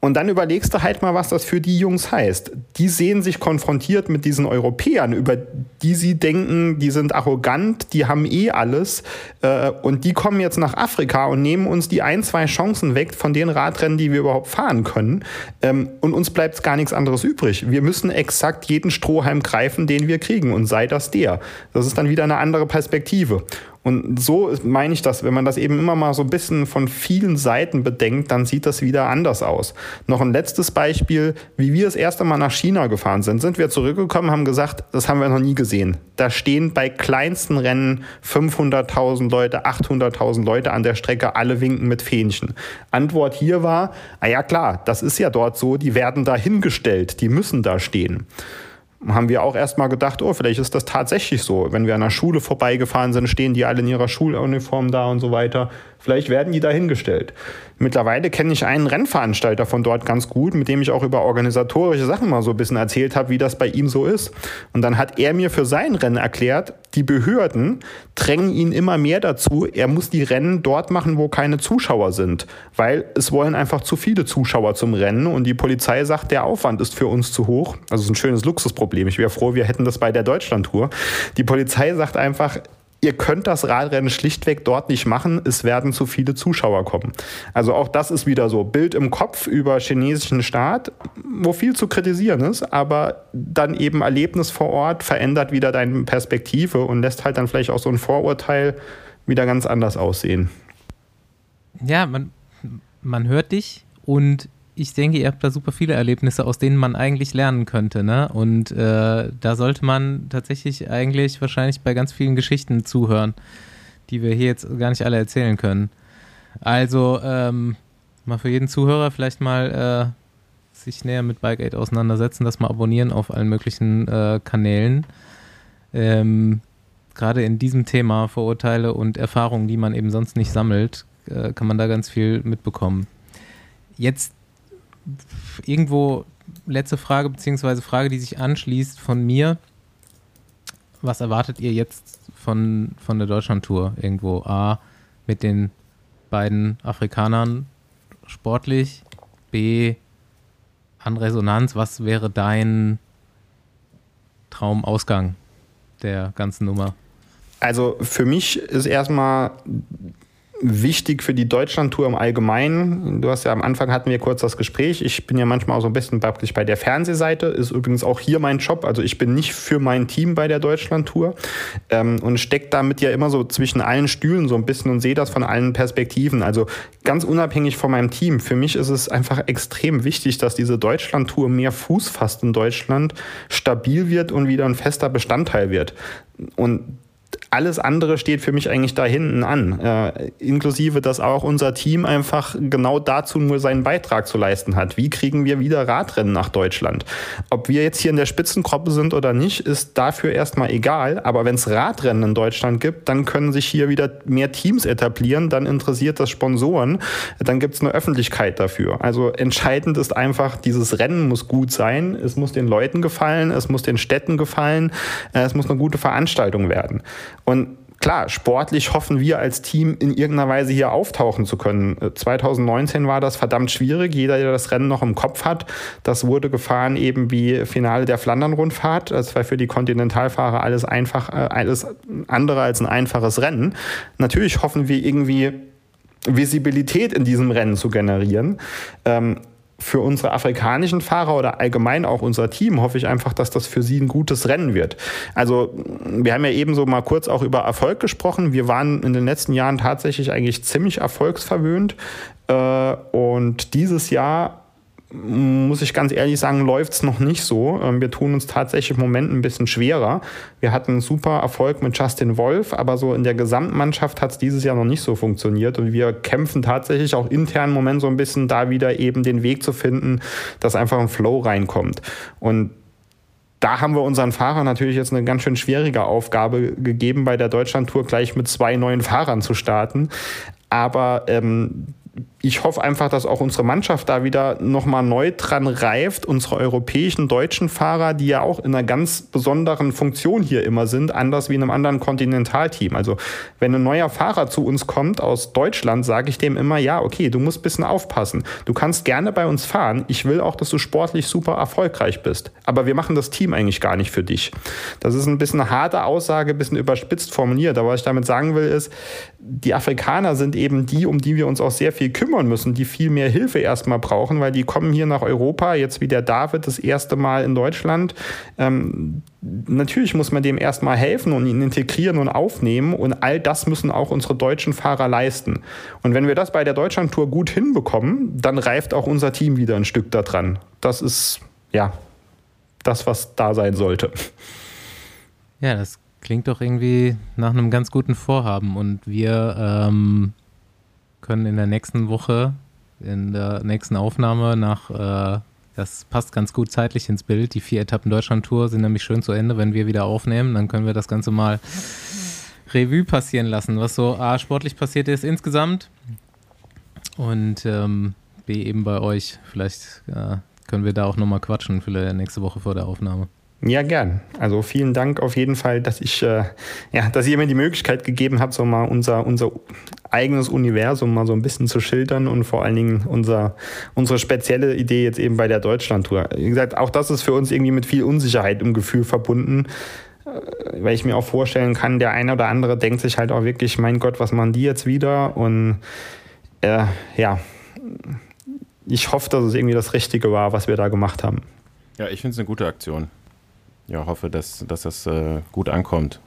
Und dann überlegst du halt mal, was das für die Jungs heißt. Die sehen sich konfrontiert mit diesen Europäern, über die sie denken, die sind arrogant, die haben eh alles. Äh, und die kommen jetzt nach Afrika und nehmen uns die ein, zwei Chancen weg von den Radrennen, die wir überhaupt fahren können. Ähm, und uns bleibt gar nichts anderes übrig. Wir müssen exakt jeden Strohhalm greifen, den wir kriegen. Und sei das der. Das ist dann wieder eine andere Perspektive. Und so meine ich das, wenn man das eben immer mal so ein bisschen von vielen Seiten bedenkt, dann sieht das wieder anders aus. Noch ein letztes Beispiel, wie wir das erste Mal nach China gefahren sind, sind wir zurückgekommen, haben gesagt, das haben wir noch nie gesehen. Da stehen bei kleinsten Rennen 500.000 Leute, 800.000 Leute an der Strecke, alle winken mit Fähnchen. Antwort hier war, ah ja klar, das ist ja dort so, die werden da hingestellt, die müssen da stehen haben wir auch erstmal gedacht, oh, vielleicht ist das tatsächlich so. Wenn wir an der Schule vorbeigefahren sind, stehen die alle in ihrer Schuluniform da und so weiter. Vielleicht werden die dahingestellt. Mittlerweile kenne ich einen Rennveranstalter von dort ganz gut, mit dem ich auch über organisatorische Sachen mal so ein bisschen erzählt habe, wie das bei ihm so ist. Und dann hat er mir für sein Rennen erklärt, die Behörden drängen ihn immer mehr dazu, er muss die Rennen dort machen, wo keine Zuschauer sind, weil es wollen einfach zu viele Zuschauer zum Rennen und die Polizei sagt, der Aufwand ist für uns zu hoch. Also es ist ein schönes Luxusproblem. Ich wäre froh, wir hätten das bei der Deutschlandtour. Die Polizei sagt einfach, ihr könnt das Radrennen schlichtweg dort nicht machen, es werden zu viele Zuschauer kommen. Also auch das ist wieder so Bild im Kopf über chinesischen Staat, wo viel zu kritisieren ist, aber dann eben Erlebnis vor Ort verändert wieder deine Perspektive und lässt halt dann vielleicht auch so ein Vorurteil wieder ganz anders aussehen. Ja, man, man hört dich und ich denke, ihr habt da super viele Erlebnisse, aus denen man eigentlich lernen könnte, ne? Und äh, da sollte man tatsächlich eigentlich wahrscheinlich bei ganz vielen Geschichten zuhören, die wir hier jetzt gar nicht alle erzählen können. Also ähm, mal für jeden Zuhörer vielleicht mal äh, sich näher mit Bike Aid auseinandersetzen, das mal abonnieren auf allen möglichen äh, Kanälen. Ähm, Gerade in diesem Thema Vorurteile und Erfahrungen, die man eben sonst nicht sammelt, äh, kann man da ganz viel mitbekommen. Jetzt irgendwo letzte Frage, beziehungsweise Frage, die sich anschließt von mir. Was erwartet ihr jetzt von, von der Deutschlandtour irgendwo? A, mit den beiden Afrikanern sportlich, B, an Resonanz. Was wäre dein Traumausgang der ganzen Nummer? Also für mich ist erstmal wichtig für die Deutschlandtour im Allgemeinen. Du hast ja am Anfang hatten wir kurz das Gespräch. Ich bin ja manchmal auch so ein bisschen praktisch bei der Fernsehseite. Ist übrigens auch hier mein Job. Also ich bin nicht für mein Team bei der Deutschlandtour ähm, und stecke damit ja immer so zwischen allen Stühlen so ein bisschen und sehe das von allen Perspektiven. Also ganz unabhängig von meinem Team. Für mich ist es einfach extrem wichtig, dass diese Deutschlandtour mehr Fuß fasst in Deutschland, stabil wird und wieder ein fester Bestandteil wird. Und alles andere steht für mich eigentlich da hinten an. Äh, inklusive, dass auch unser Team einfach genau dazu nur seinen Beitrag zu leisten hat. Wie kriegen wir wieder Radrennen nach Deutschland? Ob wir jetzt hier in der Spitzengruppe sind oder nicht, ist dafür erstmal egal. Aber wenn es Radrennen in Deutschland gibt, dann können sich hier wieder mehr Teams etablieren. Dann interessiert das Sponsoren. Dann gibt es eine Öffentlichkeit dafür. Also entscheidend ist einfach, dieses Rennen muss gut sein. Es muss den Leuten gefallen. Es muss den Städten gefallen. Äh, es muss eine gute Veranstaltung werden. Und klar, sportlich hoffen wir als Team in irgendeiner Weise hier auftauchen zu können. 2019 äh, war das verdammt schwierig. Jeder, der das Rennen noch im Kopf hat, das wurde gefahren eben wie Finale der Flandern-Rundfahrt. Das war für die Kontinentalfahrer alles einfach, äh, alles andere als ein einfaches Rennen. Natürlich hoffen wir irgendwie Visibilität in diesem Rennen zu generieren. Ähm, für unsere afrikanischen Fahrer oder allgemein auch unser Team hoffe ich einfach, dass das für sie ein gutes Rennen wird. Also wir haben ja eben so mal kurz auch über Erfolg gesprochen. Wir waren in den letzten Jahren tatsächlich eigentlich ziemlich erfolgsverwöhnt. Äh, und dieses Jahr muss ich ganz ehrlich sagen, läuft es noch nicht so. Ähm, wir tun uns tatsächlich im Moment ein bisschen schwerer. Wir hatten super Erfolg mit Justin Wolf, aber so in der Gesamtmannschaft hat es dieses Jahr noch nicht so funktioniert. Und wir kämpfen tatsächlich auch intern im Moment so ein bisschen da wieder eben den Weg zu finden, dass einfach ein Flow reinkommt. Und da haben wir unseren Fahrern natürlich jetzt eine ganz schön schwierige Aufgabe gegeben, bei der Deutschlandtour gleich mit zwei neuen Fahrern zu starten. Aber ähm, ich hoffe einfach, dass auch unsere Mannschaft da wieder nochmal neu dran reift, unsere europäischen deutschen Fahrer, die ja auch in einer ganz besonderen Funktion hier immer sind, anders wie in einem anderen Kontinentalteam. Also wenn ein neuer Fahrer zu uns kommt aus Deutschland, sage ich dem immer, ja, okay, du musst ein bisschen aufpassen. Du kannst gerne bei uns fahren. Ich will auch, dass du sportlich super erfolgreich bist. Aber wir machen das Team eigentlich gar nicht für dich. Das ist ein bisschen eine harte Aussage, ein bisschen überspitzt formuliert. Aber was ich damit sagen will, ist, die Afrikaner sind eben die, um die wir uns auch sehr viel kümmern müssen, die viel mehr Hilfe erstmal brauchen, weil die kommen hier nach Europa, jetzt wie der David das erste Mal in Deutschland. Ähm, natürlich muss man dem erstmal helfen und ihn integrieren und aufnehmen und all das müssen auch unsere deutschen Fahrer leisten. Und wenn wir das bei der Deutschlandtour gut hinbekommen, dann reift auch unser Team wieder ein Stück daran. Das ist ja das, was da sein sollte. Ja, das klingt doch irgendwie nach einem ganz guten Vorhaben und wir ähm, können in der nächsten Woche, in der nächsten Aufnahme nach, äh, das passt ganz gut zeitlich ins Bild, die vier Etappen Deutschland-Tour sind nämlich schön zu Ende, wenn wir wieder aufnehmen, dann können wir das Ganze mal Revue passieren lassen, was so A, sportlich passiert ist insgesamt und ähm, B, eben bei euch. Vielleicht äh, können wir da auch nochmal quatschen für nächste Woche vor der Aufnahme. Ja, gern. Also vielen Dank auf jeden Fall, dass ich, äh, ja, dass ihr mir die Möglichkeit gegeben habt, so mal unser, unser eigenes Universum mal so ein bisschen zu schildern und vor allen Dingen unser, unsere spezielle Idee jetzt eben bei der Deutschlandtour. Wie gesagt, auch das ist für uns irgendwie mit viel Unsicherheit im Gefühl verbunden, äh, weil ich mir auch vorstellen kann, der eine oder andere denkt sich halt auch wirklich, mein Gott, was machen die jetzt wieder? Und äh, ja, ich hoffe, dass es irgendwie das Richtige war, was wir da gemacht haben. Ja, ich finde es eine gute Aktion ja, hoffe, dass, dass das äh, gut ankommt.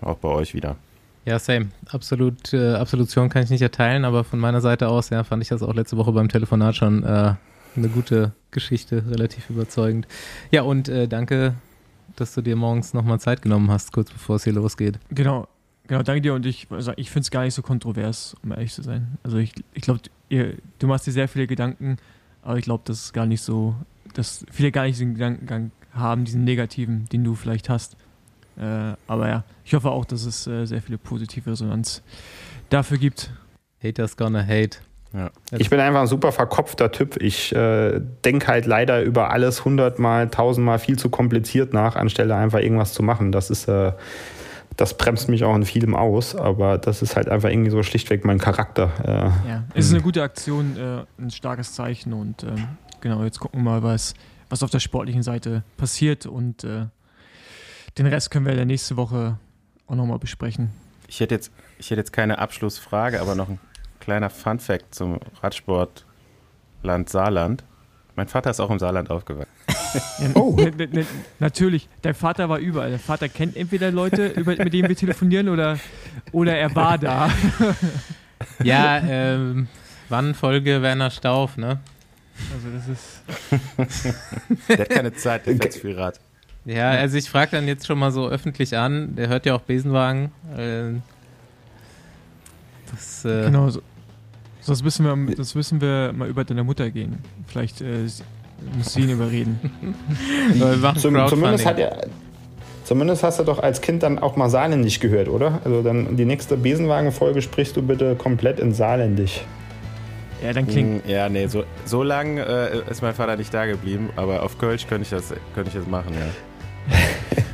Auch bei euch wieder. Ja, same. Absolut, äh, Absolution kann ich nicht erteilen, aber von meiner Seite aus, ja, fand ich das auch letzte Woche beim Telefonat schon äh, eine gute Geschichte, relativ überzeugend. Ja, und äh, danke, dass du dir morgens nochmal Zeit genommen hast, kurz bevor es hier losgeht. Genau, genau, danke dir und ich, also ich finde es gar nicht so kontrovers, um ehrlich zu sein. Also ich, ich glaube, du machst dir sehr viele Gedanken, aber ich glaube, das ist gar nicht so, dass viele gar nicht diesen Gedankengang haben, diesen negativen, den du vielleicht hast. Äh, aber ja, ich hoffe auch, dass es äh, sehr viele positive Resonanz dafür gibt. Haters gonna hate. Ja. Ich bin einfach ein super verkopfter Typ. Ich äh, denke halt leider über alles hundertmal, tausendmal viel zu kompliziert nach, anstelle einfach irgendwas zu machen. Das ist, äh, das bremst mich auch in vielem aus, aber das ist halt einfach irgendwie so schlichtweg mein Charakter. Äh, ja, es ist eine gute Aktion, äh, ein starkes Zeichen und ähm, genau, jetzt gucken wir mal, was was auf der sportlichen Seite passiert und äh, den Rest können wir in der nächsten Woche auch nochmal besprechen. Ich hätte, jetzt, ich hätte jetzt keine Abschlussfrage, aber noch ein kleiner Fun-Fact zum Radsportland Saarland. Mein Vater ist auch im Saarland aufgewachsen. Ja, oh. Ne, ne, ne, natürlich, dein Vater war überall. Der Vater kennt entweder Leute, über, mit denen wir telefonieren, oder, oder er war da. Ja, ähm, wann Folge Werner Stauf, ne? Also das ist. der hat keine Zeit, der fährt viel Rad. Ja, also ich frage dann jetzt schon mal so öffentlich an, der hört ja auch Besenwagen. Äh, das, äh genau, so, so, das, wissen wir, das wissen wir mal über deine Mutter gehen. Vielleicht äh, muss sie ihn überreden. Zum, zumindest, hat er, zumindest hast du doch als Kind dann auch mal Saarländisch gehört, oder? Also dann die nächste Besenwagen-Folge sprichst du bitte komplett in Saarländisch. Ja, dann klingt. Hm, ja, nee, so, so lang äh, ist mein Vater nicht da geblieben, aber auf Kölsch könnte ich das, könnte ich das machen, ja.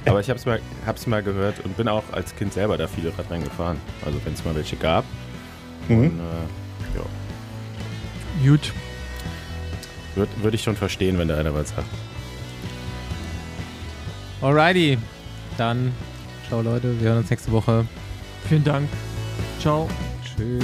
aber ich habe es mal, mal gehört und bin auch als Kind selber da viele Radrennen gefahren. Also wenn es mal welche gab. Mhm. Und, äh, ja. Gut. Würde würd ich schon verstehen, wenn da einer was sagt. Alrighty. Dann, ciao Leute, wir hören uns nächste Woche. Vielen Dank. Ciao. Tschüss.